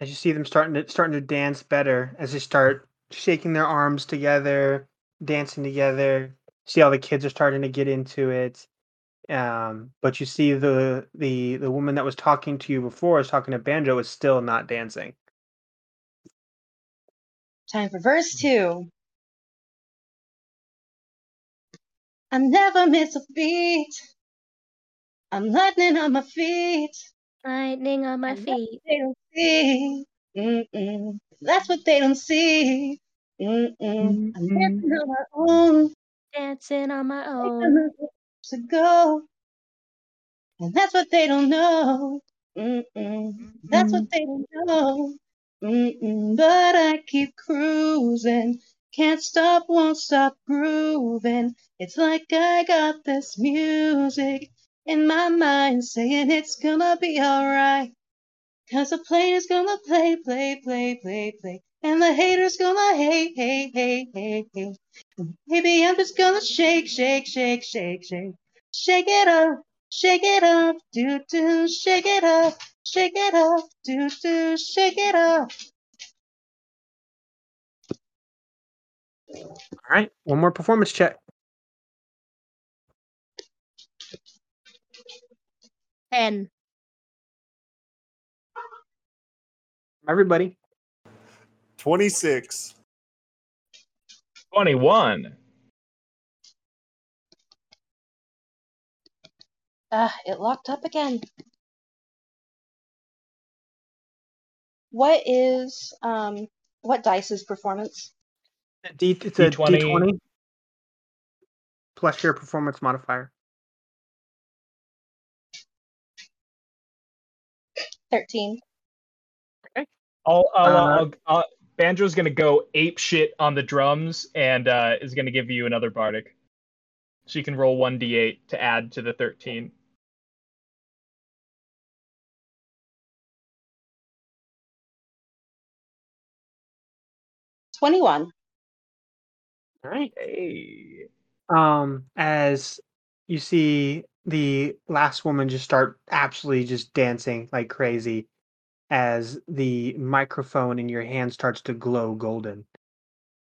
As you see them starting to starting to dance better, as they start shaking their arms together, dancing together. See how the kids are starting to get into it. Um, but you see the the the woman that was talking to you before, is talking to Banjo, is still not dancing. Time for verse two. I never miss a beat. I'm lightning on my feet. Lightning on my And that's feet. What they don't see. Mm-mm. That's what they don't see. Mm-mm. I'm dancing on my own. Dancing on my own. to go. And that's what they don't know. Mm-mm. That's what they don't know. Mm-mm. But I keep cruising. Can't stop, won't stop grooving. It's like I got this music in my mind saying it's gonna be alright. Cause the player's gonna play, play, play, play, play. And the hater's gonna hate, hate, hate, hate, hate. And Maybe I'm just gonna shake, shake, shake, shake, shake. Shake it up, shake it up, do do, shake it up, shake it up, do do, shake it up. All right, one more performance check. Ten. Everybody. 26. 21. Ah, it locked up again. What is um what dice's performance? A D, it's a D20. D20 plus your performance modifier. Thirteen. I'll, I'll, Uh, I'll, I'll, Banjo's gonna go ape shit on the drums and uh, is gonna give you another bardic. She can roll one d8 to add to the 13. Twenty-one. All right. Hey. um as you see the last woman just start absolutely just dancing like crazy as the microphone in your hand starts to glow golden.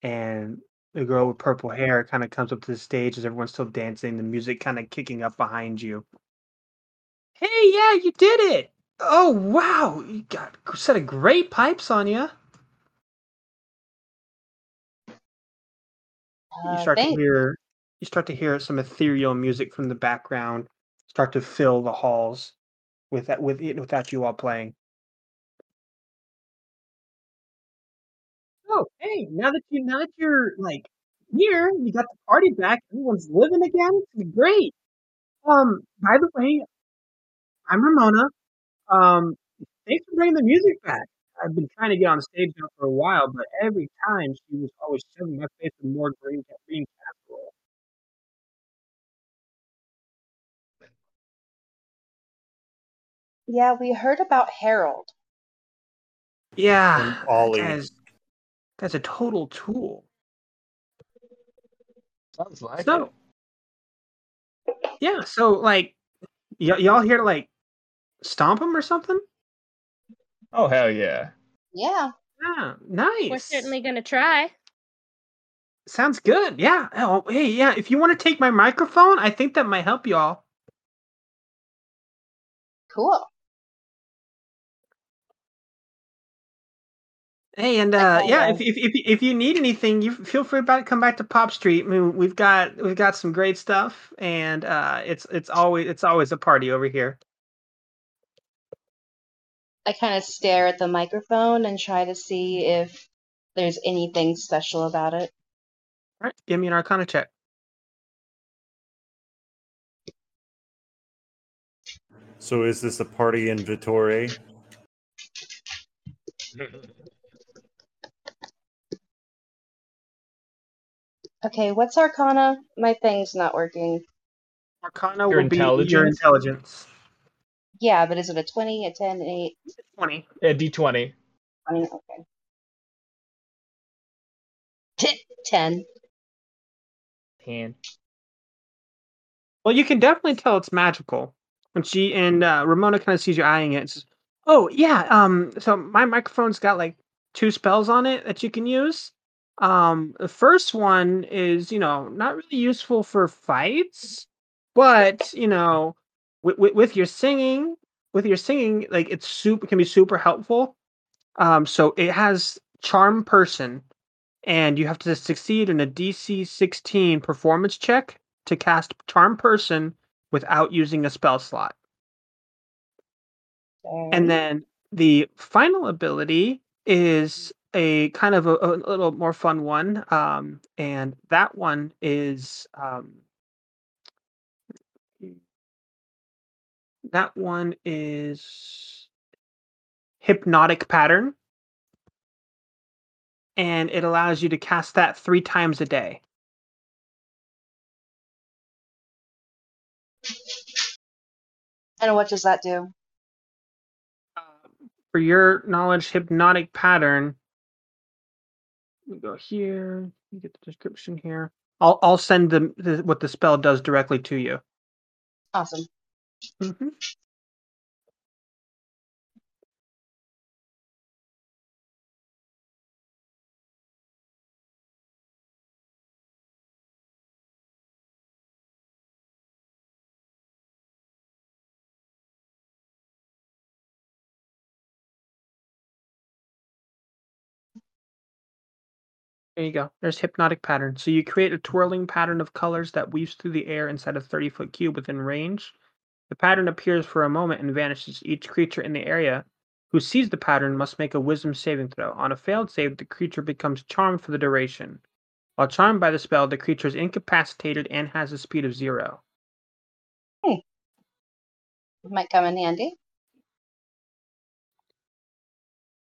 And the girl with purple hair kind of comes up to the stage as everyone's still dancing the music kind of kicking up behind you. Hey yeah you did it! Oh wow! You got a set of great pipes on you you Uh, start to hear you start to hear some ethereal music from the background start to fill the halls with that with it without you all playing. Oh, hey, now that you now that you're like here, you got the party back, everyone's living again. It's great. Um, by the way, I'm Ramona. Um, thanks for bringing the music back. I've been trying to get on stage now for a while, but every time she was always shoving my face with more green green casserole. Yeah, we heard about Harold. Yeah, And Ollie. that guy's, that's a total tool. Sounds like So, yeah, so like, y- y'all here to like stomp him or something? Oh hell yeah. Yeah. Yeah, nice. We're certainly gonna try. sounds good. Yeah. Oh, hey, yeah. If you want to take my microphone, I think that might help y'all. Cool. Hey, and uh, yeah, if, if if if you need anything, you feel free to come back to Pop Street. I mean, we've got we've got some great stuff, and uh, it's it's always it's always a party over here. I kind of stare at the microphone and try to see if there's anything special about it. All right, give me an Arcana check. So is this a party in Vittore? Okay, what's Arcana? My thing's not working. Arcana Your will be your intelligence? intelligence. Yeah, but is it a 20, a 10, an 8? Twenty. A D20. I mean, okay. T- 10. 10. Well, you can definitely tell it's magical. And she and uh, Ramona kind of sees you eyeing it. And says, "Oh yeah, um, so my microphone's got like two spells on it that you can use. Um, the first one is, you know, not really useful for fights, but you know, with, with, with your singing, with your singing, like it's super can be super helpful. Um, so it has charm person, and you have to succeed in a DC 16 performance check to cast charm person without using a spell slot. And then the final ability is a kind of a, a little more fun one. Um, and that one is um, that one is hypnotic pattern. And it allows you to cast that three times a day. And what does that do? for your knowledge hypnotic pattern we go here you get the description here. I'll i'll send the, the what the spell does directly to you. Awesome. hmm There you go. There's hypnotic pattern. So you create a twirling pattern of colors that weaves through the air inside a 30 foot cube within range. The pattern appears for a moment and vanishes. Each creature in the area who sees the pattern must make a wisdom saving throw. On a failed save, the creature becomes charmed for the duration. While charmed by the spell, the creature is incapacitated and has a speed of zero. Hmm. Might come in handy.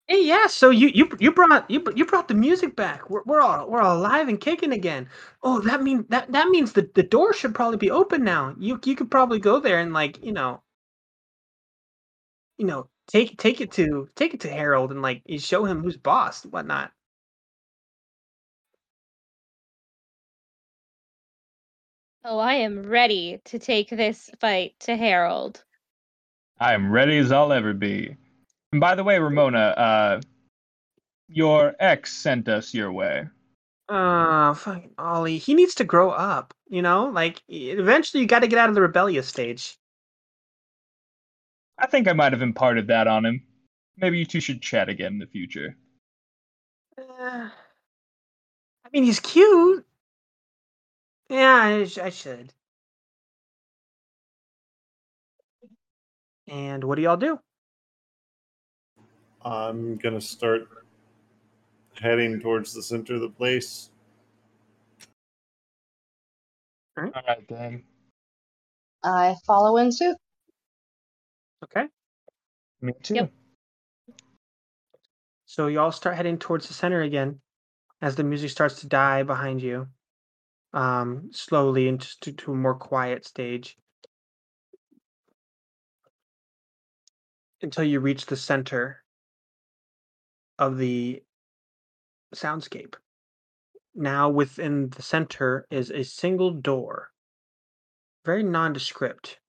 Hey, yeah. So you you you brought you you brought the music back. We're we're all we're all alive and kicking again. Oh, that mean that that means the the door should probably be open now. You you could probably go there and like you know you know take take it to take it to Harold and like you show him who's boss and whatnot. Oh, I am ready to take this fight to Harold. I am ready as I'll ever be. And by the way, Ramona, uh, your ex sent us your way. Uh, fucking Ollie. He needs to grow up. You know, like eventually you got to get out of the rebellious stage. I think I might have imparted that on him. Maybe you two should chat again in the future. Uh, I mean, he's cute. Yeah, I, sh- I should. And what do y'all do? I'm gonna start heading towards the center of the place. All right, then. I follow in suit. Okay. Me too. Yep. So y'all start heading towards the center again as the music starts to die behind you. Um, slowly into to, to a more quiet stage. Until you reach the center of the soundscape. Now within the center is a single door. Very nondescript.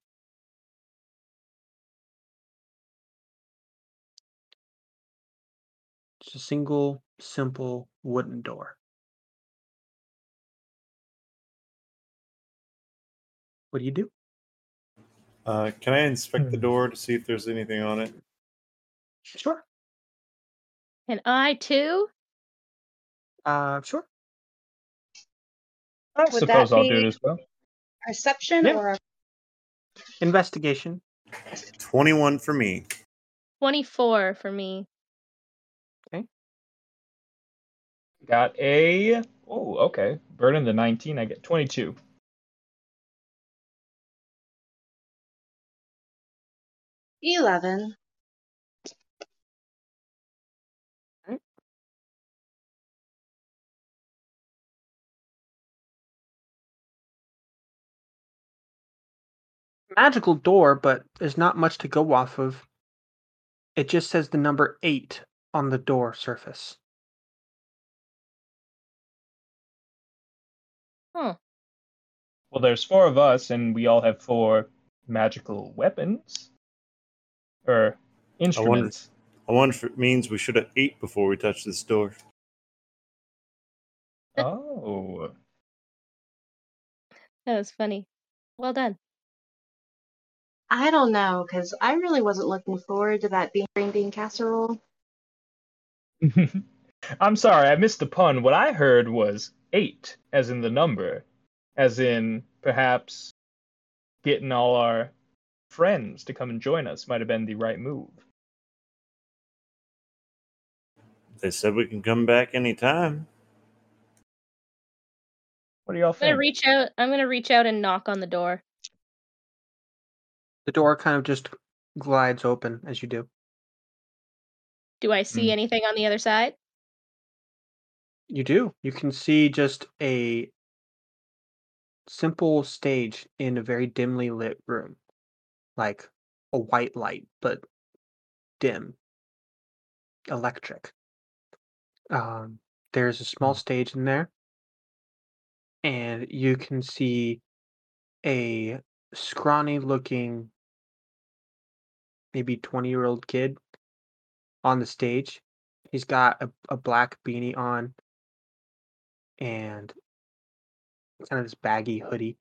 Just a single, simple wooden door. What do you do? Uh, can I inspect the Hmm. door to see if there's anything on it? Sure. And I too? Uh, sure. I Would suppose that I'll do be- it as well. Perception Yeah. or Investigation. 21 for me. 24 for me. Okay. Got a. Oh, okay. Burden the 19. I get 22. eleven? Magical door, but there's not much to go off of. It just says the number eight on the door surface. Huh. Well, there's four of us, and we all have four magical weapons or instruments. I wonder if it means we should have ate before we touched this door. Oh, That was funny. Well done. I don't know, because I really wasn't looking forward to that bean green bean casserole. I'm sorry, I missed the pun. What I heard was eight, as in the number, as in perhaps getting all our friends to come and join us might have been the right move. They said we can come back anytime. What do y'all I'm gonna reach out. I'm gonna reach out and knock on the door. The door kind of just glides open as you do. Do I see Hmm. anything on the other side? You do. You can see just a simple stage in a very dimly lit room. Like a white light, but dim. Electric. Um, there's a small stage in there. And you can see a scrawny looking, maybe 20 year old kid on the stage. He's got a, a black beanie on and kind of this baggy hoodie.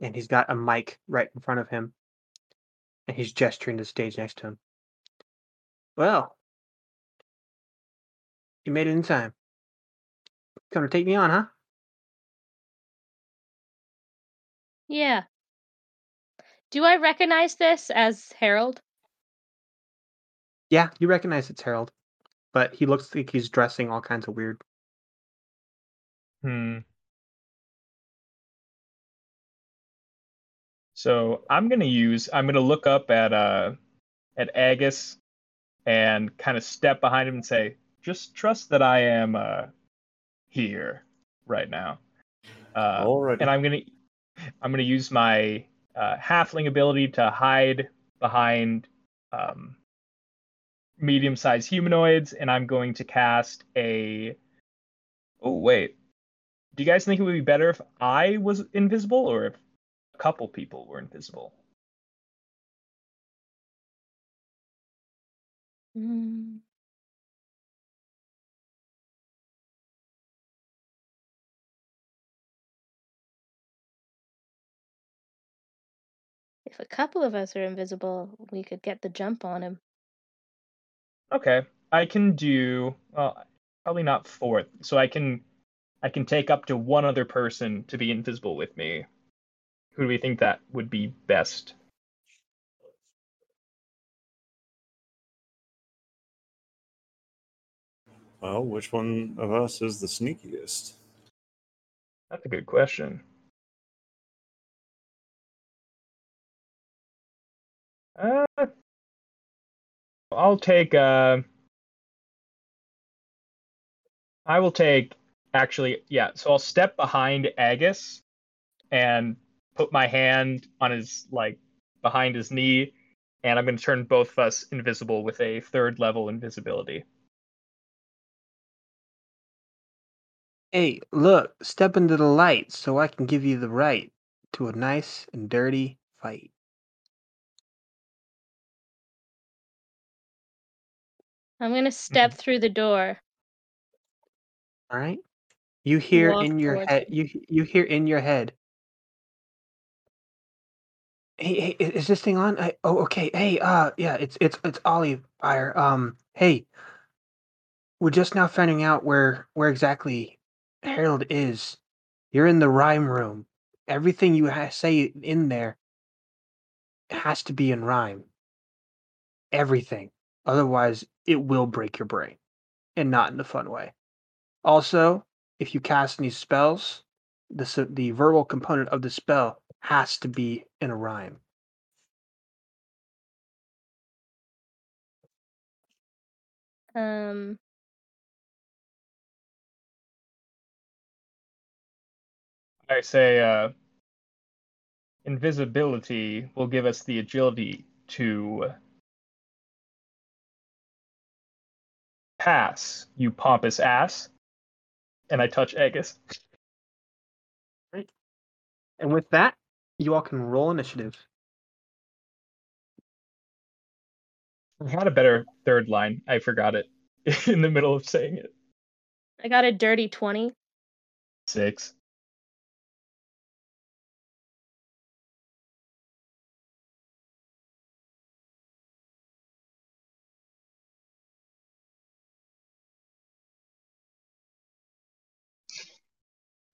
And he's got a mic right in front of him. And he's gesturing to the stage next to him. Well, you made it in time. Gonna take me on, huh? Yeah. Do I recognize this as Harold? Yeah, you recognize it's Harold. But he looks like he's dressing all kinds of weird. Hmm. So I'm gonna use. I'm gonna look up at uh at Aegis and kind of step behind him and say, "Just trust that I am uh here right now." Uh, Alrighty. and I'm gonna I'm gonna use my uh, halfling ability to hide behind um, medium-sized humanoids, and I'm going to cast a. Oh wait, do you guys think it would be better if I was invisible or if a couple people were invisible? Mm. A couple of us are invisible, we could get the jump on him. Okay, I can do well, probably not fourth. So I can I can take up to one other person to be invisible with me. Who do we think that would be best? Well, which one of us is the sneakiest? That's a good question. Uh, I'll take. Uh, I will take. Actually, yeah. So I'll step behind Aegis and put my hand on his like behind his knee, and I'm going to turn both of us invisible with a third level invisibility. Hey, look, step into the light so I can give you the right to a nice and dirty fight. I'm gonna step through the door. All right? You hear Walk in your towards head you you hear in your head. Hey, hey, i- is this thing on? I, oh, okay. Hey, uh, yeah, it's it's it's Ollie Fire. Um, hey, we're just now finding out where where exactly Harold is. You're in the rhyme room. Everything you ha- say in there has to be in rhyme. Everything. Otherwise, it will break your brain, and not in the fun way. Also, if you cast any spells, the the verbal component of the spell has to be in a rhyme. Um, I say, uh, invisibility will give us the agility to pass, you pompous ass. And I touch Aegis. And with that, you all can roll initiative. I had a better third line. I forgot it in the middle of saying it. I got a dirty 20. Six.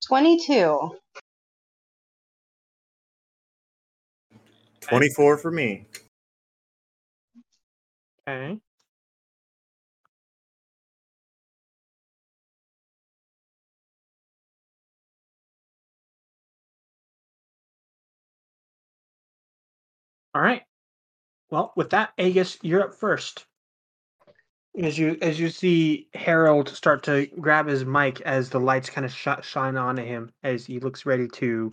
Twenty-two. 24 for me. Okay. All right. Well, with that, Aegis, you're up first. As you as you see Harold start to grab his mic as the lights kind of sh- shine onto him as he looks ready to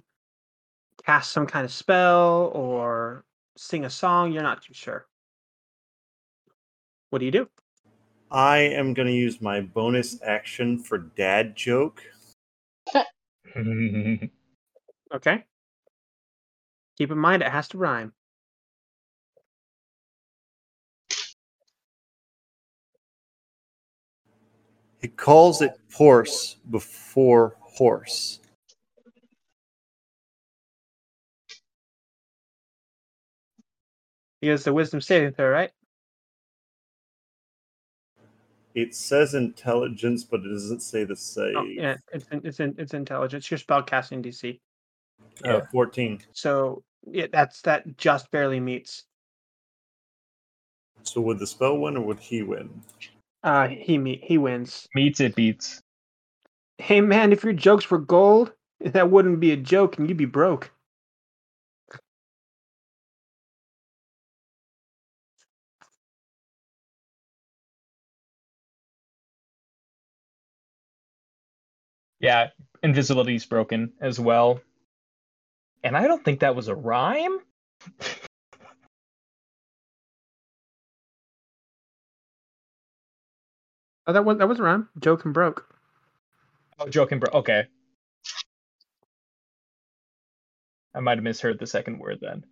cast some kind of spell or sing a song, you're not too sure. What do you do? I am going to use my bonus action for dad joke. Okay. Keep in mind it has to rhyme. He calls it horse before horse. He has the wisdom saving throw, right? It says intelligence, but it doesn't say the save. Oh, yeah, it's in, it's in, it's intelligence. Your spell casting DC. Uh, 14. So yeah, that's that just barely meets. So would the spell win or would he win? Uh, he meet he wins. Meets it beats. Hey man, if your jokes were gold, that wouldn't be a joke, and you'd be broke. Yeah, invisibility's broken as well. And I don't think that was a rhyme. Oh, that was that was a rhyme. Joke and broke. Oh, joking, bro. Okay. I might have misheard the second word then.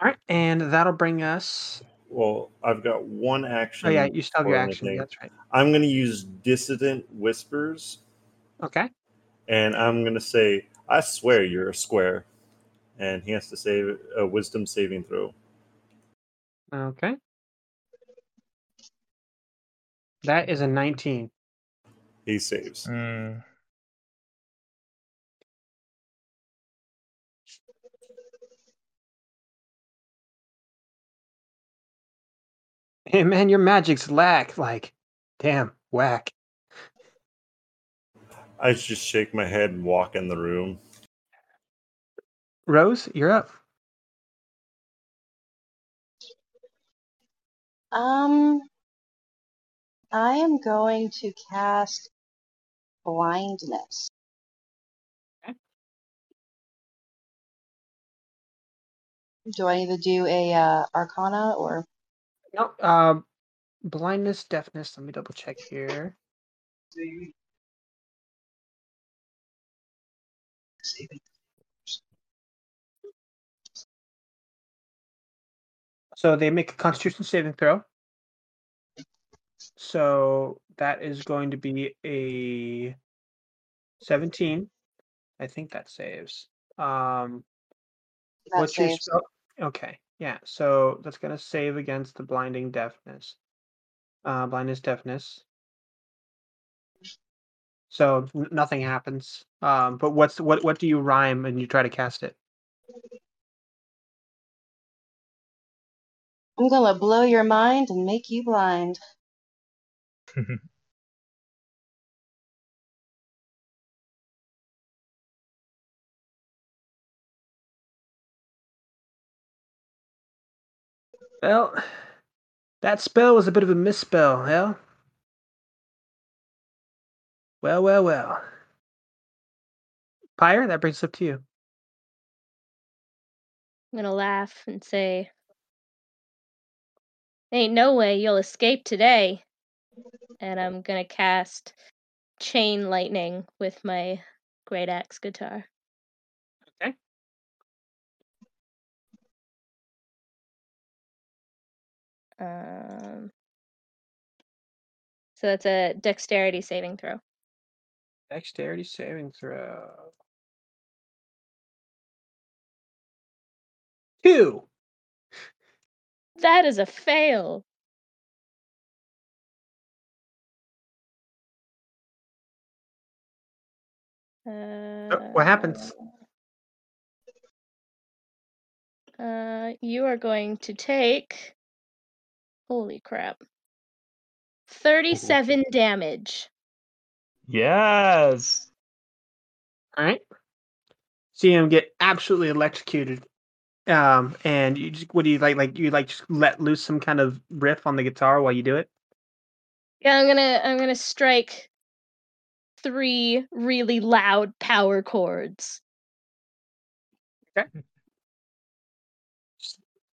All right, and that'll bring us. Well, I've got one action. Oh yeah, you still have your action. anything. That's right. I'm going to use Dissonant Whispers, Okay. and I'm going to say, I swear you're a square. And he has to save a wisdom saving throw. Okay. That is a 19. He saves. Mm. Hey man, your magic's lack. Like, damn, whack. I just shake my head and walk in the room. Rose, you're up. Um, I am going to cast blindness. Do I need to do a uh, Arcana or? No, um, blindness, deafness. Let me double check here. So they make a Constitution saving throw. So that is going to be a 17. I think that saves. Um, That what's your spell? Okay, yeah. So that's gonna save against the blinding deafness. Uh, blindness, deafness. So n- nothing happens. Um, but what's what? What do you rhyme and you try to cast it? I'm gonna blow your mind and make you blind. Mm-hmm. Well, that spell was a bit of a misspell, hell. Well, well, well. Pyre, that brings us up to you. I'm gonna laugh and say, Ain't no way you'll escape today. And I'm gonna cast Chain Lightning with my Great Axe guitar. Okay. Um, so that's a dexterity saving throw. Dexterity saving throw. Two. That is a fail. Uh, Oh, what happens? Uh, you are going to take. Holy crap. 37 damage. Yes. All right. See him get absolutely electrocuted. Um, and you just what do you like? Like you like just let loose some kind of riff on the guitar while you do it. Yeah, I'm gonna I'm gonna strike three really loud power chords. Okay.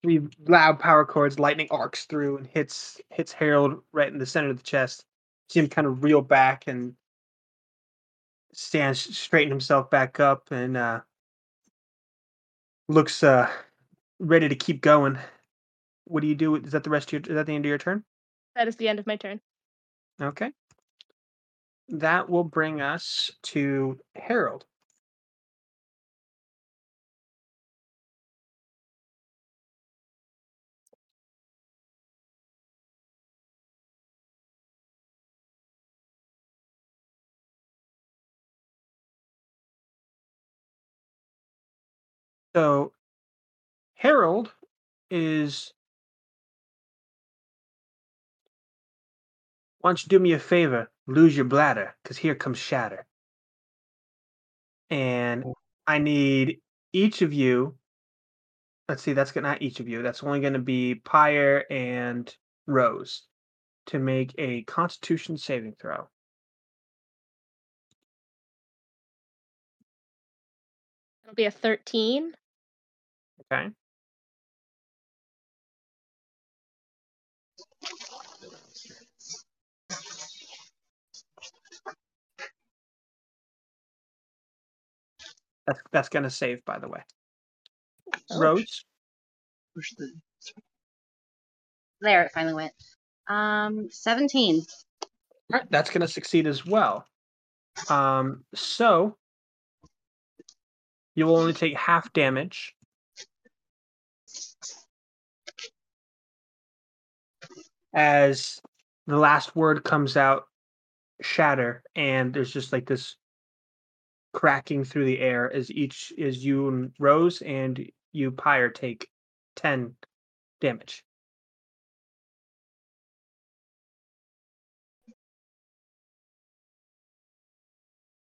Three loud power chords, lightning arcs through and hits hits Harold right in the center of the chest. See him kind of reel back and stands straighten himself back up and uh looks uh ready to keep going. What do you do? Is that the rest of your is that the end of your turn? That is the end of my turn. Okay. That will bring us to Harold. So Harold is why don't you do me a favor? Lose your bladder, because here comes Shatter. And mm. I need each of you. Let's see, that's gonna not each of you. That's only gonna be Pyre and Rose to make a constitution saving throw. It'll be a 13. Okay. That's that's gonna save, by the way. Oh. Rose. Push the. There, it finally went. Um, 17. Alright, that's gonna succeed as well. Um, so you will only take half damage. As the last word comes out, shatter, and there's just like this cracking through the air as each as you and Rose and you Pyre take ten damage.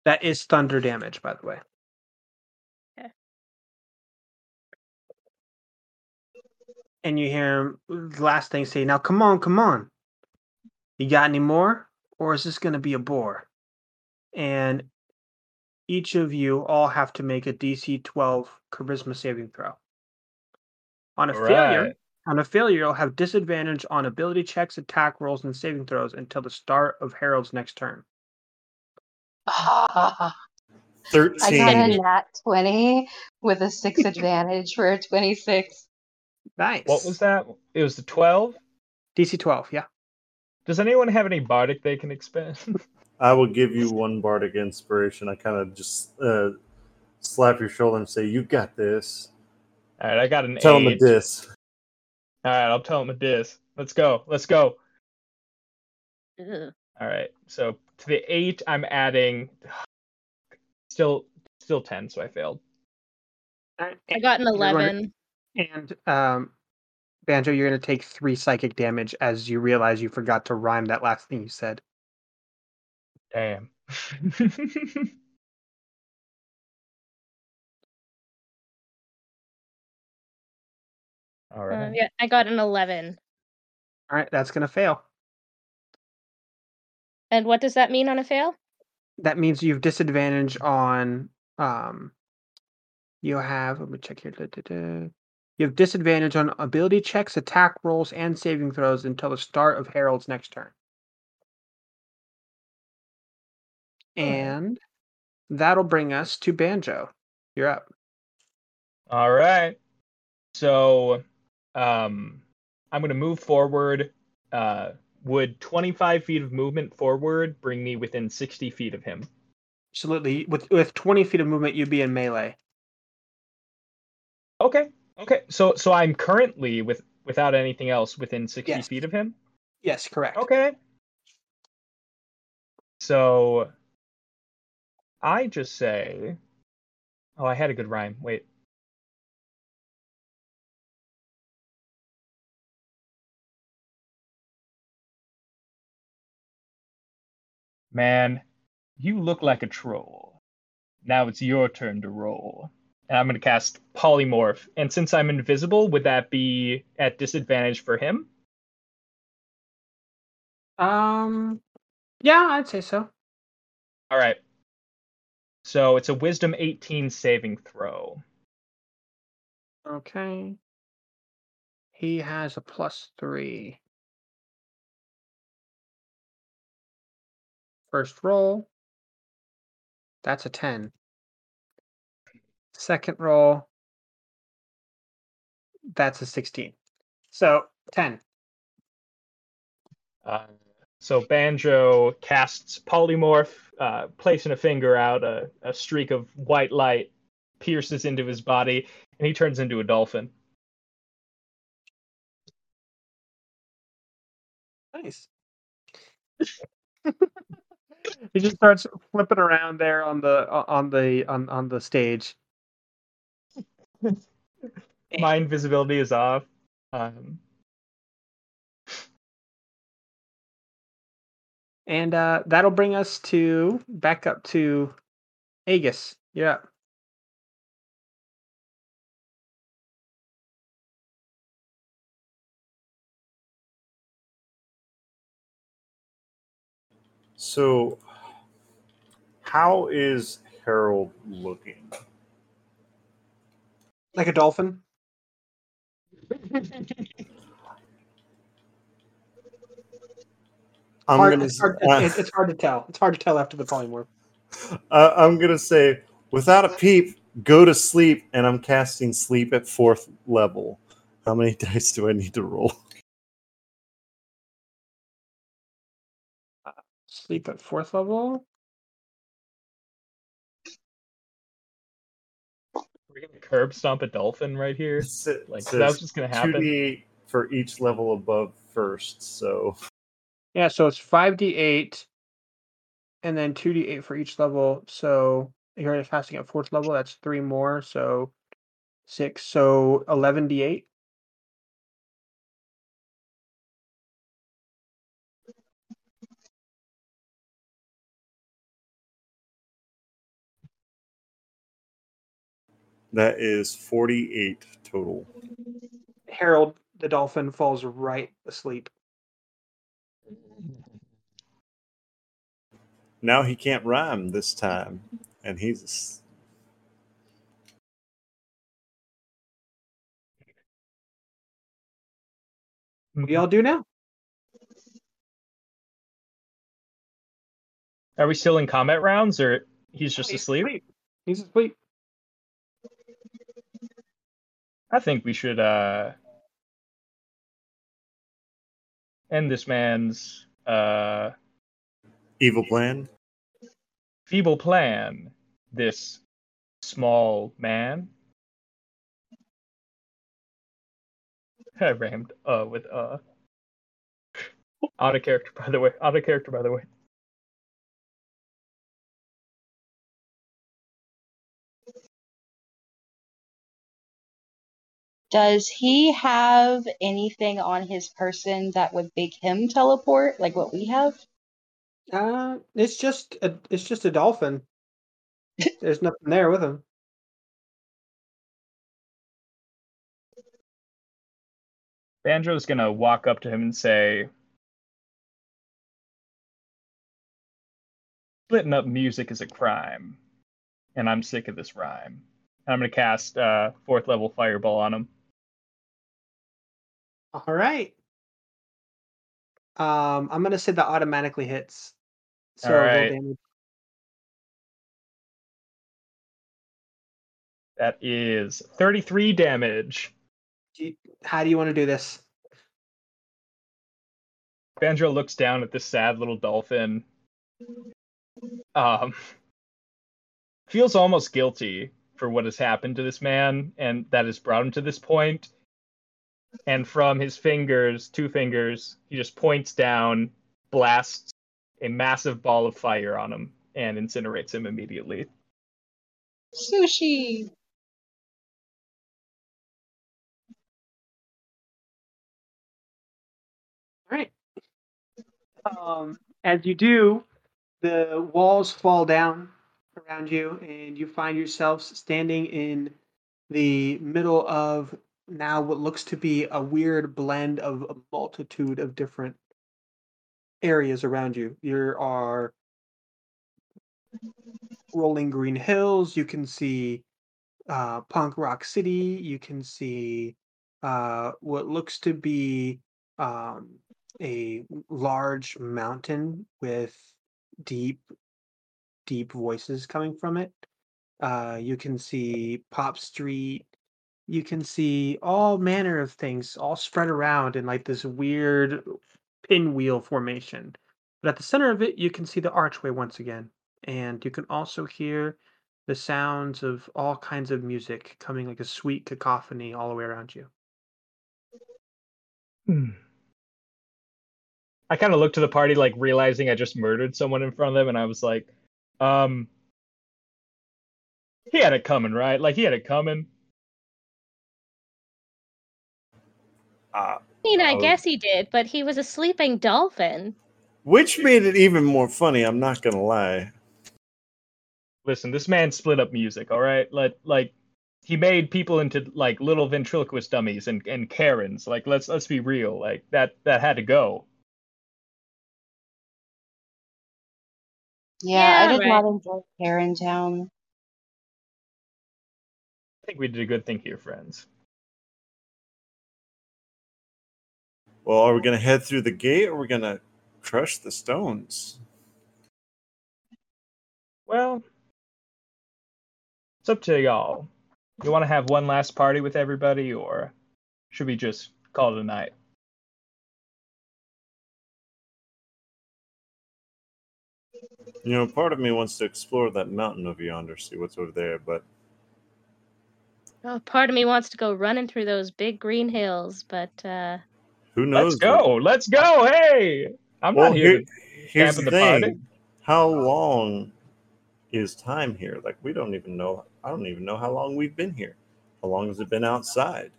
That is thunder damage, by the way. Okay. And you hear him the last thing say, Now come on, come on. You got any more? Or is this gonna be a bore? And each of you all have to make a DC 12 charisma saving throw. On a failure, Alright. on a failure, you'll have disadvantage on ability checks, attack rolls, and saving throws until the start of Harold's next turn. Ah, I 13. got a nat 20 with a 6 advantage for a 26. Nice. What was that? It was the 12? DC 12, yeah. Does anyone have any bardic they can expend? I will give you one bardic inspiration. I kind of just uh, slap your shoulder and say, "You got this." Alright, I got an Tell him eight. the dis. Alright, I'll tell him a dis. Let's go. Let's go. Ugh. Alright, so to the eight, I'm adding still still ten, so I failed. Alright, I got an you're going to- 11. And um, Banjo, you're going to take three psychic damage as you realize you forgot to rhyme that last thing you said. Damn. All Uh, yeah, I got an 11. All right, that's going to fail. And what does that mean on a fail? That means you've disadvantage on. Um, you have. Let me check here. da, da, da. You have disadvantage on ability checks, attack rolls, and saving throws until the start of Harold's next turn. And that'll bring us to Banjo. You're up. All right. So, um, I'm going to move forward. Uh, would 25 feet of movement forward bring me within 60 feet of him? Absolutely. With with 20 feet of movement, you'd be in melee. Okay. Okay. So, so I'm currently with without anything else within 60 Yes. feet of him. Yes, correct. Okay. So, I just say, oh, I had a good rhyme. Wait. Man, you look like a troll. Now it's your turn to roll. And I'm going to cast Polymorph. And since I'm invisible, would that be at disadvantage for him? Um, yeah, I'd say so. All right. So it's a Wisdom 18 saving throw. Okay. He has a plus three. First roll. That's a 10. Second roll. That's a 16. So 10. Uh, so Banjo casts Polymorph, uh, placing a finger out, a, a streak of white light pierces into his body, and he turns into a dolphin. Nice. he just starts flipping around there on the on the on on the stage. My invisibility is off. Um, And uh, that'll bring us to back up to Aegis. Yeah. So, how is Harold looking? Like a dolphin. I'm Hard- gonna. it's, hard, uh, it- it's hard to tell. It's hard to tell after the polymorph. uh, I'm gonna say, without a peep, go to sleep, and I'm casting sleep at fourth level. How many dice do I need to roll? Sleep at fourth level. we're gonna curb stomp a dolphin right here. It's- Like that's just gonna happen. 2d for each level above first. So Yeah, so it's five d eight, and then two d eight for each level. So you're already casting at fourth level. That's three more. So six. So eleven d eight. that is 48 total. Harold the dolphin falls right asleep. Now he can't rhyme this time, and he's What do y'all do now? Are we still in combat rounds, or he's just He's asleep? He's asleep. I think we should uh end this man's uh evil plan. feeble plan. This small man. I rammed uh with uh. Out of character, by the way. Out of character, by the way. Does he have anything on his person that would make him teleport, like what we have? Uh, it's just a it's just a dolphin. There's nothing there with him. Banjo's gonna walk up to him and say, "Splitting up music is a crime, and I'm sick of this rhyme." And I'm gonna cast uh, fourth level fireball on him. All right. Um, I'm gonna say that automatically hits. So All roll right. damage. That is 33 damage. Do you- how do you want to do this? Banjo looks down at this sad little dolphin. Um, feels almost guilty for what has happened to this man and that has brought him to this point. And from his fingers, two fingers, he just points down, blasts a massive ball of fire on him, and incinerates him immediately. Sushi. All right. Um, as you do, the walls fall down around you, and you find yourselves standing in the middle of now what looks to be a weird blend of a multitude of different areas around you. There are rolling green hills. You can see uh, Punk Rock City. You can see uh, what looks to be um, a large mountain with deep, deep voices coming from it. Uh, you can see Pop Street. You can see all manner of things all spread around in like this weird pinwheel formation. But at the center of it, you can see the archway once again. And you can also hear the sounds of all kinds of music coming like a sweet cacophony all the way around you. Hmm. I kind of looked to the party, like realizing I just murdered someone in front of them, and I was like, um, he had it coming, right? Like, he had it coming. Uh, I mean, I Oh. guess he did, but he was a sleeping dolphin. which made it even more funny. I'm not gonna lie. Listen, this man split up music, all right? Like, like he made people into like little ventriloquist dummies and, and Karens. Like, let's let's be real. Like that that had to go. Yeah, Yeah, I did right. not enjoy Karen Town. I think we did a good thing here, friends. Well, are we gonna head through the gate or are we gonna crush the stones? Well, it's up to y'all. You want to have one last party with everybody, or should we just call it a night? You know, part of me wants to explore that mountain over yonder, see what's over there, but Oh, part of me wants to go running through those big green hills, but uh, who knows? Let's go. Let's go. Hey, I'm Well, not here. here, here's the the thing. party. How long is time here? Like we don't even know. I don't even know how long we've been here. How long has it been outside?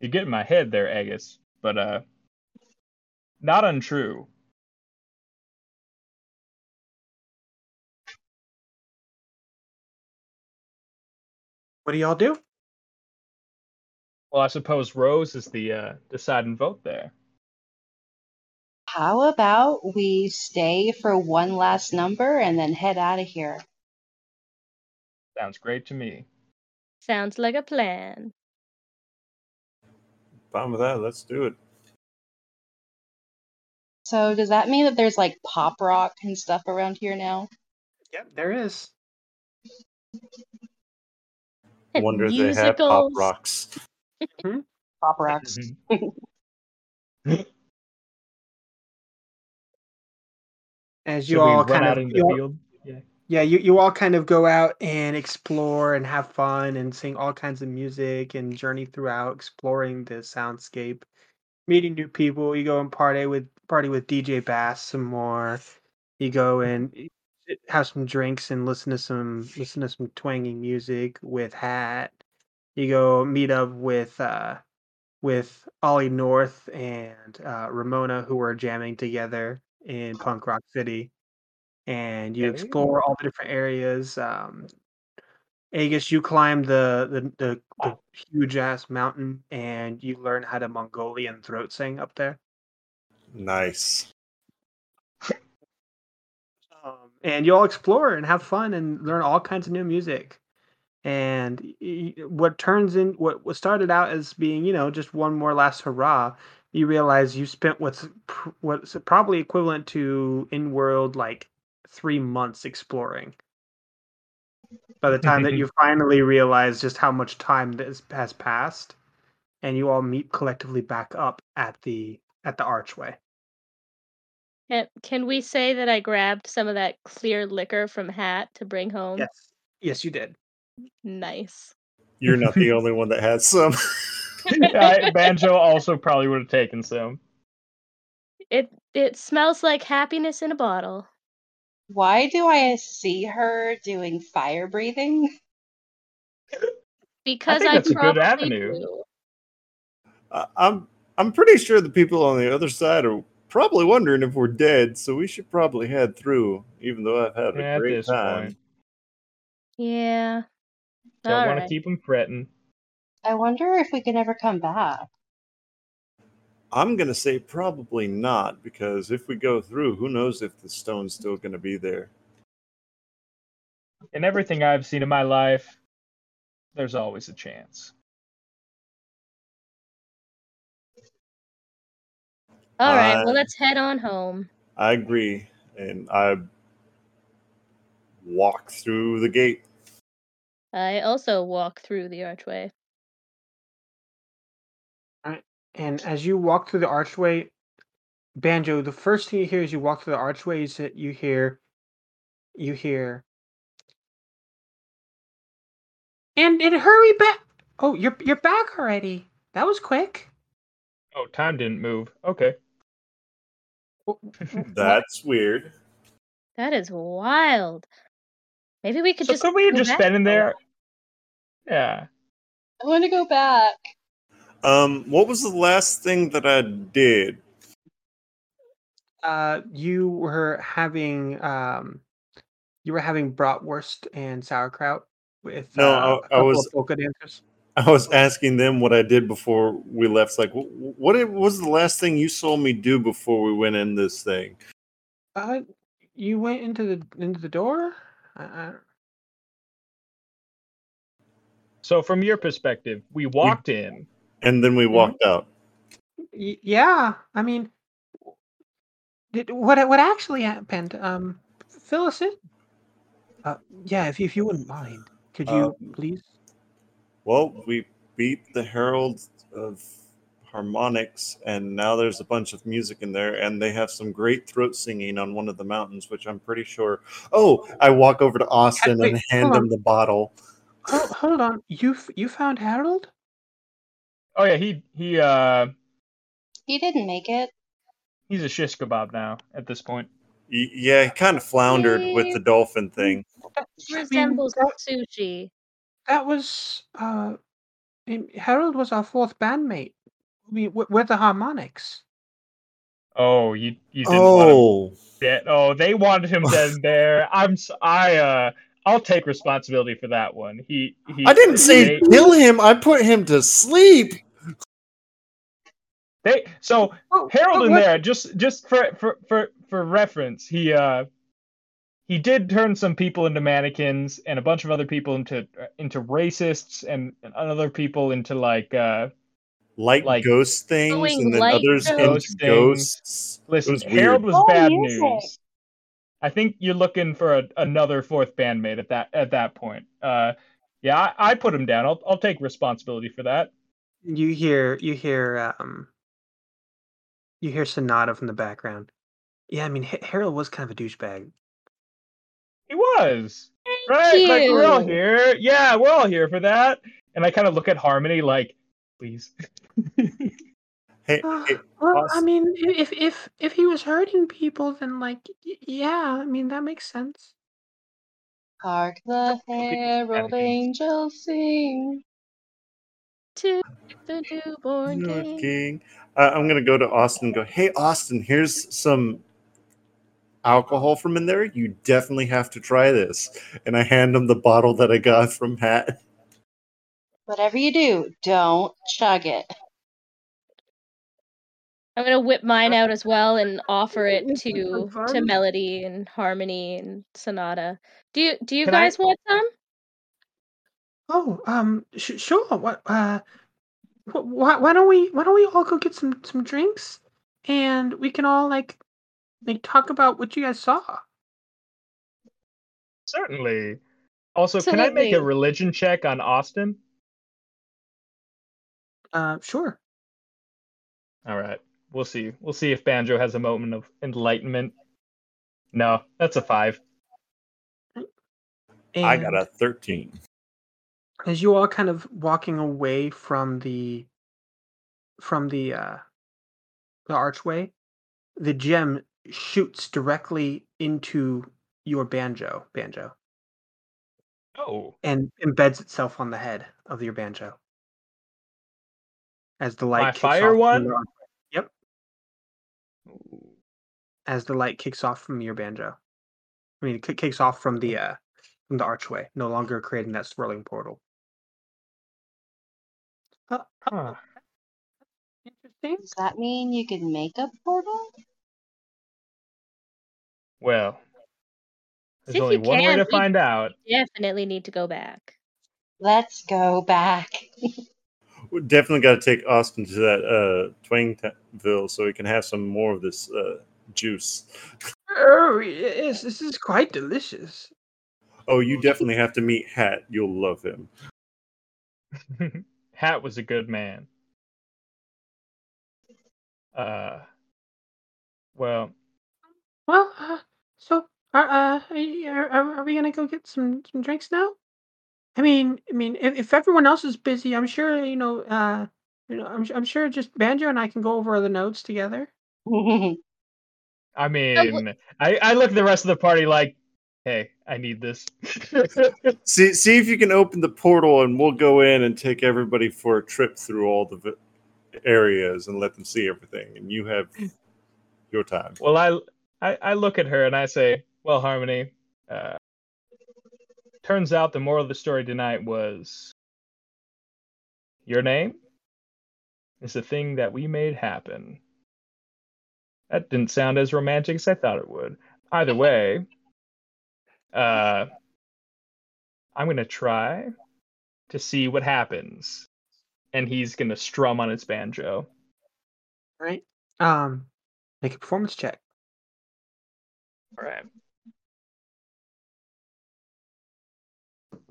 You get in my head there, Aegis, but uh, not untrue. What do y'all do? Well, I suppose Rose is the uh, deciding vote there. How about we stay for one last number and then head out of here? Sounds great to me. sounds like a plan. Fine with that. Let's do it. So does that mean that there's like pop rock and stuff around here now? Yep, there is. I wonder if they have pop Musicals. Hmm? rocks. Pop rocks. As you Should all kind out of into you the all- field? Yeah. yeah, you, you all kind of go out and explore and have fun and sing all kinds of music and journey throughout exploring the soundscape, meeting new people. You go and party with party with DJ Bass some more. You go and mm-hmm. have some drinks and listen to some listen to some twanging music with Hat. You go meet up with uh with Ollie North and uh, Ramona who are jamming together in Punk Rock City and you explore all the different areas. Um, Aegis, you climb the the, the, the huge ass mountain, and you learn how to Mongolian throat sing up there. Nice. Um, and you all explore and have fun and learn all kinds of new music. And y- y- what turns in what what started out as being you know just one more last hurrah you realize you spent what's what's probably equivalent to in world like three months exploring. By the time that you finally realize just how much time that has- has passed and you all meet collectively back up at the at the archway. Can, can we say that I grabbed some of that clear liquor from Hat to bring home? yes. Yes you did Nice. You're not the only one that has some. Yeah, Banjo also probably would have taken some. It it smells like happiness in a bottle. Why do I see her doing fire breathing? Because think I, that's a good probably avenue. do. I- I'm I'm pretty sure the people on the other side are probably wondering if we're dead, so we should probably head through. Even though I've had a At great this time. point, Yeah. Don't All want to keep them fretting. I wonder if we can ever come back. I'm gonna say probably not because if we go through, who knows if the stone's still gonna be there. In everything I've seen in my life, there's always a chance. All right. Well, let's head on home. I agree, and I walk through the gate. I also walk through the archway. And as you walk through the archway, Banjo, the first thing you hear as you walk through the archway is that you hear, you hear, and and hurry back. Oh, you're you're back already. That was quick. Oh, time didn't move. Okay. W- w- what? That's weird. That is wild. Maybe we could so just So we have go just back been in for a there? Yeah. I want to go back. Um, what was the last thing that I did? Uh, you were having um, you were having bratwurst and sauerkraut with No, uh, I- a I couple was- polka dancers. I was asking them what I did before we left. It's Like, wh- what was the last thing you saw me do before we went in this thing? Uh, you went into the into the door. I, So from your perspective, we walked in. And then we walked out. Y- yeah, I mean, did, what what actually happened? Um, fill us in. Uh, yeah, if you, if you wouldn't mind, could you Um, please? Well, we beat the Herald of Harmonics, and now there's a bunch of music in there, and they have some great throat singing on one of the mountains, which I'm pretty sure. Oh, I walk over to Austin wait, and hand him the bottle. Hold, hold on, you f- you found Harold? Oh yeah, he he uh He didn't make it. he's a shish kebab now at this point. Y- Yeah, he kind of floundered with the dolphin thing. That, I mean, resembles that, sushi. that was uh, um, Harold was our fourth bandmate. I mean, we're, we're the Harmonics. Oh, you you didn't want him Oh, dead. Oh, they wanted him dead there. I'm s- I uh I'll take responsibility for that one. He he I didn't say they, kill him. I put him to sleep. they so Oh, Harold what- in there just just for for for for reference, he uh he did turn some people into mannequins and a bunch of other people into into racists and, and other people into like uh Like, Like- ghost things, and then light others into ghost things. ghosts. It listen, was Harold weird. was Oh, bad music. news. I think you're looking for a, another fourth bandmate at that at that point. Uh yeah, I, I put him down. I'll I'll take responsibility for that. You hear you hear um you hear Sonata from the background. Yeah, I mean Ha- Harold was kind of a douchebag. He was. Thank Right, like we're all here. Yeah, we're all here for that. And I kind of look at Harmony like, please. Hey, Uh, hey, well, I Austin. mean, i- if if if he was hurting people, then like, y- yeah, I mean that makes sense. Hark the herald panicking. angels sing. To the newborn Lord king. King. Uh, I'm gonna go to Austin. and Go, hey Austin, here's some alcohol from in there. You definitely have to try this. And I hand him the bottle that I got from Hat. Whatever you do, don't chug it. I'm gonna whip mine out as well and offer it to to. Melody and Harmony and Sonata. Do you do you Can I- guys want some? Oh, um, sh- sure. What? Uh, wh- why? Why don't we? Why don't we all go get some some drinks, and we can all like like talk about what you guys saw. Certainly. Also, can I make a religion check on Austin? Uh, sure. All right. We'll see. We'll see if Banjo has a moment of enlightenment. No, that's a five. And I got a 13. as you all kind of walking away from the from the uh the archway, the gem shoots directly into your banjo, banjo, Oh, and embeds itself on the head of your banjo. As the light My kicks fire off one? As the light kicks off from your banjo. I mean, it ki- kicks off from the uh from the archway, no longer creating that swirling portal. Uh, Huh. interesting. Does that mean you can make a portal? Well, there's See if only you one way to find out. Definitely need to go back. Let's go back. We definitely got to take Austin to that uh, Twangville so he can have some more of this uh, juice. Oh yes, this is quite delicious. Oh, you definitely have to meet Hat. You'll love him. Hat was a good man. Uh, well, Well, uh, so are uh are, are, are we gonna go get some some drinks now? I mean, I mean, if, if everyone else is busy, I'm sure you know. Uh, you know, I'm I'm sure just Banjo and I can go over the notes together. I mean, I, I look at the rest of the party like, hey, I need this. See, see if you can open the portal, and we'll go in and take everybody for a trip through all the vi- areas and let them see everything. And you have your time. well, I, I I look at her and I say, well, Harmony, uh, turns out the moral of the story tonight was your name is the thing that we made happen. That didn't sound as romantic as I thought it would. Either way, uh, I'm gonna try to see what happens, and he's gonna strum on his banjo. Right. Um, make a performance check. All right.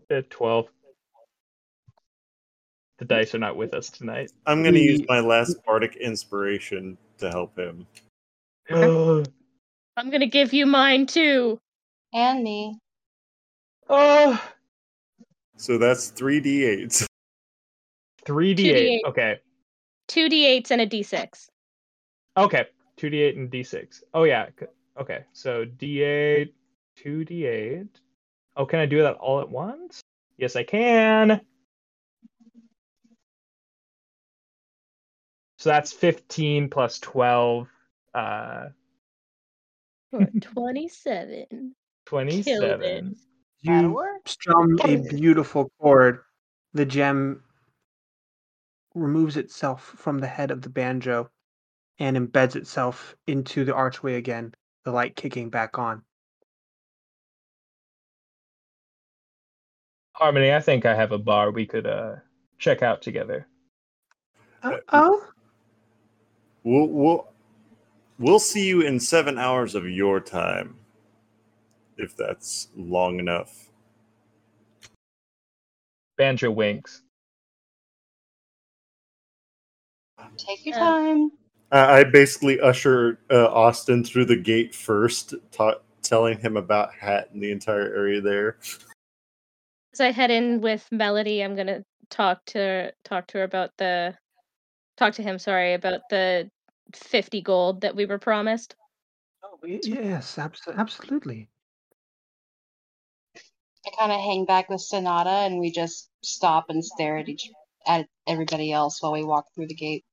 At twelve. The dice are not with us tonight. I'm going to use my last bardic inspiration to help him. I'm gonna give you mine too. and me. oh, So that's three d8s. 3d8. Okay. Two d8s and a d6. Okay. 2d8 and d6. Oh yeah. Okay. So d8, 2d8. Oh, can I do that all at once? Yes, I can. So that's 15 plus 12, uh, Twenty-seven. 27. You strum a beautiful chord. The gem removes itself from the head of the banjo and embeds itself into the archway again, the light kicking back on. Harmony, I think I have a bar we could uh check out together. Uh, oh, We'll, we'll, we'll see you in seven hours of your time, if that's long enough. Banjo winks. Take your time. I I basically usher uh, Austin through the gate first, ta- telling him about Hat and the entire area there. As I head in with Melody, I'm gonna talk to talk to her about the talk to him. Sorry about the fifty gold that we were promised. oh yes, abs- absolutely. I kind of hang back with Sonata, and we just stop and stare at each at everybody else while we walk through the gate.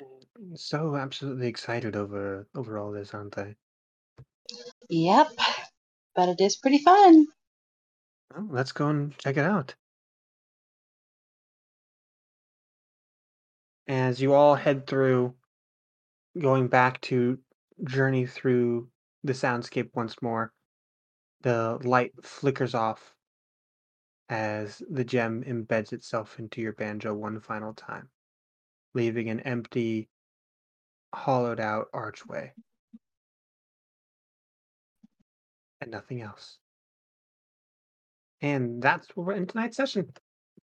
Mm, so absolutely excited over over all this, aren't they? Yep, but it is pretty fun. Well, let's go and check it out. As you all head through, going back to journey through the soundscape once more, the light flickers off, as the gem embeds itself into your banjo one final time, leaving an empty, hollowed out archway. And nothing else. And that's where we're in tonight's session.